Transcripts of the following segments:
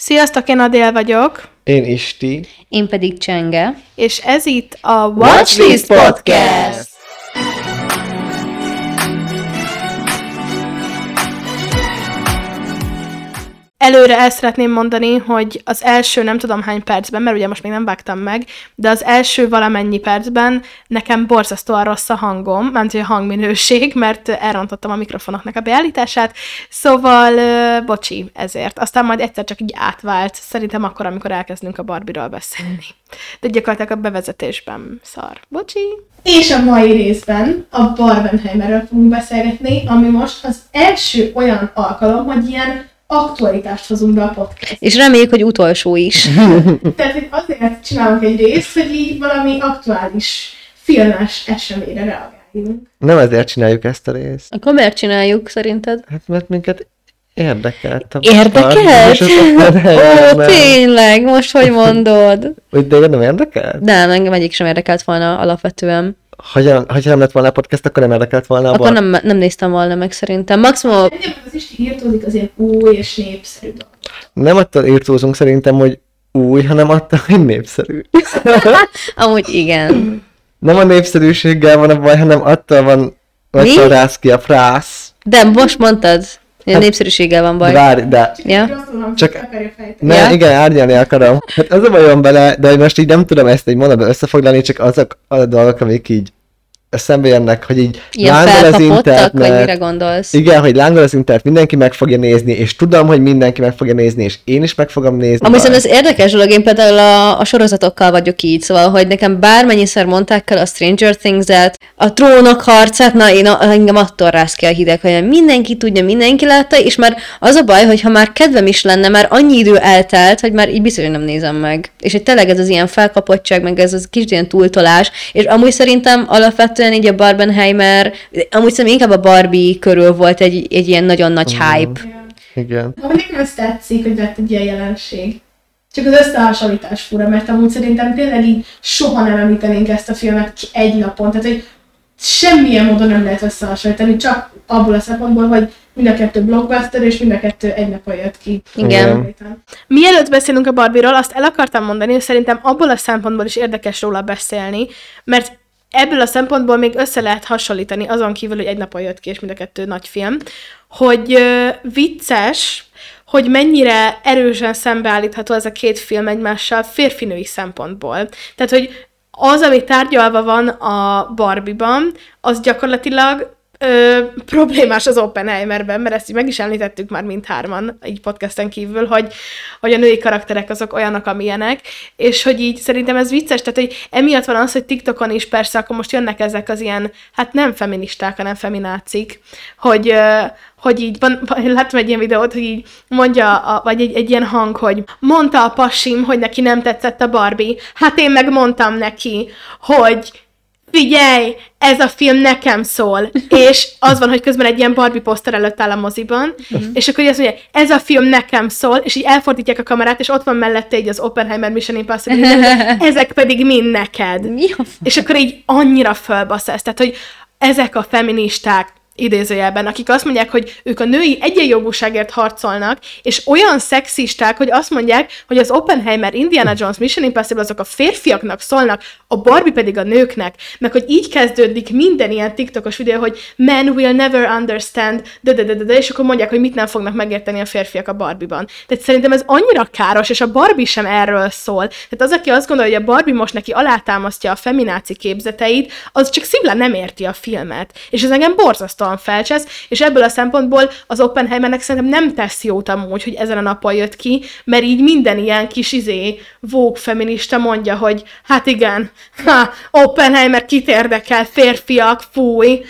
Sziasztok, én Adél vagyok, Én Isti. Én pedig Csenge. és ez itt a Watchlist Podcast. Előre el szeretném mondani, hogy az első nem tudom hány percben, mert ugye most még nem vágtam meg, de az első valamennyi percben nekem borzasztóan rossz a hangom, mert a hangminőség, mert elrontottam a mikrofonoknak a beállítását, szóval bocsi ezért. Aztán majd egyszer csak így átvált, szerintem akkor, amikor elkezdünk a Barbie-ról beszélni. De gyakorlatilag a bevezetésben szar. Bocsi! És a mai részben a Barbenheimerről fogunk beszélgetni, ami most az első olyan alkalom, hogy ilyen aktualitást hozunk be a podcast. És reméljük, hogy utolsó is. Tehát, hogy azért csinálunk egy részt, hogy így valami aktuális filmes eseményre reagáljunk. Nem ezért csináljuk ezt a részt. Akkor miért csináljuk szerinted? Hát mert minket érdekelt. A Érdekelt? Ó, tényleg, most hogy mondod? Hogy téged nem érdekelt? Nem, engem egyik sem érdekelt volna alapvetően. Hogyha, hogyha nem lett volna a podcast, akkor nem érdekelt volna a Akkor bar. nem, nem néztem volna meg szerintem. Maximum Egyébként az Isti írtózik az ilyen új és népszerű dolog. Nem attól írtózunk szerintem, hogy új, hanem attól, hogy népszerű. amúgy igen. Nem a népszerűséggel van a baj, hanem attól van, hogy rász ki a frász. De most mondtad, a népszerűséggel van baj. Várj, de Ja? Csak-. Ne, Ja? igen, árnyalni akarom. Hát az a bajom bele, de most így nem tudom ezt egy mondatban összefoglalni, csak azok a dolgok, amik így eszembe jönnek, hogy így Ilyen lángol az felkapottak, vagy mire internet. gondolsz? Igen, hogy lángol az internet, mindenki meg fogja nézni, és tudom, hogy mindenki meg fogja nézni, és én is meg fogom nézni. Amúgy ez érdekes dolog, én például a, a sorozatokkal vagyok így, szóval, hogy nekem bármennyiszer mondták el a Stranger Things-et, a trónok harcát, na én a, engem attól rász ki a hideg, hogy mindenki tudja, mindenki látta, és már az a baj, hogy ha már kedvem is lenne, már annyi idő eltelt, hogy már így biztos, hogy nem nézem meg. És hogy tényleg ez az ilyen felkapottság, meg ez az kis ilyen túltolás, és amúgy szerintem alapvetően így a Barbenheimer, amúgy szerintem inkább a Barbie körül volt egy, egy ilyen nagyon nagy hype. Igen. Amúgy nekem ez tetszik, hogy lett egy ilyen jelenség. Csak az összehasonlítás fura, mert amúgy szerintem tényleg így soha nem említenénk ezt a filmet egy napon. Tehát, hogy semmilyen módon nem lehet összehasonlítani, csak abból a szempontból, hogy mind a kettő blockbuster, és mind a kettő egy napon jött ki. Igen. Mielőtt beszélünk a Barbie-ról, azt el akartam mondani, hogy szerintem abból a szempontból is érdekes róla beszélni, mert ebből a szempontból még össze lehet hasonlítani, azon kívül, hogy egy napon jött ki, és mind a kettő nagy film, hogy ö, vicces, hogy mennyire erősen szembeállítható ez a két film egymással férfinői szempontból. Tehát, hogy az, ami tárgyalva van a Barbie-ban, az gyakorlatilag ö, problémás az Oppenheimerben, mert ezt így meg is említettük már mindhárman, így podcasten kívül, hogy, hogy a női karakterek azok olyanok, amilyenek, és hogy így szerintem ez vicces, tehát hogy emiatt van az, hogy TikTokon is persze akkor most jönnek ezek az ilyen, hát nem feministák, hanem feminácik, hogy, ö, hogy így van, láttam egy ilyen videót, hogy így mondja, a, vagy egy, egy ilyen hang, hogy mondta a pasim, hogy neki nem tetszett a Barbie, hát én meg mondtam neki, hogy figyelj, ez a film nekem szól, és az van, hogy közben egy ilyen Barbie poszter előtt áll a moziban, és akkor így azt mondja, ez a film nekem szól, és így elfordítják a kamerát, és ott van mellette így az Oppenheimer Mission Impossible, ezek pedig mind neked. Mi És akkor így annyira fölbasz ez, tehát, hogy ezek a feministák, idézőjelben, akik azt mondják, hogy ők a női egyenjogúságért harcolnak, és olyan szexisták, hogy azt mondják, hogy az Oppenheimer, Indiana Jones, Mission Impossible azok a férfiaknak szólnak, a Barbie pedig a nőknek, meg hogy így kezdődik minden ilyen TikTokos videó, hogy men will never understand, de, de, de, de, de, és akkor mondják, hogy mit nem fognak megérteni a férfiak a Barbie-ban. Tehát szerintem ez annyira káros, és a Barbie sem erről szól. Tehát az, aki azt gondolja, hogy a Barbie most neki alátámasztja a femináci képzeteit, az csak szimplán nem érti a filmet. És ez engem borzasztóan felcsesz, és ebből a szempontból az Oppenheimernek szerintem nem tesz jót amúgy, hogy ezen a napon jött ki, mert így minden ilyen kis izé, vók feminista mondja, hogy hát igen, ha, Oppenheimer kit érdekel, férfiak, fúj.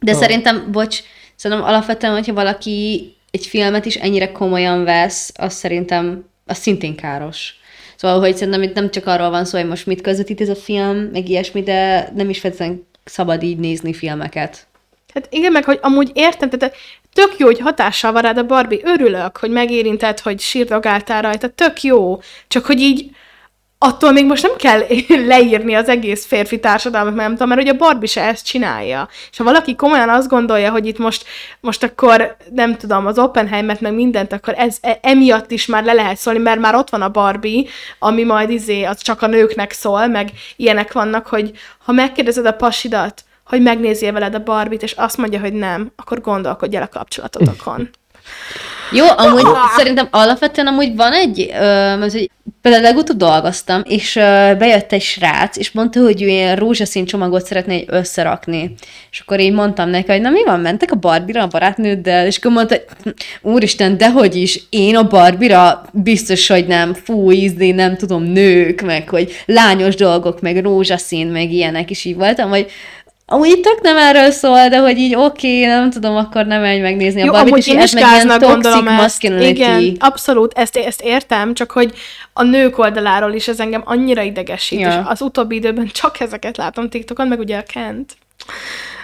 De szerintem, bocs, szerintem alapvetően, hogyha valaki egy filmet is ennyire komolyan vesz, az szerintem, az szintén káros. Szóval, hogy szerintem itt nem csak arról van szó, hogy most mit közvetít ez a film, meg ilyesmi, de nem is feltétlenül szabad így nézni filmeket. Hát igen, meg hogy amúgy értem, tehát tök jó, hogy hatással van rád a Barbie, örülök, hogy megérintett, hogy sírdogáltál rajta, tök jó, csak hogy így attól még most nem kell leírni az egész férfi társadalmat, mert nem tudom, mert hogy a Barbie se ezt csinálja. És ha valaki komolyan azt gondolja, hogy itt most, most akkor nem tudom, az Oppenheimet meg mindent, akkor ez e, emiatt is már le lehet szólni, mert már ott van a Barbie, ami majd izé, az csak a nőknek szól, meg ilyenek vannak, hogy ha megkérdezed a pasidat, hogy megnézzél veled a Barbit, és azt mondja, hogy nem, akkor gondolkodj el a kapcsolatotokon. Jó, amúgy szerintem alapvetően amúgy van egy, mert, hogy például legutóbb dolgoztam, és bejött egy srác, és mondta, hogy ő ilyen rózsaszín csomagot szeretné így összerakni. És akkor így mondtam neki, hogy na mi van, mentek a Barbira a barátnőddel, és akkor mondta, hogy úristen, dehogy is, én a Barbira biztos, hogy nem, fú, ízni, nem tudom, nők, meg hogy lányos dolgok, meg rózsaszín, meg ilyenek, is így voltam, hogy Amúgy tök nem erről szól, de hogy így oké, okay, nem tudom, akkor nem menj megnézni Jó, a Barbie-t, amúgy és én ez meg ilyen toxic gondolom ezt. masculinity. Igen, abszolút, ezt, ezt értem, csak hogy a nők oldaláról is ez engem annyira idegesít, Ja. és az utóbbi időben csak ezeket látom TikTokon, meg ugye a Kent,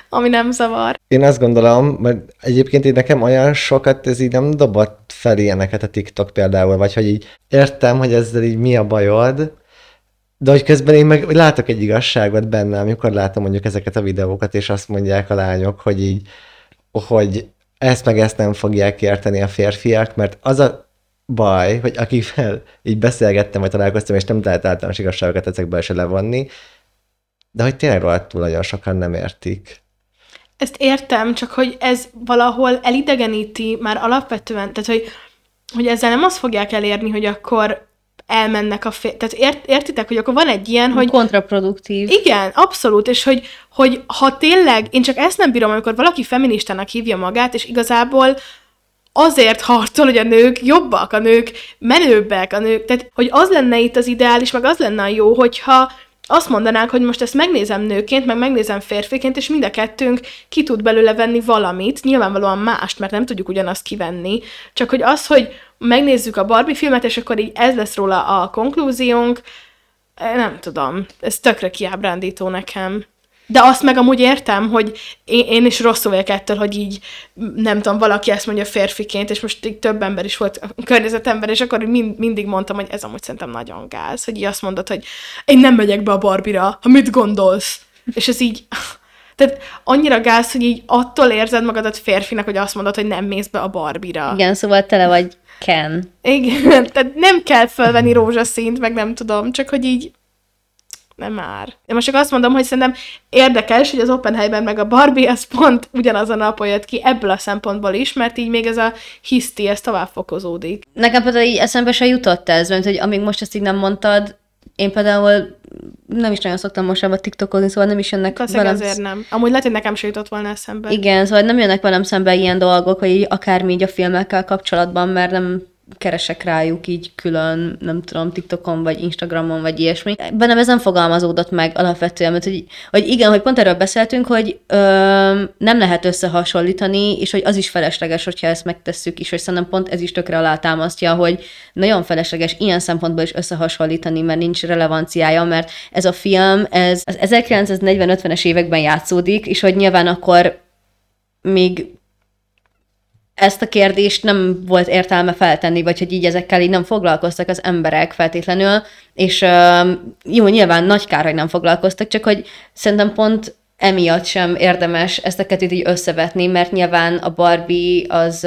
ami nem zavar. Én azt gondolom, mert egyébként így nekem olyan sokat ez így nem dobott fel ilyeneket a TikTok például, vagy hogy így értem, hogy ezzel így mi a bajod, de hogy közben én meg látok egy igazságot benne, amikor látom mondjuk ezeket a videókat, és azt mondják a lányok, hogy így, hogy ezt meg ezt nem fogják érteni a férfiak, mert az a baj, hogy akivel így beszélgettem, vagy találkoztam, és nem lehet általános igazságokat ezekből se levonni, de hogy tényleg rohadtul nagyon sokan nem értik. Ezt értem, csak hogy ez valahol elidegeníti már alapvetően, tehát hogy, hogy ezzel nem azt fogják elérni, hogy akkor elmennek a fér... Tehát ért, értitek, hogy akkor van egy ilyen, hogy Kontraproduktív. Igen, abszolút, és hogy, hogy ha tényleg, én csak ezt nem bírom, amikor valaki feministának hívja magát, és igazából azért harcol, hogy a nők jobbak, a nők menőbbek, a nők, tehát hogy az lenne itt az ideális, meg az lenne a jó, hogyha azt mondanánk, hogy most ezt megnézem nőként, meg megnézem férfiként, és mind a kettőnk ki tud belőle venni valamit, nyilvánvalóan mást, mert nem tudjuk ugyanazt kivenni, csak hogy az, hogy megnézzük a Barbie filmet, és akkor így ez lesz róla a konklúziónk, eh, nem tudom, ez tökre kiábrándító nekem. De azt meg amúgy értem, hogy én, én is rosszul vagyok ettől, hogy így, nem tudom, valaki ezt mondja férfiként, és most így több ember is volt a környezetemben, és akkor mind, mindig mondtam, hogy ez amúgy szerintem nagyon gáz, hogy így azt mondod, hogy én nem megyek be a Barbira, ha mit gondolsz? És ez így, tehát annyira gáz, hogy így attól érzed magadat férfinak, hogy azt mondod, hogy nem mész be a Barbira. Igen, szóval tele vagy Ken. Igen, tehát nem kell fölvenni rózsaszínt, meg nem tudom, csak hogy így nem már. Én most csak azt mondom, hogy szerintem érdekes, hogy az Oppenheimer meg a Barbie, az pont ugyanaz a napon jött ki ebből a szempontból is, mert így még ez a hiszti, ez tovább fokozódik. Nekem például így eszembe se jutott ez, mert hogy amíg most ezt így nem mondtad, én például nem is nagyon szoktam most ebbe TikTokozni, szóval nem is jönnek Valószínűleg azért nem. Amúgy lehet, hogy nekem se jutott volna eszembe. Igen, szóval nem jönnek velem szembe ilyen dolgok, hogy így akármi így a filmekkel kapcsolatban, mert nem keresek rájuk így külön, nem tudom, TikTokon, vagy Instagramon, vagy ilyesmi. Bennem ez nem fogalmazódott meg alapvetően, mert hogy, hogy igen, hogy pont erről beszéltünk, hogy ö, nem lehet összehasonlítani, és hogy az is felesleges, hogyha ezt megtesszük is, és szerintem pont ez is tökre alátámasztja, hogy nagyon felesleges ilyen szempontból is összehasonlítani, mert nincs relevanciája, mert ez a film, ez az 1940-50-es években játszódik, és hogy nyilván akkor még ezt a kérdést nem volt értelme feltenni, vagy hogy így ezekkel így nem foglalkoztak az emberek feltétlenül, és jó, nyilván nagy kár, hogy nem foglalkoztak, csak hogy szerintem pont emiatt sem érdemes ezt a kettőt így összevetni, mert nyilván a Barbie az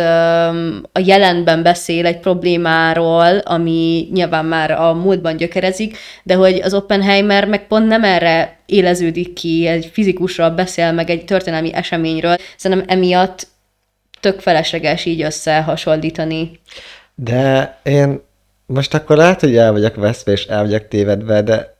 a jelenben beszél egy problémáról, ami nyilván már a múltban gyökerezik, de hogy az Oppenheimer meg pont nem erre éleződik ki, egy fizikusról beszél, meg egy történelmi eseményről. Szerintem emiatt tök felesleges így összehasonlítani. De én most akkor lehet, hogy el vagyok veszve és el vagyok tévedve, de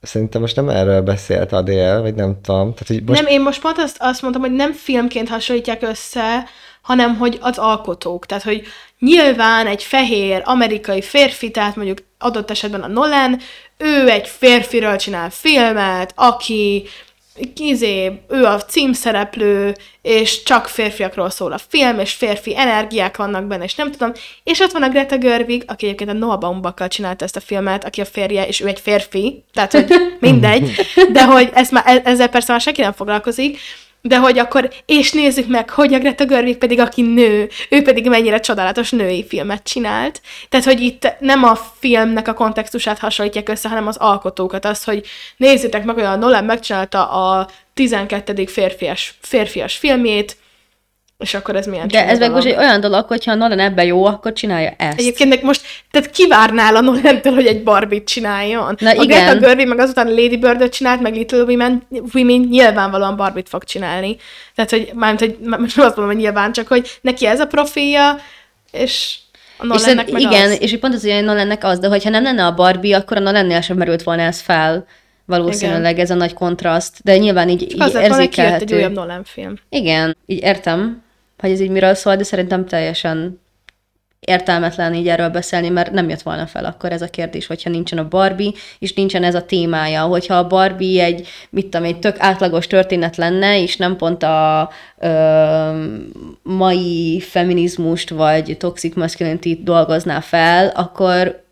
szerintem most nem erről beszélt Adél, vagy nem tudom. Tehát, hogy most... Nem, én most pont azt, azt mondtam, hogy nem filmként hasonlítják össze, hanem hogy az alkotók. Tehát, hogy nyilván egy fehér amerikai férfi, tehát mondjuk adott esetben a Nolan, ő egy férfiről csinál filmet, aki izé, ő a címszereplő, és csak férfiakról szól a film, és férfi energiák vannak benne, és nem tudom. És ott van a Greta Gerwig, aki egyébként a Noah Baumbach csinálta ezt a filmet, aki a férje, és ő egy férfi, tehát hogy mindegy, de hogy ezt már, ezzel persze már senki nem foglalkozik, de hogy akkor, és nézzük meg, hogy a Greta Gerwig pedig, aki nő, ő pedig mennyire csodálatos női filmet csinált. Tehát, hogy itt nem a filmnek a kontextusát hasonlítják össze, hanem az alkotókat, az, hogy nézzétek meg, hogy a Nolan megcsinálta a 12. férfias, férfias filmjét, és akkor ez milyen De ez meg most egy olyan dolog, hogyha Nolan ebben jó, akkor csinálja ezt. Egyébként meg most, tehát kivárnál a Nolantől, hogy egy Barbie-t csináljon. Na a igen. Greta Gerwig meg azután Lady Bird-öt csinált, meg Little Women, Women nyilvánvalóan Barbie-t fog csinálni. Tehát, hogy mármint, hogy nem azt mondom, hogy nyilván, csak hogy neki ez a profilja, és a és Nolannek szerint, meg igen, az. és így pont az, hogy Nolannek az, de hogyha nem lenne a Barbie, akkor a Nolannél sem merült volna ez fel. Valószínűleg igen. ez a nagy kontraszt, de nyilván így, így Az lett volna, hogy kijött egy érzékelhető. újabb Nolan film. Igen, így értem, hogy ez így miről szól, de szerintem teljesen értelmetlen így erről beszélni, mert nem jött volna fel akkor ez a kérdés, hogyha nincsen a Barbie, és nincsen ez a témája. Hogyha a Barbie egy, mit tudom, egy tök átlagos történet lenne, és nem pont a ö, mai feminizmust vagy toxic masculinity dolgozná fel, akkor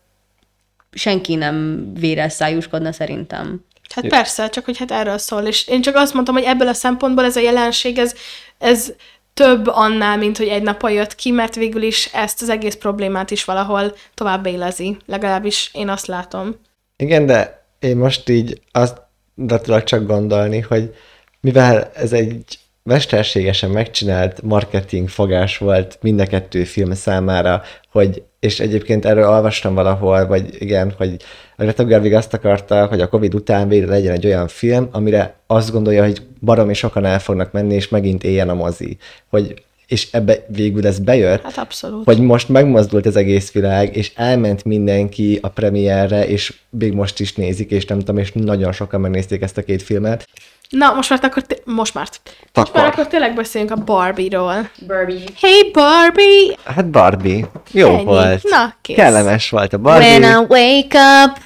senki nem véres szájúskodna szerintem. Hát persze, csak hogy hát erről szól, és én csak azt mondtam, hogy ebből a szempontból ez a jelenség, ez, ez több annál, mint hogy egy nap jött ki, mert végül is ezt az egész problémát is valahol tovább élezi. Legalábbis én azt látom. Igen, de én most így azt de tudok csak gondolni, hogy mivel ez egy mesterségesen megcsinált marketing fogás volt mind a kettő film számára, hogy, és egyébként erről olvastam valahol, vagy igen, hogy a Greta Gerwig azt akarta, hogy a Covid után végre legyen egy olyan film, amire azt gondolja, hogy baromi sokan el fognak menni, és megint éljen a mozi. Hogy, és ebbe végül ez bejött, Hát abszolút. hogy most megmozdult az egész világ, és elment mindenki a premierre, és még most is nézik, és nem tudom, és nagyon sokan megnézték ezt a két filmet. Na, most már akkor, té- most már. Most már Akkor. tényleg beszéljünk a Barbie-ról. Barbie. Hey Barbie! Hát Barbie. Jó Ennyi. volt. Na, kész. Kellemes volt a When Barbie. I wake up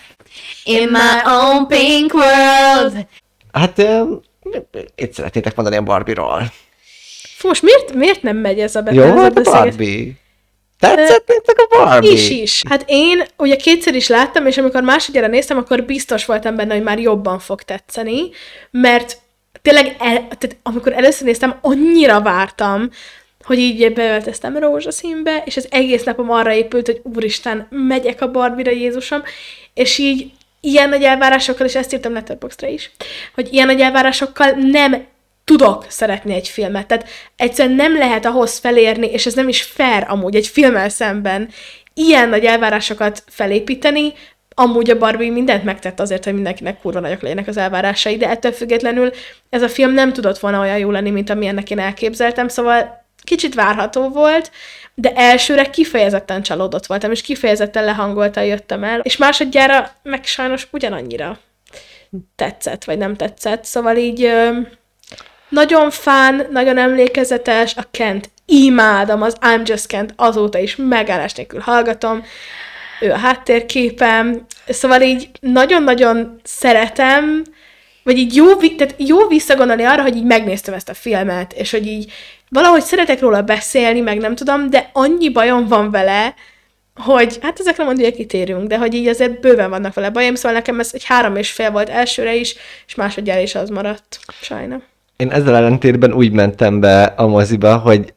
in my own pink world. Hát, um, itt szeretnétek mondani a Barbie-ról. Fú, most miért, miért nem megy ez a Jó volt a? Barbie? Tetszett nektek a Barbie? Is is. Hát én ugye kétszer is láttam, és amikor másodjára néztem, akkor biztos voltam benne, hogy már jobban fog tetszeni, mert tényleg, el, tehát amikor először néztem, annyira vártam, hogy így beöltöztem rózsaszínbe, és az egész napom arra épült, hogy úristen, megyek a Barbie-ra, Jézusom, és így ilyen nagy elvárásokkal, és ezt írtam Letterboxdra is, hogy ilyen nagy elvárásokkal nem tudok szeretni egy filmet. Tehát egyszerűen nem lehet ahhoz felérni, és ez nem is fair amúgy egy filmmel szemben, ilyen nagy elvárásokat felépíteni, amúgy a Barbie mindent megtett azért, hogy mindenkinek kurva nagyok legyenek az elvárásai, de ettől függetlenül ez a film nem tudott volna olyan jó lenni, mint amilyennek én elképzeltem, szóval kicsit várható volt, de elsőre kifejezetten csalódott voltam, és kifejezetten lehangoltan jöttem el, és másodjára meg sajnos ugyanannyira tetszett, vagy nem tetszett, szóval így nagyon fán, nagyon emlékezetes, a Kent imádom, az I'm Just Kent azóta is megállás nélkül hallgatom, ő a háttérképem, szóval így nagyon-nagyon szeretem, vagy így jó, tehát jó visszagondolni arra, hogy így megnéztem ezt a filmet, és hogy így valahogy szeretek róla beszélni, meg nem tudom, de annyi bajom van vele, hogy hát ezekre majd ugye kitérünk, de hogy így azért bőven vannak vele bajom, szóval nekem ez egy három és fél volt elsőre is, és másodjára is az maradt. Sajnálom. Én ezzel ellentétben úgy mentem be a moziba, hogy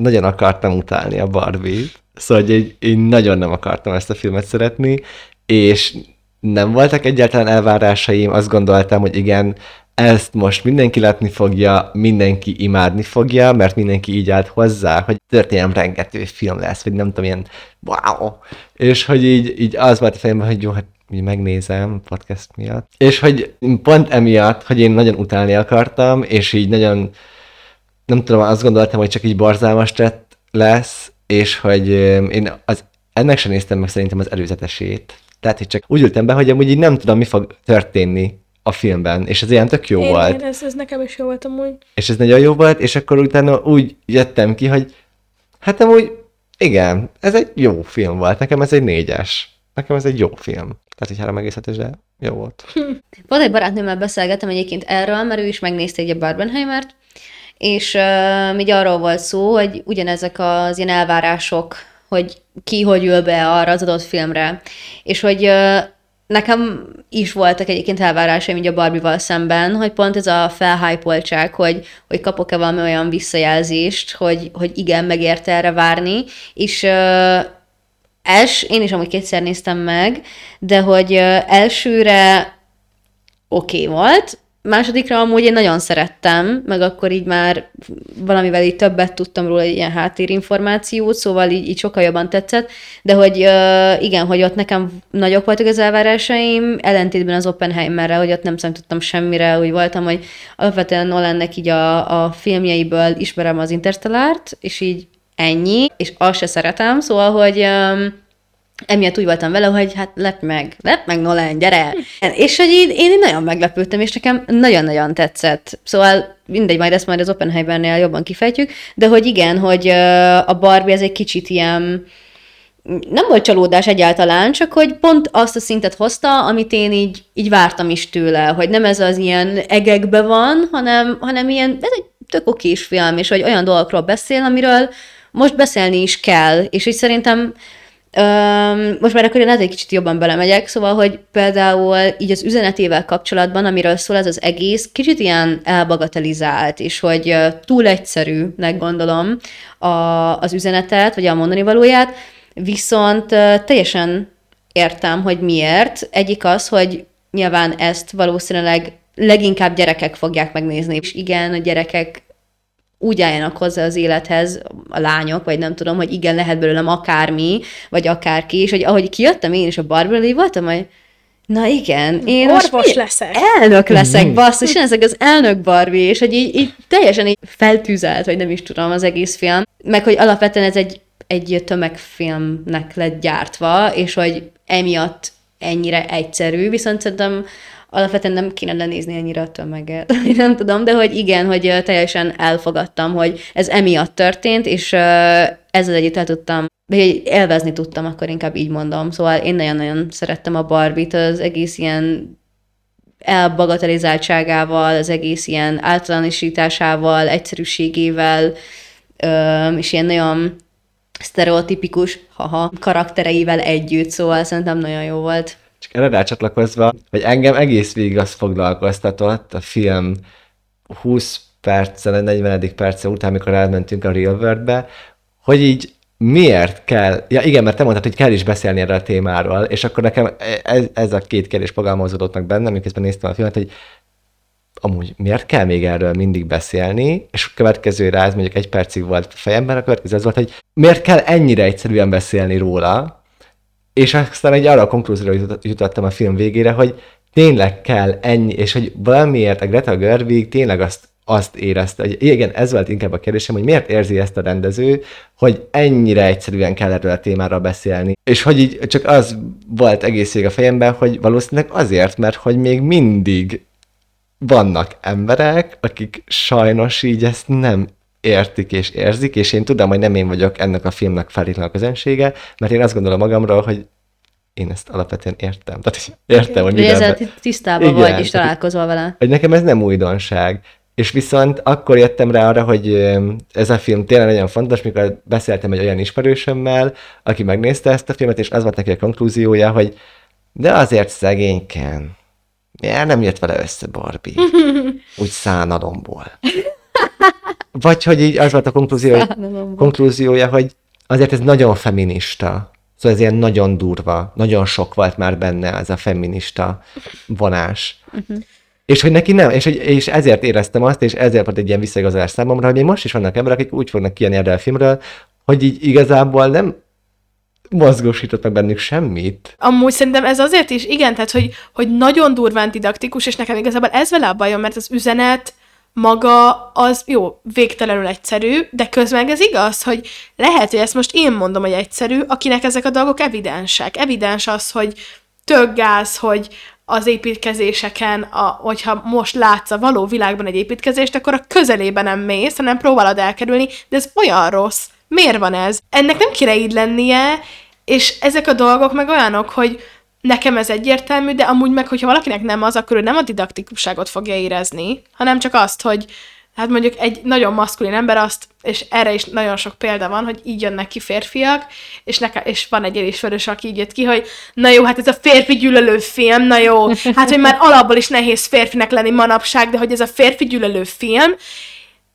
nagyon akartam utálni a Barbie-t. Szóval hogy én, én nagyon nem akartam ezt a filmet szeretni, és nem voltak egyáltalán elvárásaim, azt gondoltam, hogy igen, ezt most mindenki látni fogja, mindenki imádni fogja, mert mindenki így állt hozzá, hogy történelem rengető film lesz, vagy nem tudom, ilyen wow. És hogy így, így az volt a fejemben, hogy jó, hát így megnézem podcast miatt. És hogy pont emiatt, hogy én nagyon utálni akartam, és így nagyon, nem tudom, azt gondoltam, hogy csak így borzalmas tett lesz, és hogy én az, ennek sem néztem meg szerintem az előzetesét. Tehát, hogy csak úgy ültem be, hogy amúgy így nem tudom, mi fog történni a filmben, és ez ilyen tök jó Én, volt. én, ez, ez nekem is jó volt amúgy. És ez nagyon jó volt, és akkor utána úgy jöttem ki, hogy hát amúgy igen, ez egy jó film volt. Nekem ez egy négyes. Nekem ez egy jó film. Tehát egy három egész hetes, de jó volt. Volt egy barátnőmmel beszélgettem egyébként erről, mert ő is megnézte egy a Barbenheimert, és uh, így arról volt szó, hogy ugyanezek az ilyen elvárások, hogy ki hogy ül be arra az adott filmre, és hogy uh, nekem is voltak egyébként elvárásaim így a Barbie-val szemben, hogy pont ez a felhypoltság, hogy, hogy kapok-e valami olyan visszajelzést, hogy, hogy igen, megérte erre várni, és uh, els, én is amúgy kétszer néztem meg, de hogy elsőre oké okay volt, Másodikra amúgy én nagyon szerettem, meg akkor így már valamivel így többet tudtam róla, ilyen háttérinformációt, szóval így, így sokkal jobban tetszett, de hogy igen, hogy ott nekem nagyok voltak az elvárásaim, ellentétben az Oppenheimerre, hogy ott nem számítottam semmire, hogy voltam, hogy alapvetően Nolannek így a, a filmjeiből ismerem az Interstellárt, és így ennyi, és azt se szeretem, szóval, hogy um, emiatt úgy voltam vele, hogy hát lep meg, lep meg Nolan, gyere! És hogy így, én nagyon meglepődtem, és nekem nagyon-nagyon tetszett. Szóval mindegy, majd ezt majd az Oppenheimernél jobban kifejtjük, de hogy igen, hogy a Barbie ez egy kicsit ilyen, nem volt csalódás egyáltalán, csak hogy pont azt a szintet hozta, amit én így, így vártam is tőle, hogy nem ez az ilyen egekbe van, hanem, hanem ilyen, ez egy tök okés film, és hogy olyan dolgokról beszél, amiről most beszélni is kell, és így szerintem Um, most már akkor én egy kicsit jobban belemegyek, szóval, hogy például így az üzenetével kapcsolatban, amiről szól ez az egész, kicsit ilyen elbagatelizált, és hogy túl egyszerűnek gondolom a, az üzenetet, vagy a mondani valóját, viszont teljesen értem, hogy miért. Egyik az, hogy nyilván ezt valószínűleg leginkább gyerekek fogják megnézni, és igen, a gyerekek úgy álljanak hozzá az élethez a lányok, vagy nem tudom, hogy igen, lehet belőlem akármi, vagy akárki, és hogy ahogy kijöttem én is a Barbara voltam, hogy Na igen, én Orvos most leszek. Elnök leszek, basszus, én ezek az elnök Barbie, és hogy így, így teljesen így feltűzelt, vagy nem is tudom, az egész film. Meg hogy alapvetően ez egy, egy tömegfilmnek lett gyártva, és hogy emiatt ennyire egyszerű, viszont szerintem alapvetően nem kéne lenézni ennyire a tömeget. nem tudom, de hogy igen, hogy teljesen elfogadtam, hogy ez emiatt történt, és ezzel együtt el tudtam, vagy élvezni tudtam, akkor inkább így mondom. Szóval én nagyon-nagyon szerettem a Barbie-t, az egész ilyen elbagatelizáltságával, az egész ilyen általánosításával, egyszerűségével, és ilyen nagyon sztereotipikus haha, karaktereivel együtt, szóval szerintem nagyon jó volt. Erre rácsatlakozva, hogy engem egész végig az foglalkoztatott a film 20 perccel, 40. perce után, amikor elmentünk a Real World-be, hogy így miért kell, ja igen, mert te mondtad, hogy kell is beszélni erről a témáról, és akkor nekem ez, ez a két kérdés fogalmazódott meg bennem, miközben néztem a filmet, hogy amúgy miért kell még erről mindig beszélni, és a következő ez mondjuk egy percig volt a fejemben, a következő az volt, hogy miért kell ennyire egyszerűen beszélni róla, és aztán egy arra a konklúzióra jutottam a film végére, hogy tényleg kell ennyi, és hogy valamiért a Greta Gerwig tényleg azt, azt érezte, hogy igen, ez volt inkább a kérdésem, hogy miért érzi ezt a rendező, hogy ennyire egyszerűen kell erről a témára beszélni. És hogy így csak az volt egész a fejemben, hogy valószínűleg azért, mert hogy még mindig vannak emberek, akik sajnos így ezt nem értik és érzik, és én tudom, hogy nem én vagyok ennek a filmnek feltétlenül a közönsége, mert én azt gondolom magamról, hogy én ezt alapvetően értem. Tehát értem, hogy mivel... Ezzel tisztában Igen, vagy, és találkozol vele. Hogy nekem ez nem újdonság. És viszont akkor jöttem rá arra, hogy ez a film tényleg nagyon fontos, mikor beszéltem egy olyan ismerősömmel, aki megnézte ezt a filmet, és az volt neki a konklúziója, hogy de azért szegényken. Miért nem jött vele össze Barbie? Úgy szánalomból. Vagy hogy így az volt a konklúziója, konklúziója, hogy azért ez nagyon feminista. Szóval ez ilyen nagyon durva, nagyon sok volt már benne ez a feminista vonás. Uh-huh. És hogy neki nem, és, hogy, és ezért éreztem azt, és ezért volt egy ilyen visszaigazolás számomra, hogy még most is vannak emberek, akik úgy fognak kijönni erre a filmről, hogy így igazából nem mozgósított meg bennük semmit. Amúgy szerintem ez azért is, igen, tehát hogy, hogy nagyon durván didaktikus, és nekem igazából ez vele a bajom, mert az üzenet, maga az jó, végtelenül egyszerű, de közben ez igaz, hogy lehet, hogy ezt most én mondom, hogy egyszerű, akinek ezek a dolgok evidensek. Evidens az, hogy tök gáz, hogy az építkezéseken, a, hogyha most látsz a való világban egy építkezést, akkor a közelében nem mész, hanem próbálod elkerülni, de ez olyan rossz. Miért van ez? Ennek nem kéne így lennie, és ezek a dolgok meg olyanok, hogy nekem ez egyértelmű, de amúgy meg, hogyha valakinek nem az, akkor ő nem a didaktikusságot fogja érezni, hanem csak azt, hogy hát mondjuk egy nagyon maszkulin ember azt, és erre is nagyon sok példa van, hogy így jönnek ki férfiak, és, neke, és van egy ismerős, aki így jött ki, hogy na jó, hát ez a férfi gyűlölő film, na jó, hát hogy már alapból is nehéz férfinek lenni manapság, de hogy ez a férfi gyűlölő film,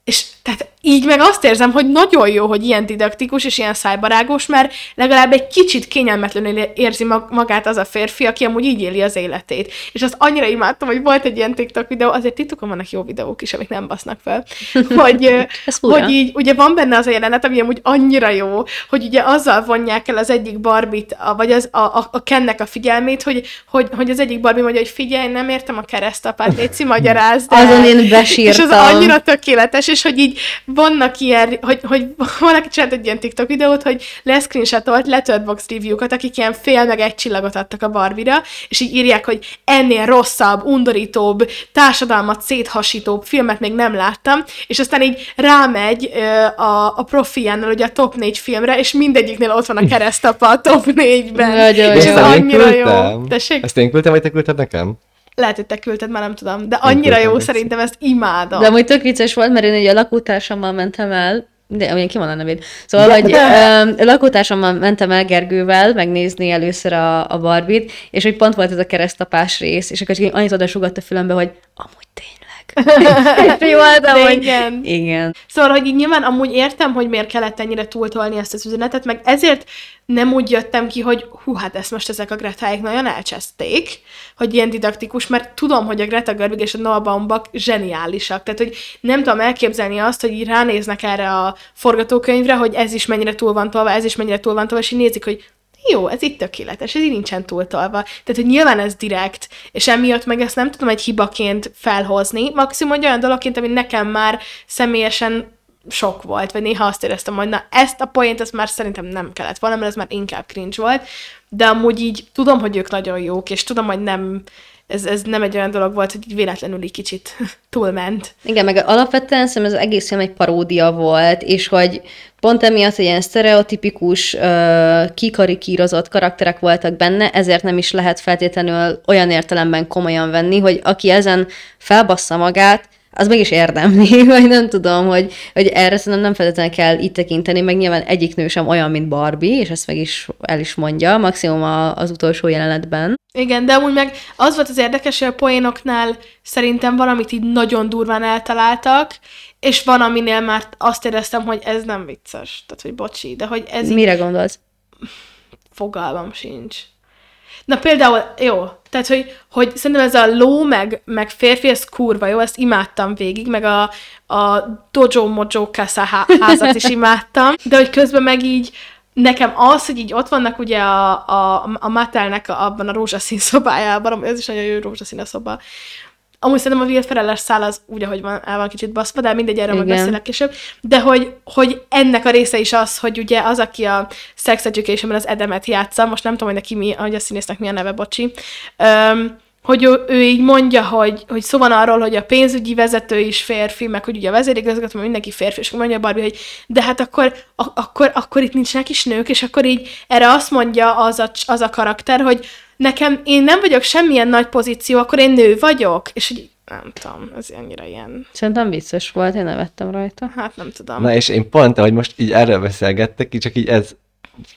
és tehát így meg azt érzem, hogy nagyon jó, hogy ilyen didaktikus és ilyen szájbarágos, mert legalább egy kicsit kényelmetlenül érzi magát az a férfi, aki amúgy így éli az életét. És azt annyira imádtam, hogy volt egy ilyen TikTok videó, azért titokon vannak jó videók is, amik nem basznak fel, hogy, hogy így, ugye van benne az a jelenet, ami amúgy annyira jó, hogy ugye azzal vonják el az egyik barbit, vagy az, a, a, a Kennek a figyelmét, hogy, hogy, hogy az egyik Barbie mondja, hogy figyelj, nem értem a keresztapát, légy magyarázd Azon én besírtam. És az annyira tökéletes, és hogy így vannak ilyen, hogy, hogy valaki csinált egy ilyen TikTok videót, hogy leszcreenshotolt Letterboxd review-kat, akik ilyen fél meg egy csillagot adtak a Barbie-ra, és így írják, hogy ennél rosszabb, undorítóbb, társadalmat széthasítóbb filmet még nem láttam, és aztán így rámegy a, a profiánál ugye a top 4 filmre, és mindegyiknél ott van a keresztapa a top 4-ben. Nagyon és jó. ez annyira jó. Tessék? Ezt én küldtem, vagy te küldted nekem? Lehet, hogy te küldted, már nem tudom, de annyira jó, szerintem ezt imádom. De amúgy tök vicces volt, mert én egy a lakótársammal mentem el, de olyan ki van a nevét. Szóval, hogy um, lakótársammal mentem el Gergővel megnézni először a, a Barbit, és hogy pont volt ez a keresztapás rész, és akkor annyit oda a fülembe, hogy amúgy tényleg. Jó, hogy... igen. Igen. Szóval, hogy így nyilván amúgy értem, hogy miért kellett ennyire túltolni ezt az üzenetet, meg ezért nem úgy jöttem ki, hogy hú, hát ezt most ezek a Gretáik nagyon elcseszték, hogy ilyen didaktikus, mert tudom, hogy a Greta Gerwig és a Noah Baumbach zseniálisak. Tehát, hogy nem tudom elképzelni azt, hogy így ránéznek erre a forgatókönyvre, hogy ez is mennyire túl van tolva, ez is mennyire túl van tolva, és így nézik, hogy jó, ez itt tökéletes, ez így nincsen túltolva. Tehát, hogy nyilván ez direkt, és emiatt meg ezt nem tudom egy hibaként felhozni, maximum egy olyan dologként, ami nekem már személyesen sok volt, vagy néha azt éreztem, hogy na ezt a poént, ezt már szerintem nem kellett volna, mert ez már inkább cringe volt, de amúgy így tudom, hogy ők nagyon jók, és tudom, hogy nem, ez, ez nem egy olyan dolog volt, hogy így véletlenül egy kicsit túlment. Igen, meg alapvetően szerintem ez egész egy paródia volt, és hogy pont emiatt, hogy ilyen sztereotipikus, kikarikírozott karakterek voltak benne, ezért nem is lehet feltétlenül olyan értelemben komolyan venni, hogy aki ezen felbassza magát, az meg is érdemli, vagy nem tudom, hogy, hogy erre szerintem nem feltétlenül kell itt tekinteni, meg nyilván egyik nő sem olyan, mint Barbie, és ezt meg is el is mondja, maximum a, az utolsó jelenetben. Igen, de amúgy meg az volt az érdekes, hogy a poénoknál szerintem valamit így nagyon durván eltaláltak, és van, aminél már azt éreztem, hogy ez nem vicces. Tehát, hogy bocsi, de hogy ez Mire így... gondolsz? Fogalmam sincs. Na például, jó, tehát, hogy, hogy szerintem ez a ló, meg, meg férfi, ez kurva jó, ezt imádtam végig, meg a, a Dojo Mojo Casa házat is imádtam, de hogy közben meg így nekem az, hogy így ott vannak ugye a, a, a Mattelnek abban a rózsaszín szobájában, ez is nagyon jó rózsaszín a szoba, Amúgy szerintem a Will Ferrell szál az úgy, ahogy van, el van kicsit baszva, de mindegy, erről majd beszélek később. De hogy, hogy ennek a része is az, hogy ugye az, aki a Sex education az Edemet játsza, most nem tudom, hogy neki mi, hogy a színésznek mi a neve, bocsi, um, hogy ő, ő így mondja, hogy, hogy szó van arról, hogy a pénzügyi vezető is férfi, meg hogy ugye a vezérigazgató, mindenki férfi, és mondja Barbie, hogy de hát akkor, a, akkor, akkor itt nincsenek is nők, és akkor így erre azt mondja az a, az a karakter, hogy nekem, én nem vagyok semmilyen nagy pozíció, akkor én nő vagyok, és hogy nem tudom, ez annyira ilyen... Szerintem vicces volt, én nevettem rajta. Hát nem tudom. Na és én pont, hogy most így erről beszélgettek, így csak így ez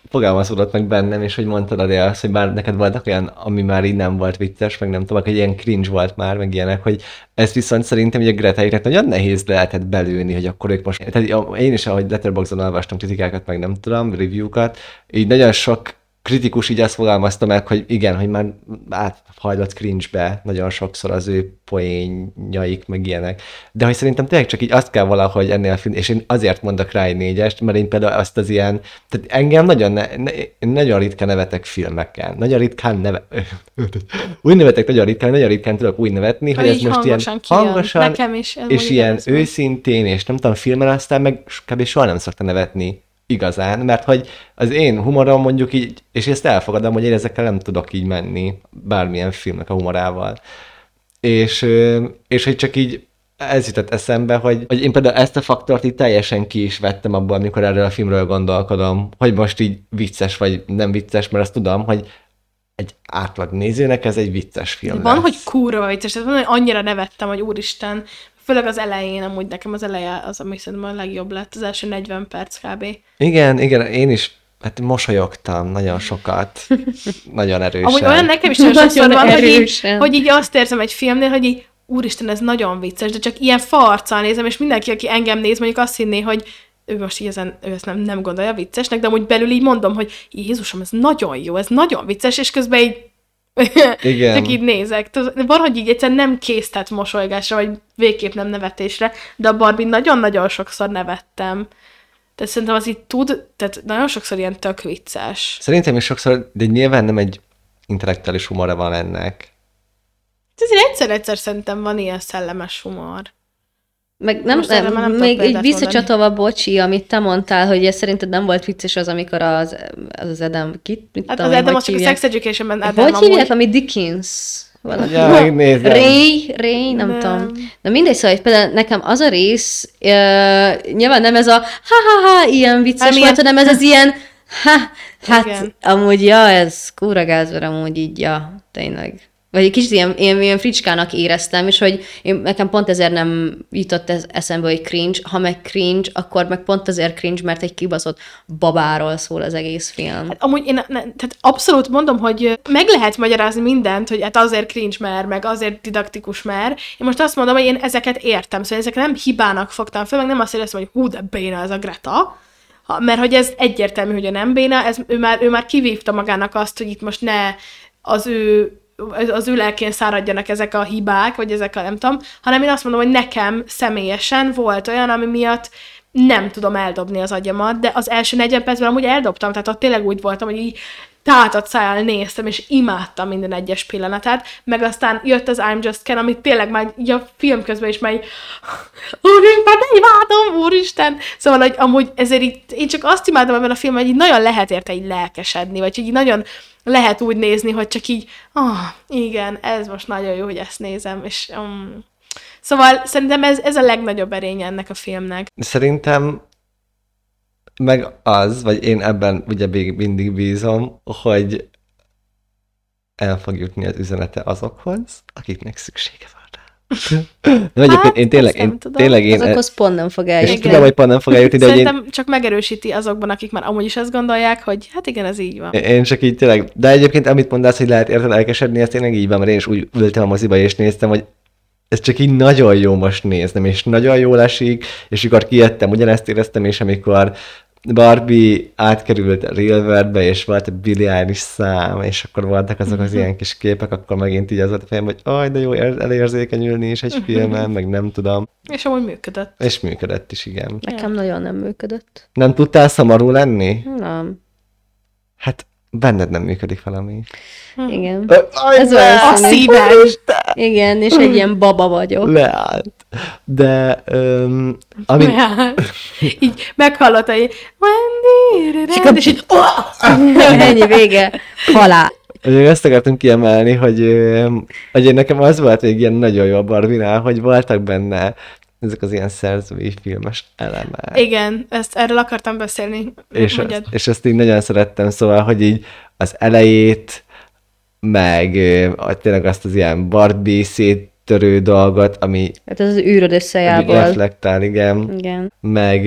fogalmazódott meg bennem, és hogy mondtad a azt, hogy már neked voltak olyan, ami már így nem volt vicces, meg nem tudom, hogy ilyen cringe volt már, meg ilyenek, hogy ez viszont szerintem hogy a Greta nagyon nehéz lehetett belőni, hogy akkor ők most, tehát én is, ahogy Letterboxdon olvastam kritikákat, meg nem tudom, review-kat, így nagyon sok kritikus így azt fogalmazta meg, hogy igen, hogy már áthajlott cringe-be nagyon sokszor az ő poénjaik, meg ilyenek. De hogy szerintem tényleg csak így azt kell valahogy ennél film, és én azért mondok rá egy négyest, mert én például azt az ilyen, tehát engem nagyon, ne, ne, nagyon ritkán nevetek filmekkel. Nagyon ritkán neve, úgy nevetek nagyon ritkán, nagyon ritkán tudok úgy nevetni, hogy, hogy ez most ilyen kijön. hangosan, Nekem is, és ilyen őszintén, és nem tudom, filmen aztán meg kb. soha nem szokta nevetni igazán, mert hogy az én humorom mondjuk így, és ezt elfogadom, hogy én ezekkel nem tudok így menni bármilyen filmnek a humorával. És, és hogy csak így ez jutott eszembe, hogy, hogy én például ezt a faktort így teljesen ki is vettem abból, amikor erről a filmről gondolkodom, hogy most így vicces vagy nem vicces, mert azt tudom, hogy egy átlag nézőnek ez egy vicces film Van, lesz. hogy kurva vicces, van, hogy annyira nevettem, hogy úristen, Főleg az elején, amúgy nekem az eleje az, ami szerintem a legjobb lett, az első 40 perc kb. Igen, igen, én is hát mosolyogtam nagyon sokat, nagyon erősen. Amúgy olyan nekem is nagyon sokszor van, hogy így, hogy így azt érzem egy filmnél, hogy így, úristen, ez nagyon vicces, de csak ilyen farccal nézem, és mindenki, aki engem néz, mondjuk azt hinné, hogy ő most így ezen, ő ezt nem, nem gondolja viccesnek, de amúgy belül így mondom, hogy Jézusom, ez nagyon jó, ez nagyon vicces, és közben így Igen. csak így nézek. Van, hogy így egyszerűen nem késztet mosolygásra, vagy végképp nem nevetésre, de a Barbie nagyon-nagyon sokszor nevettem. Tehát szerintem az így tud, tehát nagyon sokszor ilyen tök vicces. Szerintem is sokszor, de nyilván nem egy intellektuális humora van ennek. Ezért egyszer-egyszer szerintem van ilyen szellemes humor. Meg nem, Most nem, nem még egy visszacsatolva, bocsi, amit te mondtál, hogy ez szerinted nem volt vicces az, amikor az, az, az Adam, kit? Mit Hát tudom az Adam hogy az csak a? Sex Education-ben Adam Hogy amúgy. hívják, ami Dickens? Valami. Ja, megnézem. Ray, Ray, nem, Nem. tudom. Na mindegy, szóval hogy például nekem az a rész, uh, nyilván nem ez a ha-ha-ha, ilyen vicces Hát volt, hanem ez az ilyen ha, hát Igen. amúgy ja, ez kúra gáz, mert amúgy így, ja, tényleg. Vagy egy kicsit ilyen, ilyen, ilyen fricskának éreztem, és hogy én, nekem pont ezért nem jutott ez eszembe, hogy cringe. Ha meg cringe, akkor meg pont azért cringe, mert egy kibaszott babáról szól az egész film. Hát amúgy én ne, tehát abszolút mondom, hogy meg lehet magyarázni mindent, hogy hát azért cringe mer, meg azért didaktikus mer. Én most azt mondom, hogy én ezeket értem, szóval ezeket nem hibának fogtam föl, meg nem azt éreztem, hogy hú, de béna ez a Greta, ha, mert hogy ez egyértelmű, hogy a nem béna, ez, ő, már, ő már kivívta magának azt, hogy itt most ne az ő az ő száradjanak ezek a hibák, vagy ezek a nem tudom, hanem én azt mondom, hogy nekem személyesen volt olyan, ami miatt nem tudom eldobni az agyamat, de az első 40 percben amúgy eldobtam, tehát ott tényleg úgy voltam, hogy így tátott szájjal néztem, és imádtam minden egyes pillanatát, meg aztán jött az I'm Just Ken, amit tényleg már így a film közben is már így, úristen, imádom, úristen! Szóval, hogy amúgy ezért így, én csak azt imádom ebben a filmben, hogy így nagyon lehet érte így lelkesedni, vagy hogy így nagyon lehet úgy nézni, hogy csak így, ah, igen, ez most nagyon jó, hogy ezt nézem, és um, Szóval szerintem ez, ez a legnagyobb erénye ennek a filmnek. Szerintem meg az, vagy én ebben ugye még mindig bízom, hogy el fog jutni az üzenete azokhoz, akiknek szüksége van rá. De egyébként Hát, én tényleg, én, tudom. tényleg én, Azokhoz pont nem fog és eljutni. Igen. tudom, hogy pont nem fog eljutni, de hogy én, Szerintem csak megerősíti azokban, akik már amúgy is azt gondolják, hogy hát igen, ez így van. Én csak így tényleg, de egyébként amit mondasz, hogy lehet érted elkesedni, ez tényleg így van, mert én is úgy ültem a moziba és néztem, hogy ez csak így nagyon jó most néznem, és nagyon jól esik, és amikor kijöttem, ugyanezt éreztem, és amikor Barbie átkerült a Real Worldbe, és volt a Billie Eilish szám, és akkor voltak azok az ilyen kis képek, akkor megint így az volt a fejem, hogy aj, de jó ér- elérzékenyülni is egy filmen, meg nem tudom. És amúgy működött. És működött is, igen. Nekem nagyon nem működött. Nem tudtál szomorú lenni? Nem. Hát benned nem működik valami. Igen. Ö, Ez olyan A szívem! Igen, és egy ilyen baba vagyok. leállt. De um, ami, Ja. így meghallott, hogy Wendy, és így, Ennyi vége. Halál. Még azt akartam kiemelni, hogy, hogy én nekem az volt még ilyen nagyon jó a Barbinál, hogy voltak benne ezek az ilyen szerzői filmes elemek. Igen, ezt erről akartam beszélni. és, ezt, és ezt így nagyon szerettem, szóval, hogy így az elejét, meg tényleg azt az ilyen Barbie széttörő dolgot, ami, Hát ez az űröd ami összejából. reflektál, igen. Igen. meg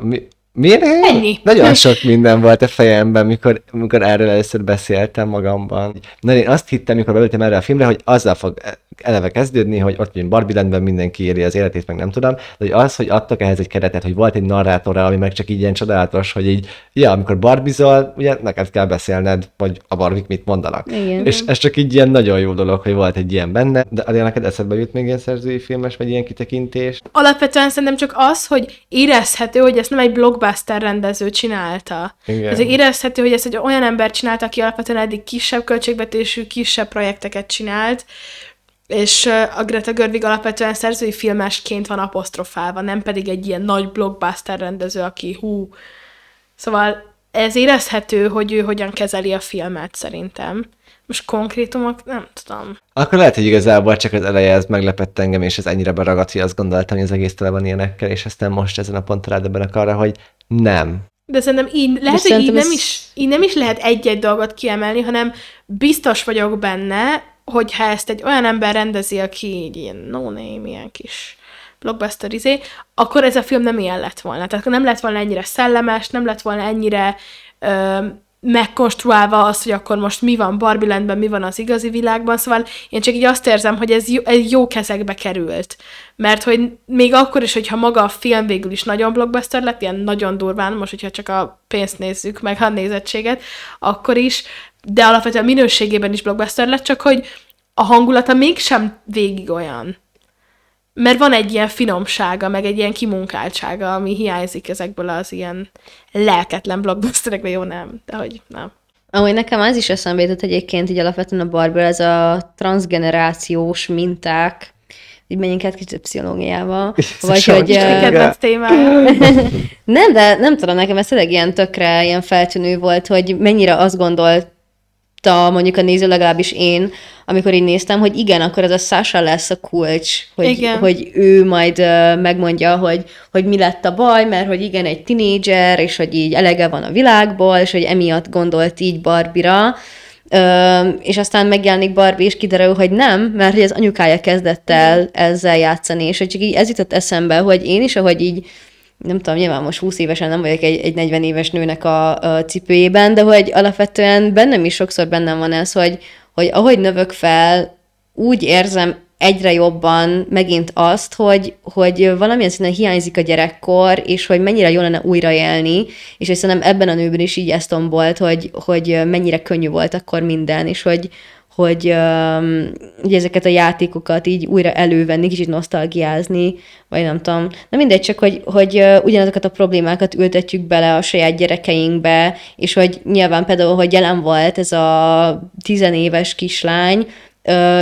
mi, miért? Ennyi. Nagyon sok minden volt a fejemben, mikor, mikor erről először beszéltem magamban. Na, én azt hittem, mikor beültem erre a filmre, hogy azzal fog eleve kezdődni, hogy ott vagyunk Barbie Landben, mindenki éli az életét, meg nem tudom, de hogy az, hogy adtak ehhez egy keretet, hogy volt egy narrátora, ami meg csak így ilyen csodálatos, hogy így, ja, amikor barbizol, ugye neked kell beszélned, hogy a barbik mit mondanak. Igen. És ez csak így ilyen nagyon jó dolog, hogy volt egy ilyen benne, de azért neked eszedbe jut még ilyen szerzői filmes, vagy ilyen kitekintés? Alapvetően szerintem csak az, hogy érezhető, hogy ezt nem egy blockbuster rendező csinálta. Igen. Ez érezhető, hogy ezt egy olyan ember csinálta, aki alapvetően eddig kisebb költségvetésű, kisebb projekteket csinált, és a Greta Gerwig alapvetően szerzői filmesként van apostrofálva, nem pedig egy ilyen nagy blockbuster rendező, aki hú. Szóval ez érezhető, hogy ő hogyan kezeli a filmet szerintem. Most konkrétumok, nem tudom. Akkor lehet, hogy igazából csak az eleje ez meglepett engem, és ez ennyire beragadt, hogy azt gondoltam, hogy az egész tele van ilyenekkel, és aztán most ezen a ponton rádöbbenek arra, hogy nem. De szerintem így, lehet, hogy így szerintem nem, ez- is, így nem is lehet egy-egy dolgot kiemelni, hanem biztos vagyok benne, hogyha ezt egy olyan ember rendezi, aki így ilyen no-name, ilyen kis blockbuster izé, akkor ez a film nem ilyen lett volna. Tehát nem lett volna ennyire szellemes, nem lett volna ennyire ö, megkonstruálva az, hogy akkor most mi van Barbie Landben, mi van az igazi világban, szóval én csak így azt érzem, hogy ez jó, ez jó kezekbe került. Mert hogy még akkor is, hogyha maga a film végül is nagyon blockbuster lett, ilyen nagyon durván, most hogyha csak a pénzt nézzük, meg a nézettséget, akkor is, de alapvetően minőségében is blockbuster lett, csak hogy a hangulata mégsem végig olyan. Mert van egy ilyen finomsága, meg egy ilyen kimunkáltsága, ami hiányzik ezekből az ilyen lelketlen blockbusterekből, jó nem, de hogy nem. Ahogy nekem az is eszembe jutott egyébként, így alapvetően a Barbie, ez a transgenerációs minták, így menjünk át kicsit pszichológiába. Vagy Sajnos hogy... témája. Nem, de nem tudom, nekem ez tényleg ilyen tökre ilyen feltűnő volt, hogy mennyire azt gondolta mondjuk a néző, legalábbis én, amikor így néztem, hogy igen, akkor ez a Sasha lesz a kulcs, hogy, Igen. hogy ő majd megmondja, hogy, hogy mi lett a baj, mert hogy igen, egy tinédzser, és hogy így elege van a világból, és hogy emiatt gondolt így Barbira, Ö, és aztán megjelenik Barbie, és kiderül, hogy nem, mert hogy az anyukája kezdett el ezzel játszani, és hogy csak így ez jutott eszembe, hogy én is, ahogy így nem tudom, nyilván most 20 évesen nem vagyok egy, egy 40 éves nőnek a, a cipőjében, de hogy alapvetően bennem is sokszor bennem van ez, hogy, hogy ahogy növök fel, úgy érzem egyre jobban megint azt, hogy, hogy valamilyen szinten hiányzik a gyerekkor, és hogy mennyire jó lenne újraélni, és szerintem ebben a nőben is így ezt tombolt, hogy, hogy mennyire könnyű volt akkor minden, és hogy, hogy um, ugye ezeket a játékokat így újra elővenni, kicsit nosztalgiázni, vagy nem tudom. Na mindegy, csak hogy, hogy uh, ugyanazokat a problémákat ültetjük bele a saját gyerekeinkbe, és hogy nyilván például, hogy jelen volt ez a tizenéves kislány,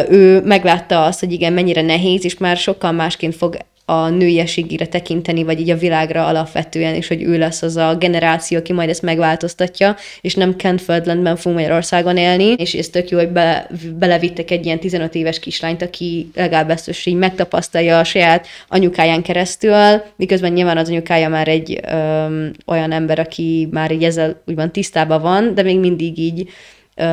ő meglátta azt, hogy igen, mennyire nehéz, és már sokkal másként fog a nőiességére tekinteni, vagy így a világra alapvetően, és hogy ő lesz az a generáció, aki majd ezt megváltoztatja, és nem Kent Földlandben fog Magyarországon élni, és ez tök jó, hogy be, belevittek egy ilyen 15 éves kislányt, aki legalább ezt is így megtapasztalja a saját anyukáján keresztül, miközben nyilván az anyukája már egy öm, olyan ember, aki már így ezzel úgymond tisztában van, de még mindig így ö,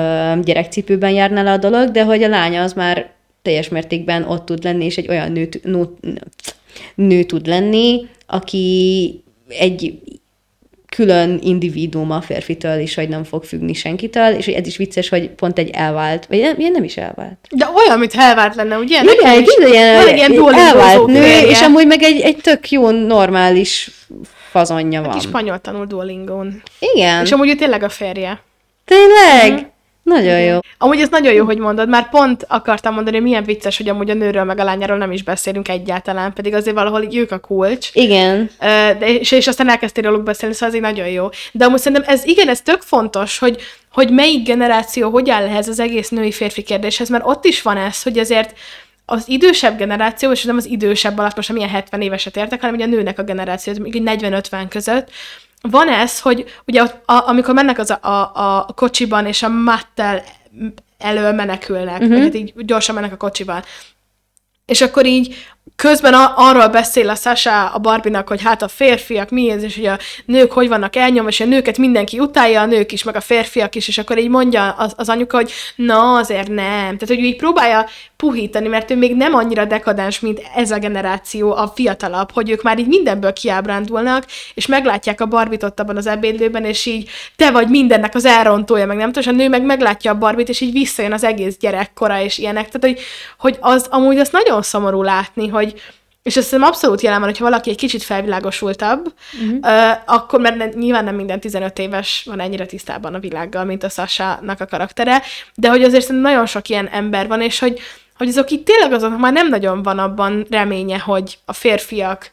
gyerekcipőben járna le a dolog, de hogy a lánya az már teljes mértékben ott tud lenni, és egy olyan nő, t- nő, nő tud lenni, aki egy külön individuum a férfitől is, hogy nem fog függni senkitől, és ez is vicces, hogy pont egy elvált, vagy nem, ilyen nem is elvált. De olyan, mint elvárt lenne, ugye? Igen, egy ilyen, egy ilyen elvált nő, férje. és amúgy meg egy, egy tök jó, normális fazonja Aki van. spanyol tanul Duolingón. Igen, És amúgy ő tényleg a férje. tényleg? Nagyon jó. Amúgy ez nagyon jó, hogy mondod, már pont akartam mondani, hogy milyen vicces, hogy amúgy a nőről meg a lányáról nem is beszélünk egyáltalán, pedig azért valahol ők a kulcs. Igen. De, és, és aztán elkezdtél róluk beszélni, szóval ez így nagyon jó. De amúgy szerintem ez igen, ez tök fontos, hogy, hogy melyik generáció hogy áll ehhez az egész női-férfi kérdéshez, mert ott is van ez, hogy azért az idősebb generáció, és nem az idősebb alatt most nem ilyen 70 éveset értek, hanem ugye a nőnek a generáció, még egy 40-50 között, van ez, hogy ugye ott, a, amikor mennek az a, a, a kocsiban, és a mattel elől menekülnek, uh-huh. vagy hát így gyorsan mennek a kocsiban, és akkor így közben a, arról beszél a Sasha a Barbinak, hogy hát a férfiak mi ez, és hogy a nők hogy vannak elnyomva, és a nőket mindenki utálja, a nők is, meg a férfiak is, és akkor így mondja az, az anyuka, hogy na, azért nem. Tehát, hogy így próbálja puhítani, mert ő még nem annyira dekadens, mint ez a generáció, a fiatalabb, hogy ők már így mindenből kiábrándulnak, és meglátják a Barbit ott abban az ebédlőben, és így te vagy mindennek az elrontója, meg nem tudom, és a nő meg meglátja a Barbit, és így visszajön az egész gyerekkora, és ilyenek. Tehát, hogy, hogy az amúgy azt nagyon szomorú látni, hogy és azt hiszem abszolút jelen van, hogyha valaki egy kicsit felvilágosultabb, uh-huh. uh, akkor, mert ne- nyilván nem minden 15 éves van ennyire tisztában a világgal, mint a Sasha-nak a karaktere, de hogy azért nagyon sok ilyen ember van, és hogy, hogy azok itt tényleg azoknak már nem nagyon van abban reménye, hogy a férfiak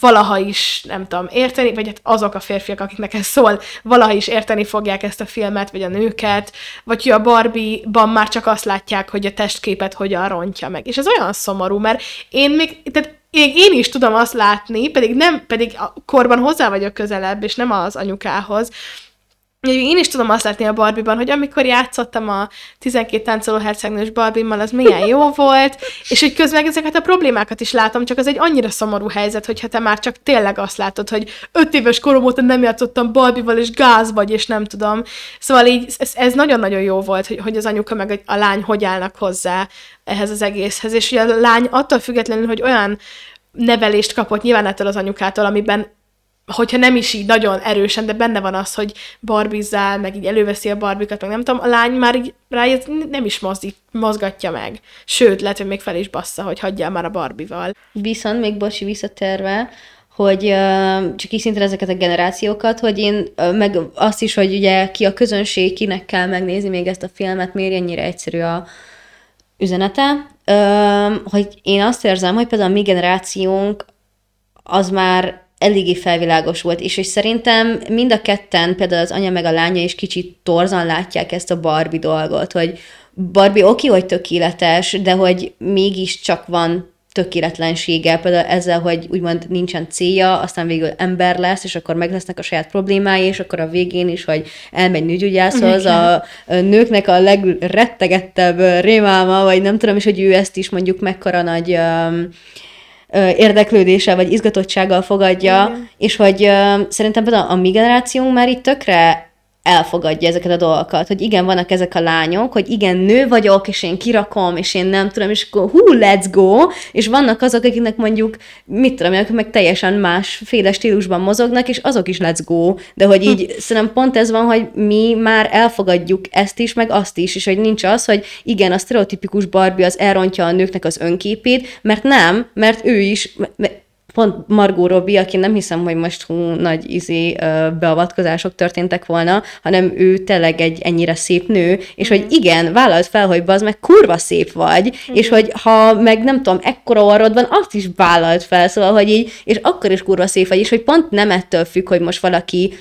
valaha is, nem tudom, érteni, vagy hát azok a férfiak, akiknek ez szól, valaha is érteni fogják ezt a filmet, vagy a nőket, vagy hogy a Barbie-ban már csak azt látják, hogy a testképet hogyan rontja meg. És ez olyan szomorú, mert én még, tehát én, én is tudom azt látni, pedig nem, pedig a korban hozzá vagyok közelebb, és nem az anyukához, én is tudom azt látni a Barbie-ban, hogy amikor játszottam a 12 táncoló hercegnős Barbie-mal, az milyen jó volt, és hogy közben ezeket a problémákat is látom, csak az egy annyira szomorú helyzet, hogyha te már csak tényleg azt látod, hogy 5 éves korom óta nem játszottam Barbie-val, és gáz vagy, és nem tudom. Szóval így ez, ez nagyon-nagyon jó volt, hogy, hogy az anyuka meg a lány hogy állnak hozzá ehhez az egészhez, és hogy a lány attól függetlenül, hogy olyan nevelést kapott nyilván ettől az anyukától, amiben hogyha nem is így nagyon erősen, de benne van az, hogy barbizzál, meg így előveszi a barbikat, meg nem tudom, a lány már így rájött, nem is mozdít, mozgatja meg. Sőt, lehet, hogy még fel is bassza, hogy hagyjál már a barbival. Viszont még Bocsi visszatérve, hogy csak így szintén ezeket a generációkat, hogy én, meg azt is, hogy ugye ki a közönség, kinek kell megnézni még ezt a filmet, miért ennyire egyszerű a üzenete, hogy én azt érzem, hogy például a mi generációnk az már eléggé felvilágos volt, és, és szerintem mind a ketten, például az anya meg a lánya is kicsit torzan látják ezt a Barbie dolgot, hogy Barbie oké, hogy tökéletes, de hogy mégiscsak van tökéletlensége, például ezzel, hogy úgymond nincsen célja, aztán végül ember lesz, és akkor meg lesznek a saját problémái, és akkor a végén is, hogy elmegy nőgyógyászhoz, a nőknek a legrettegettebb rémálma, vagy nem tudom is, hogy ő ezt is mondjuk mekkora nagy um, érdeklődéssel vagy izgatottsággal fogadja, Igen. és hogy szerintem például a mi generációnk már itt tökre elfogadja ezeket a dolgokat, hogy igen, vannak ezek a lányok, hogy igen, nő vagyok, és én kirakom, és én nem tudom, és akkor hú, let's go, és vannak azok, akiknek mondjuk, mit tudom, akik meg teljesen másféle stílusban mozognak, és azok is let's go, de hogy így hm. szerintem pont ez van, hogy mi már elfogadjuk ezt is, meg azt is, és hogy nincs az, hogy igen, a sztereotipikus Barbie az elrontja a nőknek az önképét, mert nem, mert ő is, pont Margot Robbie, aki nem hiszem, hogy most hú, nagy izé beavatkozások történtek volna, hanem ő tényleg egy ennyire szép nő, és mm. hogy igen, vállalt fel, hogy az meg kurva szép vagy, mm. és hogy ha meg nem tudom, ekkora orrod van, azt is vállalt fel, szóval, hogy így, és akkor is kurva szép vagy, és hogy pont nem ettől függ, hogy most valaki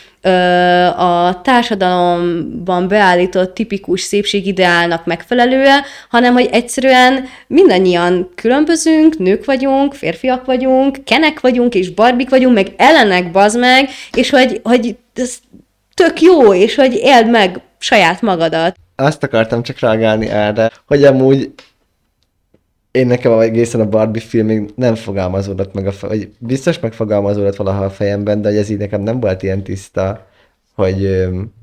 a társadalomban beállított tipikus szépségideálnak megfelelően, hanem hogy egyszerűen mindannyian különbözünk, nők vagyunk, férfiak vagyunk, kenek vagyunk, és barbik vagyunk, meg ellenek bazd meg, és hogy, hogy ez tök jó, és hogy éld meg saját magadat. Azt akartam csak reagálni erre, hogy amúgy én nekem egészen a Barbie filmig nem fogalmazódott meg a fe- vagy biztos megfogalmazódott valaha a fejemben, de hogy ez így nekem nem volt ilyen tiszta, hogy öm,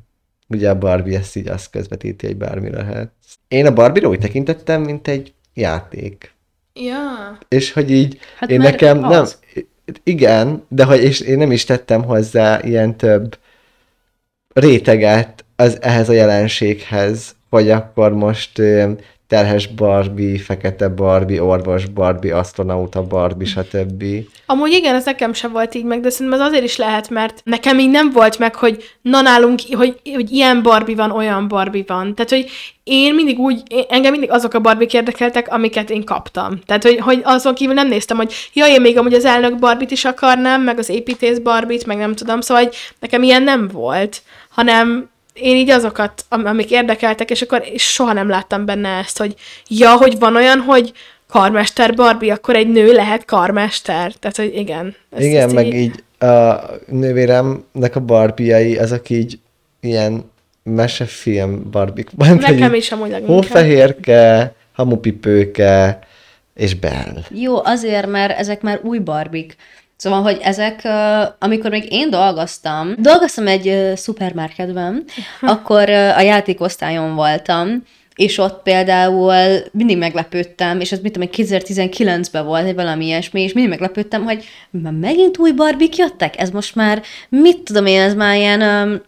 ugye a Barbie ezt így azt közvetíti, hogy bármi lehet. Én a Barbie-ra úgy tekintettem, mint egy játék. Ja. És hogy így hát én nekem az. nem, igen, de hogy és én nem is tettem hozzá ilyen több réteget az, ehhez a jelenséghez, hogy akkor most terhes Barbie, fekete Barbie, orvos Barbie, asztronauta Barbie, stb. Amúgy igen, ez nekem sem volt így meg, de szerintem az azért is lehet, mert nekem így nem volt meg, hogy na nálunk, hogy, hogy ilyen Barbie van, olyan Barbie van. Tehát, hogy én mindig úgy, engem mindig azok a barbie érdekeltek, amiket én kaptam. Tehát, hogy, hogy azon kívül nem néztem, hogy ja, én még amúgy az elnök Barbit is akarnám, meg az építész Barbit, meg nem tudom, szóval hogy nekem ilyen nem volt, hanem én így azokat, amik érdekeltek, és akkor és soha nem láttam benne ezt, hogy ja, hogy van olyan, hogy karmester Barbie, akkor egy nő lehet karmester. Tehát, hogy igen. Ezt, igen, ezt meg így... így a nővéremnek a barbiai, azok így ilyen mesefilm barbik. Nekem is amúgy leginkább. Hófehérke, hamupipőke, és Bell. Jó, azért, mert ezek már új barbik. Szóval, hogy ezek, amikor még én dolgoztam, dolgoztam egy szupermarketben, akkor a játékosztályon voltam, és ott például mindig meglepődtem, és ez mit tudom, 2019-ben volt, egy valami ilyesmi, és mindig meglepődtem, hogy már megint új barbik jöttek? Ez most már, mit tudom én, ez már ilyen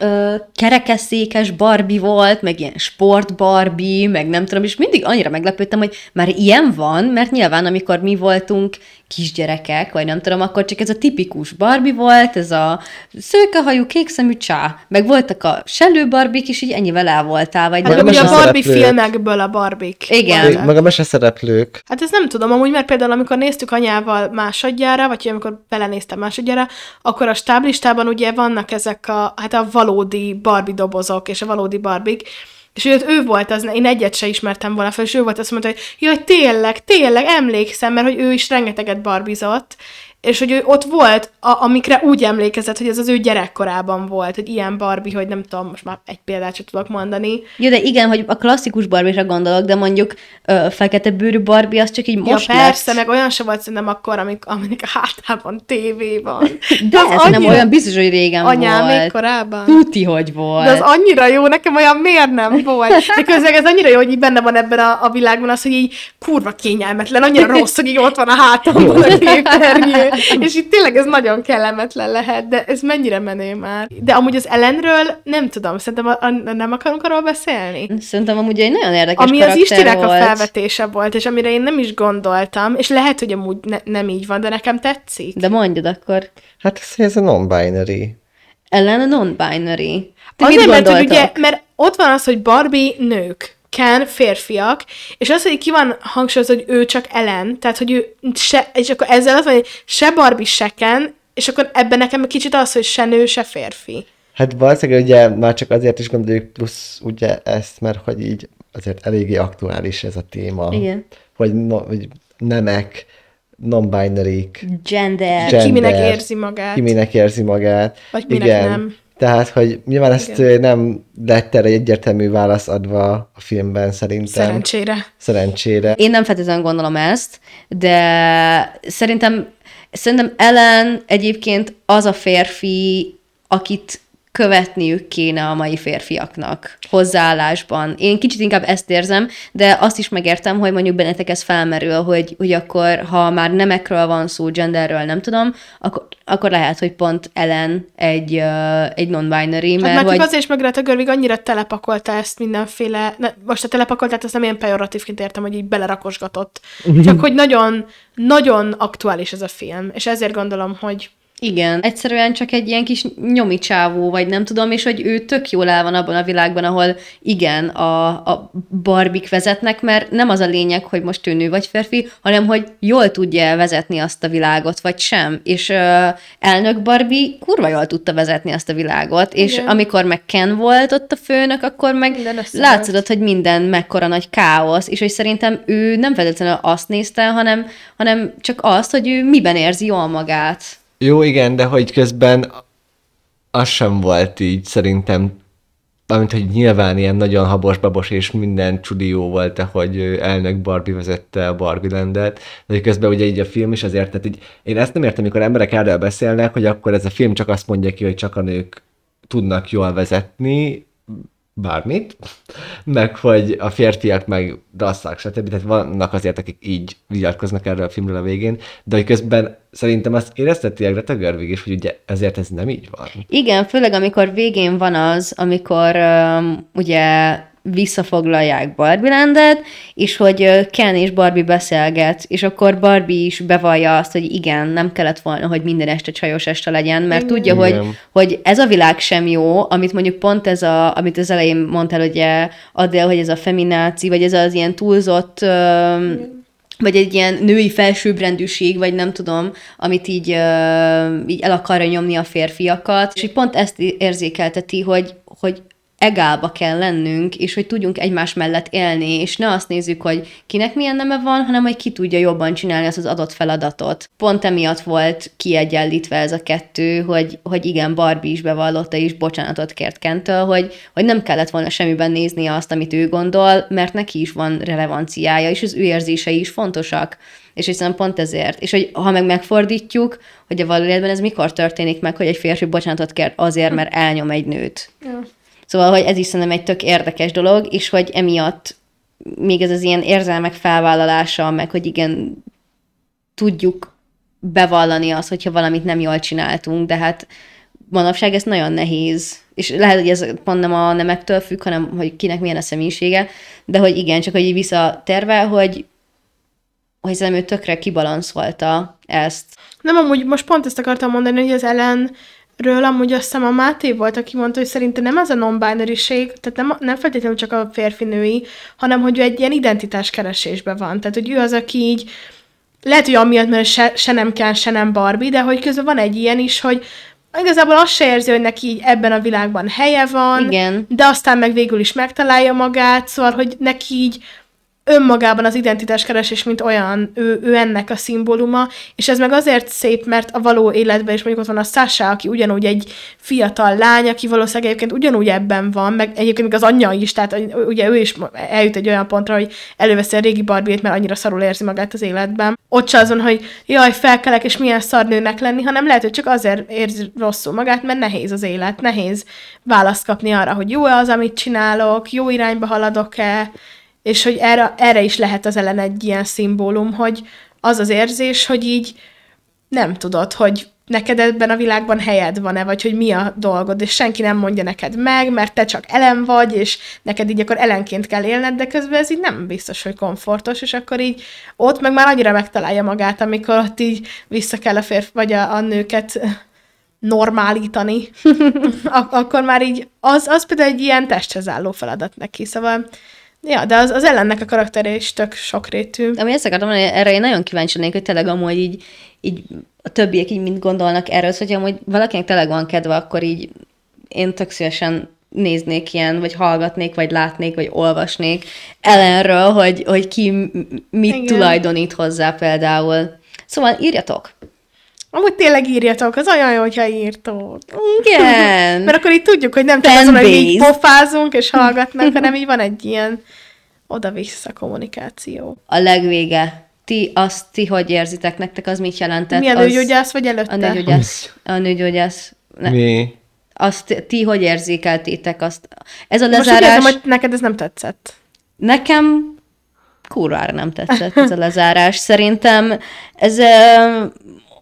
ö, kerekesszékes Barbie volt, meg ilyen sport Barbie, meg nem tudom, és mindig annyira meglepődtem, hogy már ilyen van, mert nyilván amikor mi voltunk kisgyerekek, vagy nem tudom, akkor csak ez a tipikus Barbie volt, ez a szőkehajú, kékszemű csá, meg voltak a sellő barbik is, így ennyivel el voltál. Vagy hát nem. Ugye a Barbie filmekből a barbik. Igen. Voltak. Meg a meseszereplők. Hát ez nem tudom, amúgy, mert például amikor néztük anyával másodjára, vagy amikor belenéztem másodjára, akkor a stáblistában ugye vannak ezek a, hát a valódi Barbie dobozok, és a valódi barbik, és ő, ő volt az, én egyet se ismertem volna fel, és ő volt azt mondta, hogy jaj, tényleg, tényleg, emlékszem, mert hogy ő is rengeteget barbizott, és hogy ő ott volt, a, amikre úgy emlékezett, hogy ez az ő gyerekkorában volt, hogy ilyen Barbie, hogy nem tudom, most már egy példát sem tudok mondani. Jó, de igen, hogy a klasszikus Barbie-ra gondolok, de mondjuk ö, fekete bőrű Barbie, az csak így most ja, persze, lett. meg olyan se volt szerintem akkor, amik, aminek a hátában tévé van. De az ez nem annyira- olyan biztos, hogy régen Anyám még volt. korábban. Tuti, hogy volt. De az annyira jó, nekem olyan miért nem volt. De közben ez annyira jó, hogy így benne van ebben a, a világban az, hogy így kurva kényelmetlen, annyira rossz, hogy így ott van a hátamon a képernyő. És itt tényleg ez nagyon kellemetlen lehet, de ez mennyire menő már. De amúgy az ellenről nem tudom, szerintem a, a, nem akarunk arról beszélni. Szerintem amúgy egy nagyon érdekes Ami az Istinek a volt. felvetése volt, és amire én nem is gondoltam, és lehet, hogy amúgy ne, nem így van, de nekem tetszik. De mondjad akkor. Hát ez, ez a non-binary. Ellen a non-binary. Te Azért, mert, hogy ugye, mert ott van az, hogy Barbie nők, Ken férfiak, és az, hogy ki van hangsúlyozva, hogy ő csak Ellen, tehát, hogy ő se, és akkor ezzel az van, hogy se Barbie, se Ken, és akkor ebben nekem kicsit az, hogy se nő, se férfi. Hát valószínűleg ugye már csak azért is gondoljuk plusz ugye ezt, mert hogy így azért eléggé aktuális ez a téma. Igen. Hogy, no, hogy nemek, non-binary Gender. Gen- Ki minek Gender. érzi magát. ki minek érzi magát. Vagy minek nem. Tehát, hogy nyilván ezt Igen. nem lett erre egy egyértelmű válasz adva a filmben szerintem. Szerencsére. Szerencsére. Én nem feltétlenül gondolom ezt, de szerintem, szerintem Ellen egyébként az a férfi, akit követniük kéne a mai férfiaknak hozzáállásban. Én kicsit inkább ezt érzem, de azt is megértem, hogy mondjuk bennetek ez felmerül, hogy, hogy akkor, ha már nemekről van szó, genderről, nem tudom, akkor, akkor lehet, hogy pont Ellen egy, uh, egy non-binary, Hát mert mert hogy... azért is meg Greta Gerwig annyira telepakolta ezt mindenféle, ne, most a telepakoltát azt nem ilyen pejoratívként értem, hogy így belerakosgatott. Csak hogy nagyon, nagyon aktuális ez a film, és ezért gondolom, hogy Igen, egyszerűen csak egy ilyen kis nyomi csávó, vagy nem tudom, és hogy ő tök jól el van abban a világban, ahol igen, a, a barbik vezetnek, mert nem az a lényeg, hogy most ő nő vagy férfi, hanem hogy jól tudja vezetni azt a világot, vagy sem. És uh, elnök Barbie kurva jól tudta vezetni azt a világot, és Igen. amikor meg Ken volt ott a főnök, akkor meg látszott, hogy minden mekkora nagy káosz, és hogy szerintem ő nem feltétlenül azt nézte, hanem, hanem csak azt, hogy ő miben érzi jól magát. Jó, igen, de hogy közben az sem volt így szerintem, amint hogy nyilván ilyen nagyon habos-babos és minden csudi jó volt, hogy elnök Barbie vezette a Barbie landet, de közben ugye így a film is azért, tehát így, én ezt nem értem, amikor emberek erről beszélnek, hogy akkor ez a film csak azt mondja ki, hogy csak a nők tudnak jól vezetni, bármit, meg hogy a férfiak meg dasszák, stb. Tehát vannak azért, akik így vigyatkoznak erről a filmről a végén, de hogy közben szerintem azt érezteti a Greta Gerwig is, hogy ugye ezért ez nem így van. Igen, főleg amikor végén van az, amikor um, ugye visszafoglalják Barbie Landet, és hogy Ken és Barbie beszélget, és akkor Barbie is bevallja azt, hogy igen, nem kellett volna, hogy minden este csajos este legyen, mert Igen. tudja, hogy, Igen. hogy ez a világ sem jó, amit mondjuk pont ez a, amit az elején mondtál, ugye Adél, hogy ez a femináci, vagy ez az ilyen túlzott um, vagy egy ilyen női felsőbbrendűség, vagy nem tudom, amit így, így el akarja nyomni a férfiakat, és így pont ezt érzékelteti, hogy, hogy egálba kell lennünk, és hogy tudjunk egymás mellett élni, és ne azt nézzük, hogy kinek milyen neme van, hanem hogy ki tudja jobban csinálni azt az adott feladatot. Pont emiatt volt kiegyenlítve ez a kettő, hogy, hogy igen, Barbie is bevallotta és bocsánatot kért Kentől, hogy, hogy nem kellett volna semmiben nézni azt, amit ő gondol, mert neki is van relevanciája, és az ő érzései is fontosak. És hiszen pont ezért. És hogy ha meg megfordítjuk, hogy a valójában ez mikor történik meg, hogy egy férfi bocsánatot kért azért, mert elnyom egy nőt. Ja. Szóval, hogy ez is szerintem egy tök érdekes dolog, és hogy emiatt még ez az ilyen érzelmek felvállalása, meg hogy igen, tudjuk bevallani azt, hogyha valamit nem jól csináltunk, de hát manapság ez nagyon nehéz. És lehet, hogy ez pont nem a nemektől függ, hanem hogy kinek milyen a személyisége, de hogy igen, csak hogy visszaterve, hogy hogy szerintem ő tökre kibalanszolta ezt. Nem, amúgy most pont ezt akartam mondani, hogy az ellenről amúgy azt hiszem a Máté volt, aki mondta, hogy szerintem nem az a non tehát nem, nem feltétlenül csak a férfi-női, hanem hogy ő egy ilyen identitáskeresésben van. Tehát, hogy ő az, aki így lehet, hogy amiatt, mert se, se nem kell, se nem Barbie, de hogy közben van egy ilyen is, hogy igazából azt se érzi, hogy neki így ebben a világban helye van, Igen. de aztán meg végül is megtalálja magát, szóval, hogy neki így önmagában az identitáskeresés, mint olyan, ő, ő ennek a szimbóluma, és ez meg azért szép, mert a való életben is mondjuk ott van a Sasha, aki ugyanúgy egy fiatal lány, aki valószínűleg egyébként ugyanúgy ebben van, meg egyébként még az anyja is, tehát ugye ő is eljut egy olyan pontra, hogy előveszi a régi barbie mert annyira szarul érzi magát az életben. Ott se azon, hogy jaj, felkelek, és milyen szarnőnek lenni, hanem lehet, hogy csak azért érzi rosszul magát, mert nehéz az élet, nehéz választ kapni arra, hogy jó-e az, amit csinálok, jó irányba haladok-e, és hogy erre, erre is lehet az ellen egy ilyen szimbólum, hogy az az érzés, hogy így nem tudod, hogy neked ebben a világban helyed van-e, vagy hogy mi a dolgod, és senki nem mondja neked meg, mert te csak ellen vagy, és neked így akkor ellenként kell élned, de közben ez így nem biztos, hogy komfortos, és akkor így ott meg már annyira megtalálja magát, amikor ott így vissza kell a férfi, vagy a, a nőket normálítani, Ak- akkor már így, az, az például egy ilyen testhez álló feladat neki, szóval Ja, de az, az ellennek a karaktere is tök sokrétű. Ami ezt akartam mondani, erre én nagyon kíváncsi lennék, hogy tényleg amúgy így, így a többiek így mind gondolnak erről, hogy amúgy valakinek tényleg van kedve, akkor így én tök szívesen néznék ilyen, vagy hallgatnék, vagy látnék, vagy olvasnék ellenről, hogy, hogy ki mit Igen. tulajdonít hozzá például. Szóval írjatok! Amúgy tényleg írjatok, az olyan jó, hogyha írtok. Igen. Mert akkor így tudjuk, hogy nem csak azon, hogy így pofázunk és hallgatnak, hanem így van egy ilyen oda-vissza kommunikáció. A legvége. Ti azt, ti hogy érzitek? Nektek az mit jelentett? Milyen az... nőgyógyász vagy előtte? A nőgyógyász. A nőgyógyász. Ne. Mi? Azt ti hogy érzékeltétek azt? Ez a lezárás... Most érzem, hogy neked ez nem tetszett. Nekem kurvára nem tetszett ez a lezárás. Szerintem ez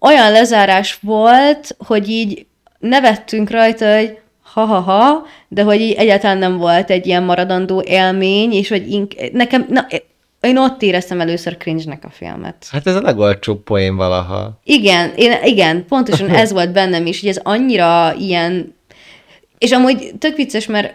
olyan lezárás volt, hogy így nevettünk rajta, hogy ha-ha-ha, de hogy így egyáltalán nem volt egy ilyen maradandó élmény, és hogy ink- nekem, na, én ott éreztem először cringe-nek a filmet. Hát ez a legolcsóbb poén valaha. Igen, én, igen, pontosan ez volt bennem is, hogy ez annyira ilyen, és amúgy tök vicces, mert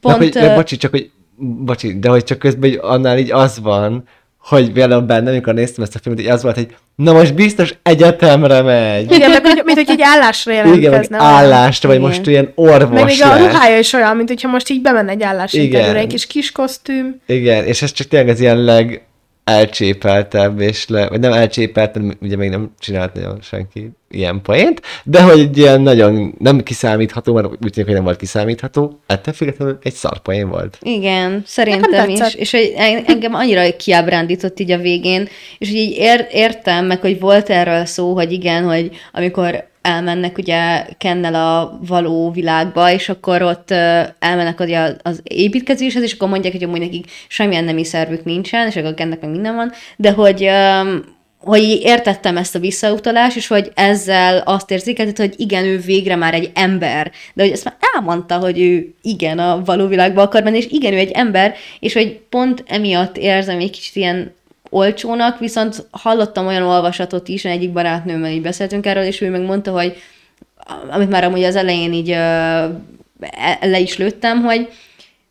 pont... Na, hogy, uh... bocsi, csak hogy, bocsi, de hogy csak közben hogy annál így az van, hogy velem benne, amikor néztem ezt a filmet, hogy az volt, hogy na most biztos egyetemre megy. Igen, meg, mint, mint hogy egy állásra jelentkezne. Igen, állásra, vagy most ilyen orvos Meg még a ruhája is olyan, mint hogyha most így bemenne egy állásinterjúra, egy kis kis kosztüm. Igen, és ez csak tényleg az ilyen leg elcsépeltebb, és le, vagy nem elcsépeltem, ugye még nem csinált nagyon senki ilyen poént, de hogy egy ilyen nagyon nem kiszámítható, mert úgy tűnik, hogy nem volt kiszámítható, ettől függetlenül egy szarpoén volt. Igen, szerintem is. És hogy engem annyira kiábrándított így a végén, és hogy így ér, értem, meg hogy volt erről szó, hogy igen, hogy amikor elmennek ugye Kennel a való világba, és akkor ott elmennek ugye az építkezéshez, és akkor mondják, hogy amúgy nekik semmilyen nemi szervük nincsen, és akkor Kennek meg minden van, de hogy hogy értettem ezt a visszautalást, és hogy ezzel azt érzékeltet, hogy igen, ő végre már egy ember, de hogy ezt már elmondta, hogy ő igen, a való világba akar menni, és igen, ő egy ember, és hogy pont emiatt érzem egy kicsit ilyen olcsónak, viszont hallottam olyan olvasatot is, egyik barátnőmmel így beszéltünk erről, és ő meg mondta, hogy amit már amúgy az elején így uh, le is lőttem, hogy,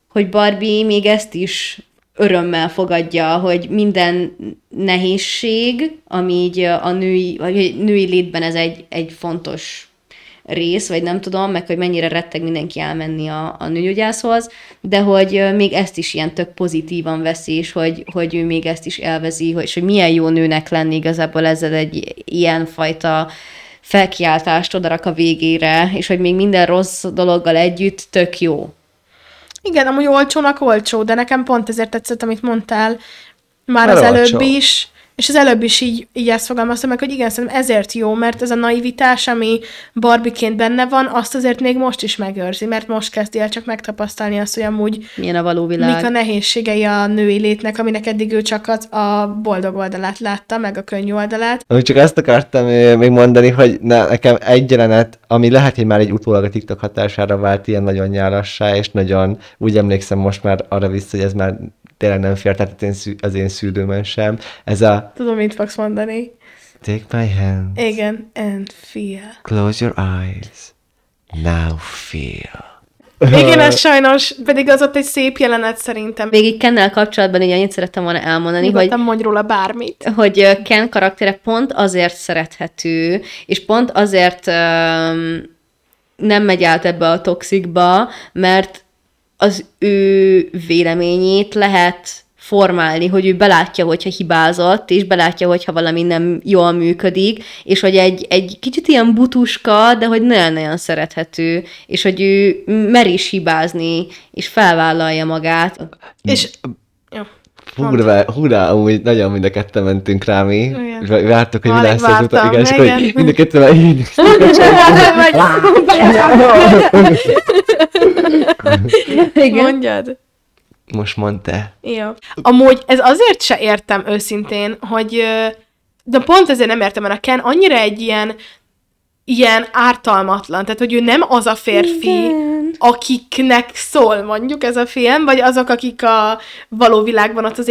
hogy Barbie még ezt is örömmel fogadja, hogy minden nehézség, ami így a női, vagy női létben ez egy, egy fontos rész, vagy nem tudom, meg hogy mennyire retteg mindenki elmenni a, a nőgyógyászhoz, de hogy még ezt is ilyen tök pozitívan veszi, és hogy, hogy ő még ezt is elvezi, hogy, és hogy milyen jó nőnek lenni igazából ezzel egy ilyen fajta felkiáltást odarak a végére, és hogy még minden rossz dologgal együtt tök jó. Igen, amúgy olcsónak olcsó, de nekem pont ezért tetszett, amit mondtál már Mert az olcsó. előbb is, és az előbb is így, így ezt fogalmaztam meg, hogy igen, szerintem ezért jó, mert ez a naivitás, ami barbiként benne van, azt azért még most is megőrzi, mert most kezdi el csak megtapasztalni azt, hogy amúgy milyen a való világ. Mik a nehézségei a női létnek, aminek eddig ő csak az a boldog oldalát látta, meg a könnyű oldalát. Úgy csak azt akartam még mondani, hogy ne, nekem egy jelenet, ami lehet, hogy már egy utólag a TikTok hatására vált ilyen nagyon nyálassá, és nagyon úgy emlékszem most már arra vissza, hogy ez már tényleg nem fér, tehát én, az én szűrőmön sem. Ez a... Tudom, mit fogsz mondani. Take my hand. Igen, and feel. Close your eyes. Now feel. Igen, ez sajnos, pedig az ott egy szép jelenet szerintem. Végig Kennel kapcsolatban így annyit szerettem volna elmondani, Nyugodtan hogy... mondj róla bármit. Hogy Ken karaktere pont azért szerethető, és pont azért um, nem megy át ebbe a toxikba, mert az ő véleményét lehet formálni, hogy ő belátja, hogyha hibázott, és belátja, hogyha valami nem jól működik, és hogy egy, egy kicsit ilyen butuska, de hogy nagyon-nagyon szerethető, és hogy ő mer is hibázni, és felvállalja magát. És... Jó. Hurrá, hurrá, amúgy nagyon mind a ketten mentünk rá mi. Igen. Vártuk, hogy mi lesz az utat. Igen, és akkor mind a ketten így. Igen. Mondjad. Most mondta. Jó. Amúgy ez azért se értem őszintén, hogy de pont ezért nem értem, mert a Ken annyira egy ilyen ilyen ártalmatlan, tehát hogy ő nem az a férfi, Igen. akiknek szól mondjuk ez a film, vagy azok, akik a való világban ott az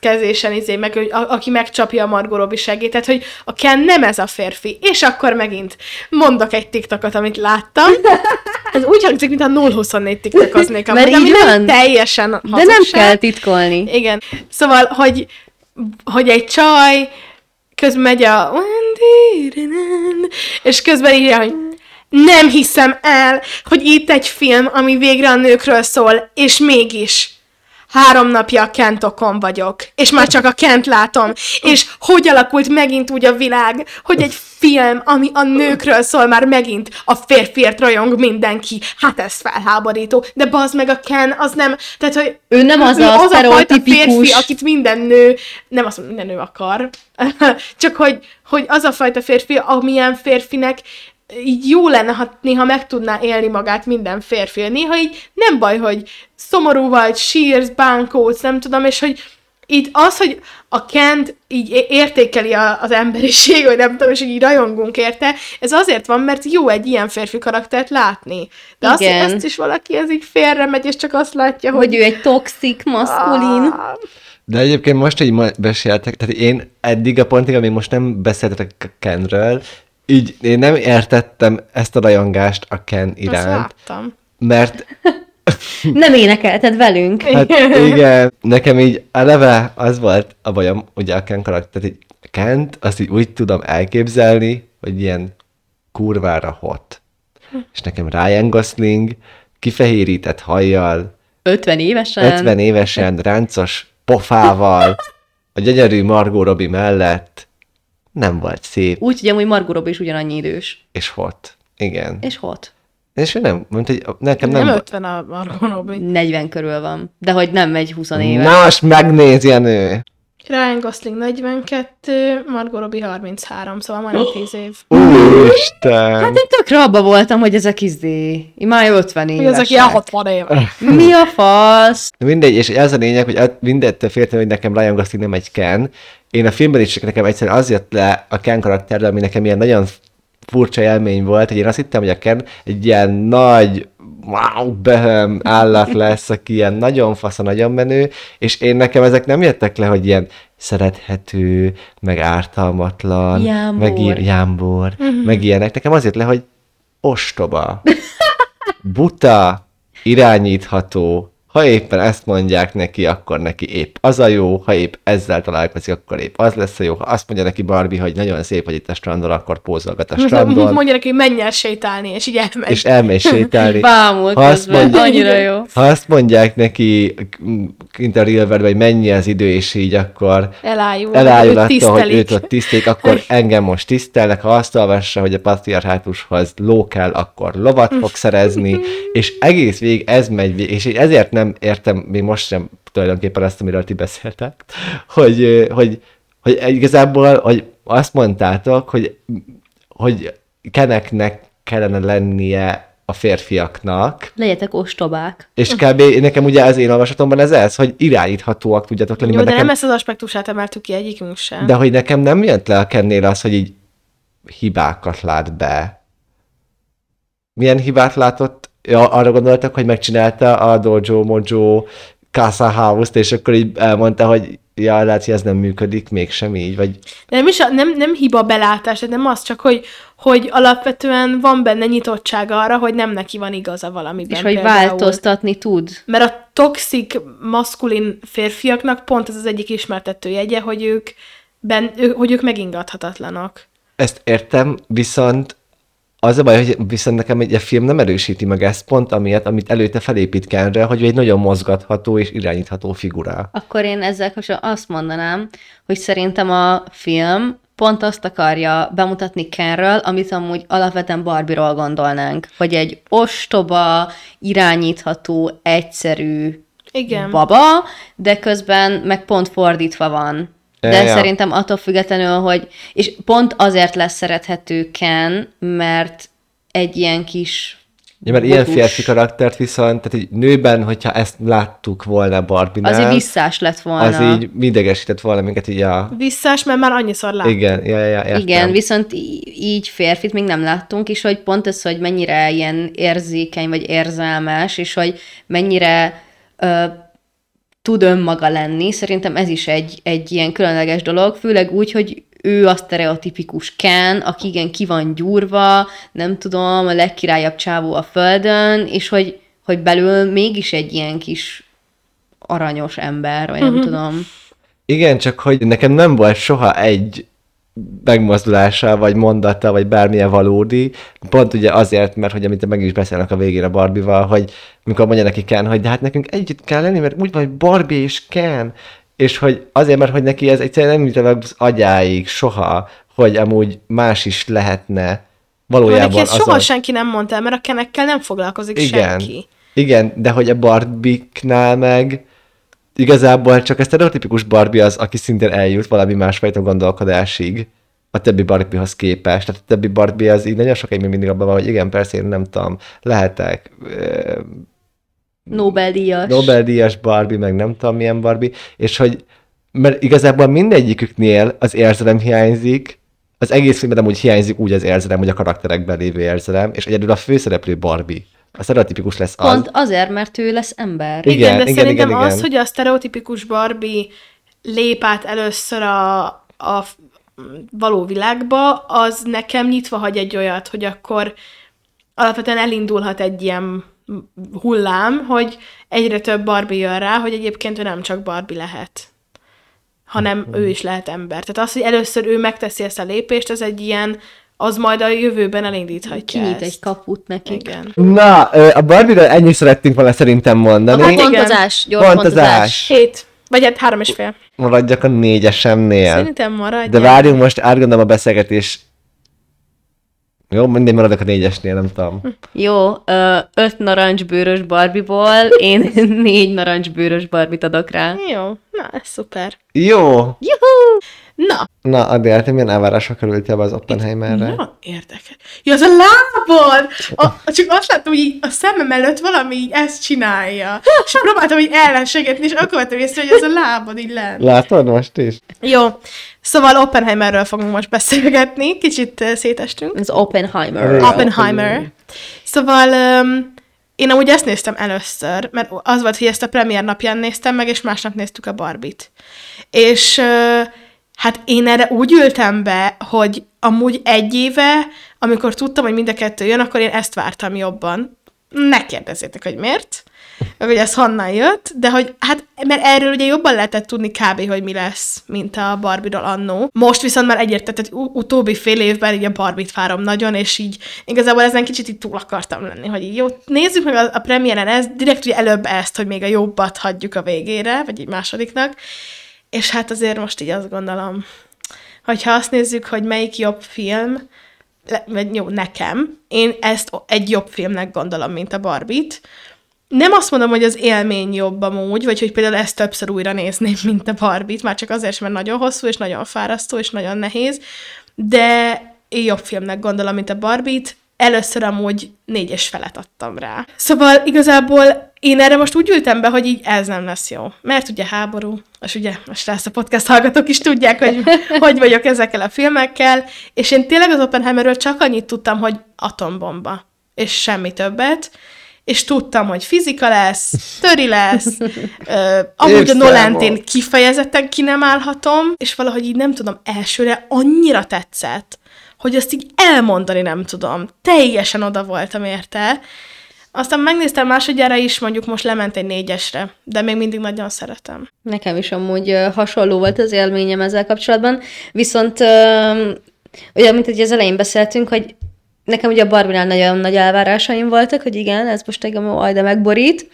építkezésen izé, meg, hogy a, aki megcsapja a Margot Robbie segít, tehát hogy a Ken nem ez a férfi. És akkor megint mondok egy TikTokot, amit láttam. Ez úgy hangzik, mintha 024 TikTokoznék, amúgy, ami így nem van. teljesen De nem hazugság. kell titkolni. Igen. Szóval, hogy, hogy egy csaj közben megy a és közben írja, hogy nem hiszem el, hogy itt egy film, ami végre a nőkről szól, és mégis három napja a Kentokon vagyok, és már csak a Kent látom, és hogy alakult megint úgy a világ, hogy egy film, ami a nőkről szól, már megint a férfiért rajong mindenki. Hát ez felháborító. De bazd meg a Ken, az nem, tehát, hogy Ő nem az ő a az a fajta férfi, akit minden nő, nem azt mondom, minden nő akar, csak hogy, hogy az a fajta férfi, amilyen férfinek így jó lenne, ha néha meg tudná élni magát minden férfi. Néha így nem baj, hogy szomorú vagy, sírsz, bánkódsz, nem tudom, és hogy itt az, hogy a Kent így értékeli a, az emberiség, vagy nem tudom, és hogy így rajongunk érte, ez azért van, mert jó egy ilyen férfi karaktert látni. De azt, hogy Igen. ezt is valaki ez így félre megy, és csak azt látja, hogy... Hogy ő egy toxik, maszkulin. Ah, De egyébként most, hogy ma beszéltek, tehát én eddig a pontig, amíg most nem beszéltetek a Kenről, így én nem értettem ezt a rajongást a Ken Azt iránt, láttam. mert Nem énekelted velünk. hát igen, nekem így eleve az volt a bajom, ugye a Ken karakter, tehát így Kent, azt így úgy tudom elképzelni, hogy ilyen kurvára hot. És nekem Ryan Gosling kifehérített hajjal, 50 évesen. 50 évesen, ráncos pofával, a gyönyörű Margot Robbie mellett nem volt szép, Úgy, hogy amúgy Margot Robbie is ugyanannyi idős. és hot. Igen. És hot. És ő nem, mondta, hogy nekem nem... Nem, nem nem 50 a Margot Robbie. 40 körül van. De hogy nem megy 20 éve. Na, most megnézi a nő. Ryan Gosling 42, Margot Robbie 33, szóval majdnem 10 év. Úristen! Hát én tökre abba voltam, hogy ezek izé. Én már 50 Hogy ezek ilyen évesek. 60 éve. Mi a fasz? Mindegy, és ez a lényeg, hogy mindettől féltem, hogy nekem Ryan Gosling nem egy Ken. Én a filmben is csak nekem egyszerűen az jött le a Ken karakterre, ami nekem ilyen nagyon furcsa élmény volt, hogy én azt hittem, hogy a Ken egy ilyen nagy, wow, behem állat lesz, aki ilyen nagyon fasz, nagyon menő, és én nekem ezek nem jöttek le, hogy ilyen szerethető, meg ártalmatlan, Jámbor. meg ilyen, jámbor, meg ilyenek. Nekem az jött le, hogy ostoba, buta, irányítható, ha éppen ezt mondják neki, akkor neki épp az a jó, ha épp ezzel találkozik, akkor épp az lesz a jó. Ha azt mondja neki Barbie, hogy nagyon szép, hogy itt a strandon, akkor pózolgat a strandon, Mondja neki, hogy menj el sétálni, és így elmegy. és elmegy sétálni. Bámul Ha azt mondja- Annyira jó. Ha azt mondják neki kint a real world, hogy mennyi az idő, és így akkor Elájul. elájul őt attól, hogy őt ott tisztelik, akkor engem most tisztelnek, ha azt olvassa, hogy a patriarhátushoz ló kell, akkor lovat fog szerezni, és egész végig ez megy végig, és így ezért nem értem még most sem tulajdonképpen azt, amiről ti beszéltek, hogy, hogy, hogy igazából, hogy azt mondtátok, hogy, hogy keneknek kellene lennie a férfiaknak, Legyetek ostobák. és kb. nekem ugye az én olvasatomban ez ez, hogy irányíthatóak tudjatok lenni, Jó, de mert nem nekem, ezt az aspektusát emeltük ki egyikünk sem. de hogy nekem nem jött le a kennél az, hogy így hibákat lát be. Milyen hibát látott? Ja, arra gondoltak, hogy megcsinálta a Dojo Mojo Casa House-t, és akkor így elmondta, hogy ja, lehet, hogy ez nem működik, mégsem így, vagy nem is a, nem, nem hiba belátás, de nem az, csak hogy, hogy alapvetően van benne nyitottság arra, hogy nem neki van igaza valamiben. És hogy például. változtatni tud. Mert a toxik, maszkulin férfiaknak pont ez az egyik ismertető jegye, hogy ők, ben, ő, hogy ők megingathatatlanok. ezt értem, viszont az a baj, hogy viszont nekem egy film nem erősíti meg ezt pont amiatt, amit előtte felépít Kenre, hogy egy nagyon mozgatható és irányítható figura. Akkor én ezzel kapcsolatban azt mondanám, hogy szerintem a film pont azt akarja bemutatni Kenről, amit amúgy alapvetően Barbie-ról gondolnánk, hogy egy ostoba, irányítható, egyszerű Igen. baba, de közben meg pont fordítva van. De Ja, szerintem attól függetlenül, hogy... És pont azért lesz szerethető Ken, mert egy ilyen kis Ja, mert ilyen férfi karaktert viszont, tehát egy nőben, hogyha ezt láttuk volna Barbie-nál, Az így visszás lett volna. az így idegesített volna minket így a... Visszás, mert már annyiszor láttam. Igen, ja, ja, értem. Igen, viszont így férfit még nem láttunk, és hogy pont ez, hogy mennyire ilyen érzékeny, vagy érzelmes, és hogy mennyire ö, tud önmaga lenni, szerintem ez is egy, egy ilyen különleges dolog, főleg úgy, hogy ő a sztereotipikus Ken, aki igen ki van gyúrva, nem tudom, a legkirályabb csávó a földön, és hogy, hogy belül mégis egy ilyen kis aranyos ember, vagy nem Mhm. tudom. Igen, csak hogy nekem nem volt soha egy megmozdulása, vagy mondata, vagy bármilyen valódi, pont ugye azért, mert hogy amit meg is beszélnek a végére Barbie-val, hogy mikor mondja neki Ken, hogy de hát nekünk együtt kell lenni, mert úgy van, hogy Barbie és Ken, és hogy azért, mert hogy neki ez egyszerűen nem meg az agyáig soha, hogy amúgy más is lehetne Neki valójában ezt soha senki nem mondta mert a kenekkel nem foglalkozik Igen. senki. Igen, de hogy a Barbie-knál meg igazából csak a sztereotipikus Barbie az, aki szintén eljut valami másfajta gondolkodásig a többi Barbie-hoz képest. Tehát a többi Barbie az így nagyon sokáig még mindig abban van, hogy igen, persze én nem tudom, lehetek ö, Nobel-díjas. Nobel-díjas Barbie, meg nem tudom milyen Barbie, és hogy mert igazából mindegyiküknél az érzelem hiányzik, az egész filmben amúgy hiányzik úgy az érzelem, hogy a karakterekben lévő érzelem, és egyedül a főszereplő Barbie. A sztereotipikus lesz az. Pont azért, mert ő lesz ember. Igen, Igen, de igen, szerintem igen, az, igen. hogy a sztereotipikus Barbie lép át először a, a való világba, az nekem nyitva hagy egy olyat, hogy akkor alapvetően elindulhat egy ilyen hullám, hogy egyre több Barbie jön rá, hogy egyébként ő nem csak Barbie lehet, hanem ő is lehet ember. Tehát az, hogy először ő megteszi ezt a lépést, az egy ilyen, az majd a jövőben elindíthatja Kinyit ezt. egy kaput nekik. Igen. Na, a Barbie-ről ennyit szerettünk volna szerintem mondani. A igen. pontozás, gyors Pontozás. pontozás. Hét. Vagy hát három és fél. Maradjak a négyesemnél. Szerintem maradj. De várjunk most, átgondolom a beszélgetés. Jó, mindegy, maradok a négyesnél, nem tudom. Jó, ö, öt narancsbőrös Barbie-ból én négy narancsbőrös Barbie-t adok rá. Jó, na, ez szuper. Jó! Juhu! Na, Na, Adél, te milyen elvárásra kerültél be az Oppenheimerre? nagyon érdekes. Ja, az a lábad! A, csak azt láttam, hogy így a szemem előtt valami így ezt csinálja. És próbáltam így ellenségetni, és akkor vettem észre, hogy ez a lábad így lent. Látod most is? Jó, szóval Oppenheimerről fogunk most beszélgetni, kicsit uh, szétestünk. Az Oppenheimer. Oppenheimer. Szóval um, én amúgy ezt néztem először, mert az volt, hogy ezt a premier napján néztem meg, és másnap néztük a Barbit. És uh, hát én erre úgy ültem be, hogy amúgy egy éve, amikor tudtam, hogy mind a kettő jön, akkor én ezt vártam jobban. Ne kérdezzétek, hogy miért, meg hogy ez honnan jött, de hogy hát, mert erről ugye jobban lehetett tudni kb. hogy mi lesz, mint a Barbie-ról annó. Most viszont már egyértelmű, tehát utóbbi fél évben így a Barbie-t várom nagyon, és így igazából ezen kicsit így túl akartam lenni, hogy így jó, nézzük meg a, a premiéren ezt, direkt ugye előbb ezt, hogy még a jobbat hagyjuk a végére, vagy egy másodiknak, és hát azért most így azt gondolom, hogyha azt nézzük, hogy melyik jobb film, vagy jó, nekem, én ezt egy jobb filmnek gondolom, mint a Barbie-t. Nem azt mondom, hogy az élmény jobb amúgy, vagy hogy például ezt többször újra nézném, mint a Barbie-t, már csak azért, mert nagyon hosszú, és nagyon fárasztó, és nagyon nehéz, de én jobb filmnek gondolom, mint a Barbie-t. Először amúgy négyes felet adtam rá. Szóval igazából én erre most úgy ültem be, hogy így ez nem lesz jó. Mert ugye háború, és ugye most ezt a podcast hallgatók is tudják, hogy hogy vagyok ezekkel a filmekkel, és én tényleg az Oppenheimerről csak annyit tudtam, hogy atombomba, és semmi többet, és tudtam, hogy fizika lesz, töri lesz, ö, amúgy a. Nolent én kifejezetten ki nem állhatom, és valahogy így nem tudom, elsőre annyira tetszett, hogy azt így elmondani nem tudom. Teljesen oda voltam érte. Aztán megnéztem másodjára is, mondjuk most lement egy négyesre, de még mindig nagyon szeretem. Nekem is amúgy hasonló volt az élményem ezzel kapcsolatban, viszont ugye, mint hogy az elején beszéltünk, hogy nekem ugye a Barbie-nál nagyon nagy elvárásaim voltak, hogy igen, ez most engem majd de megborít,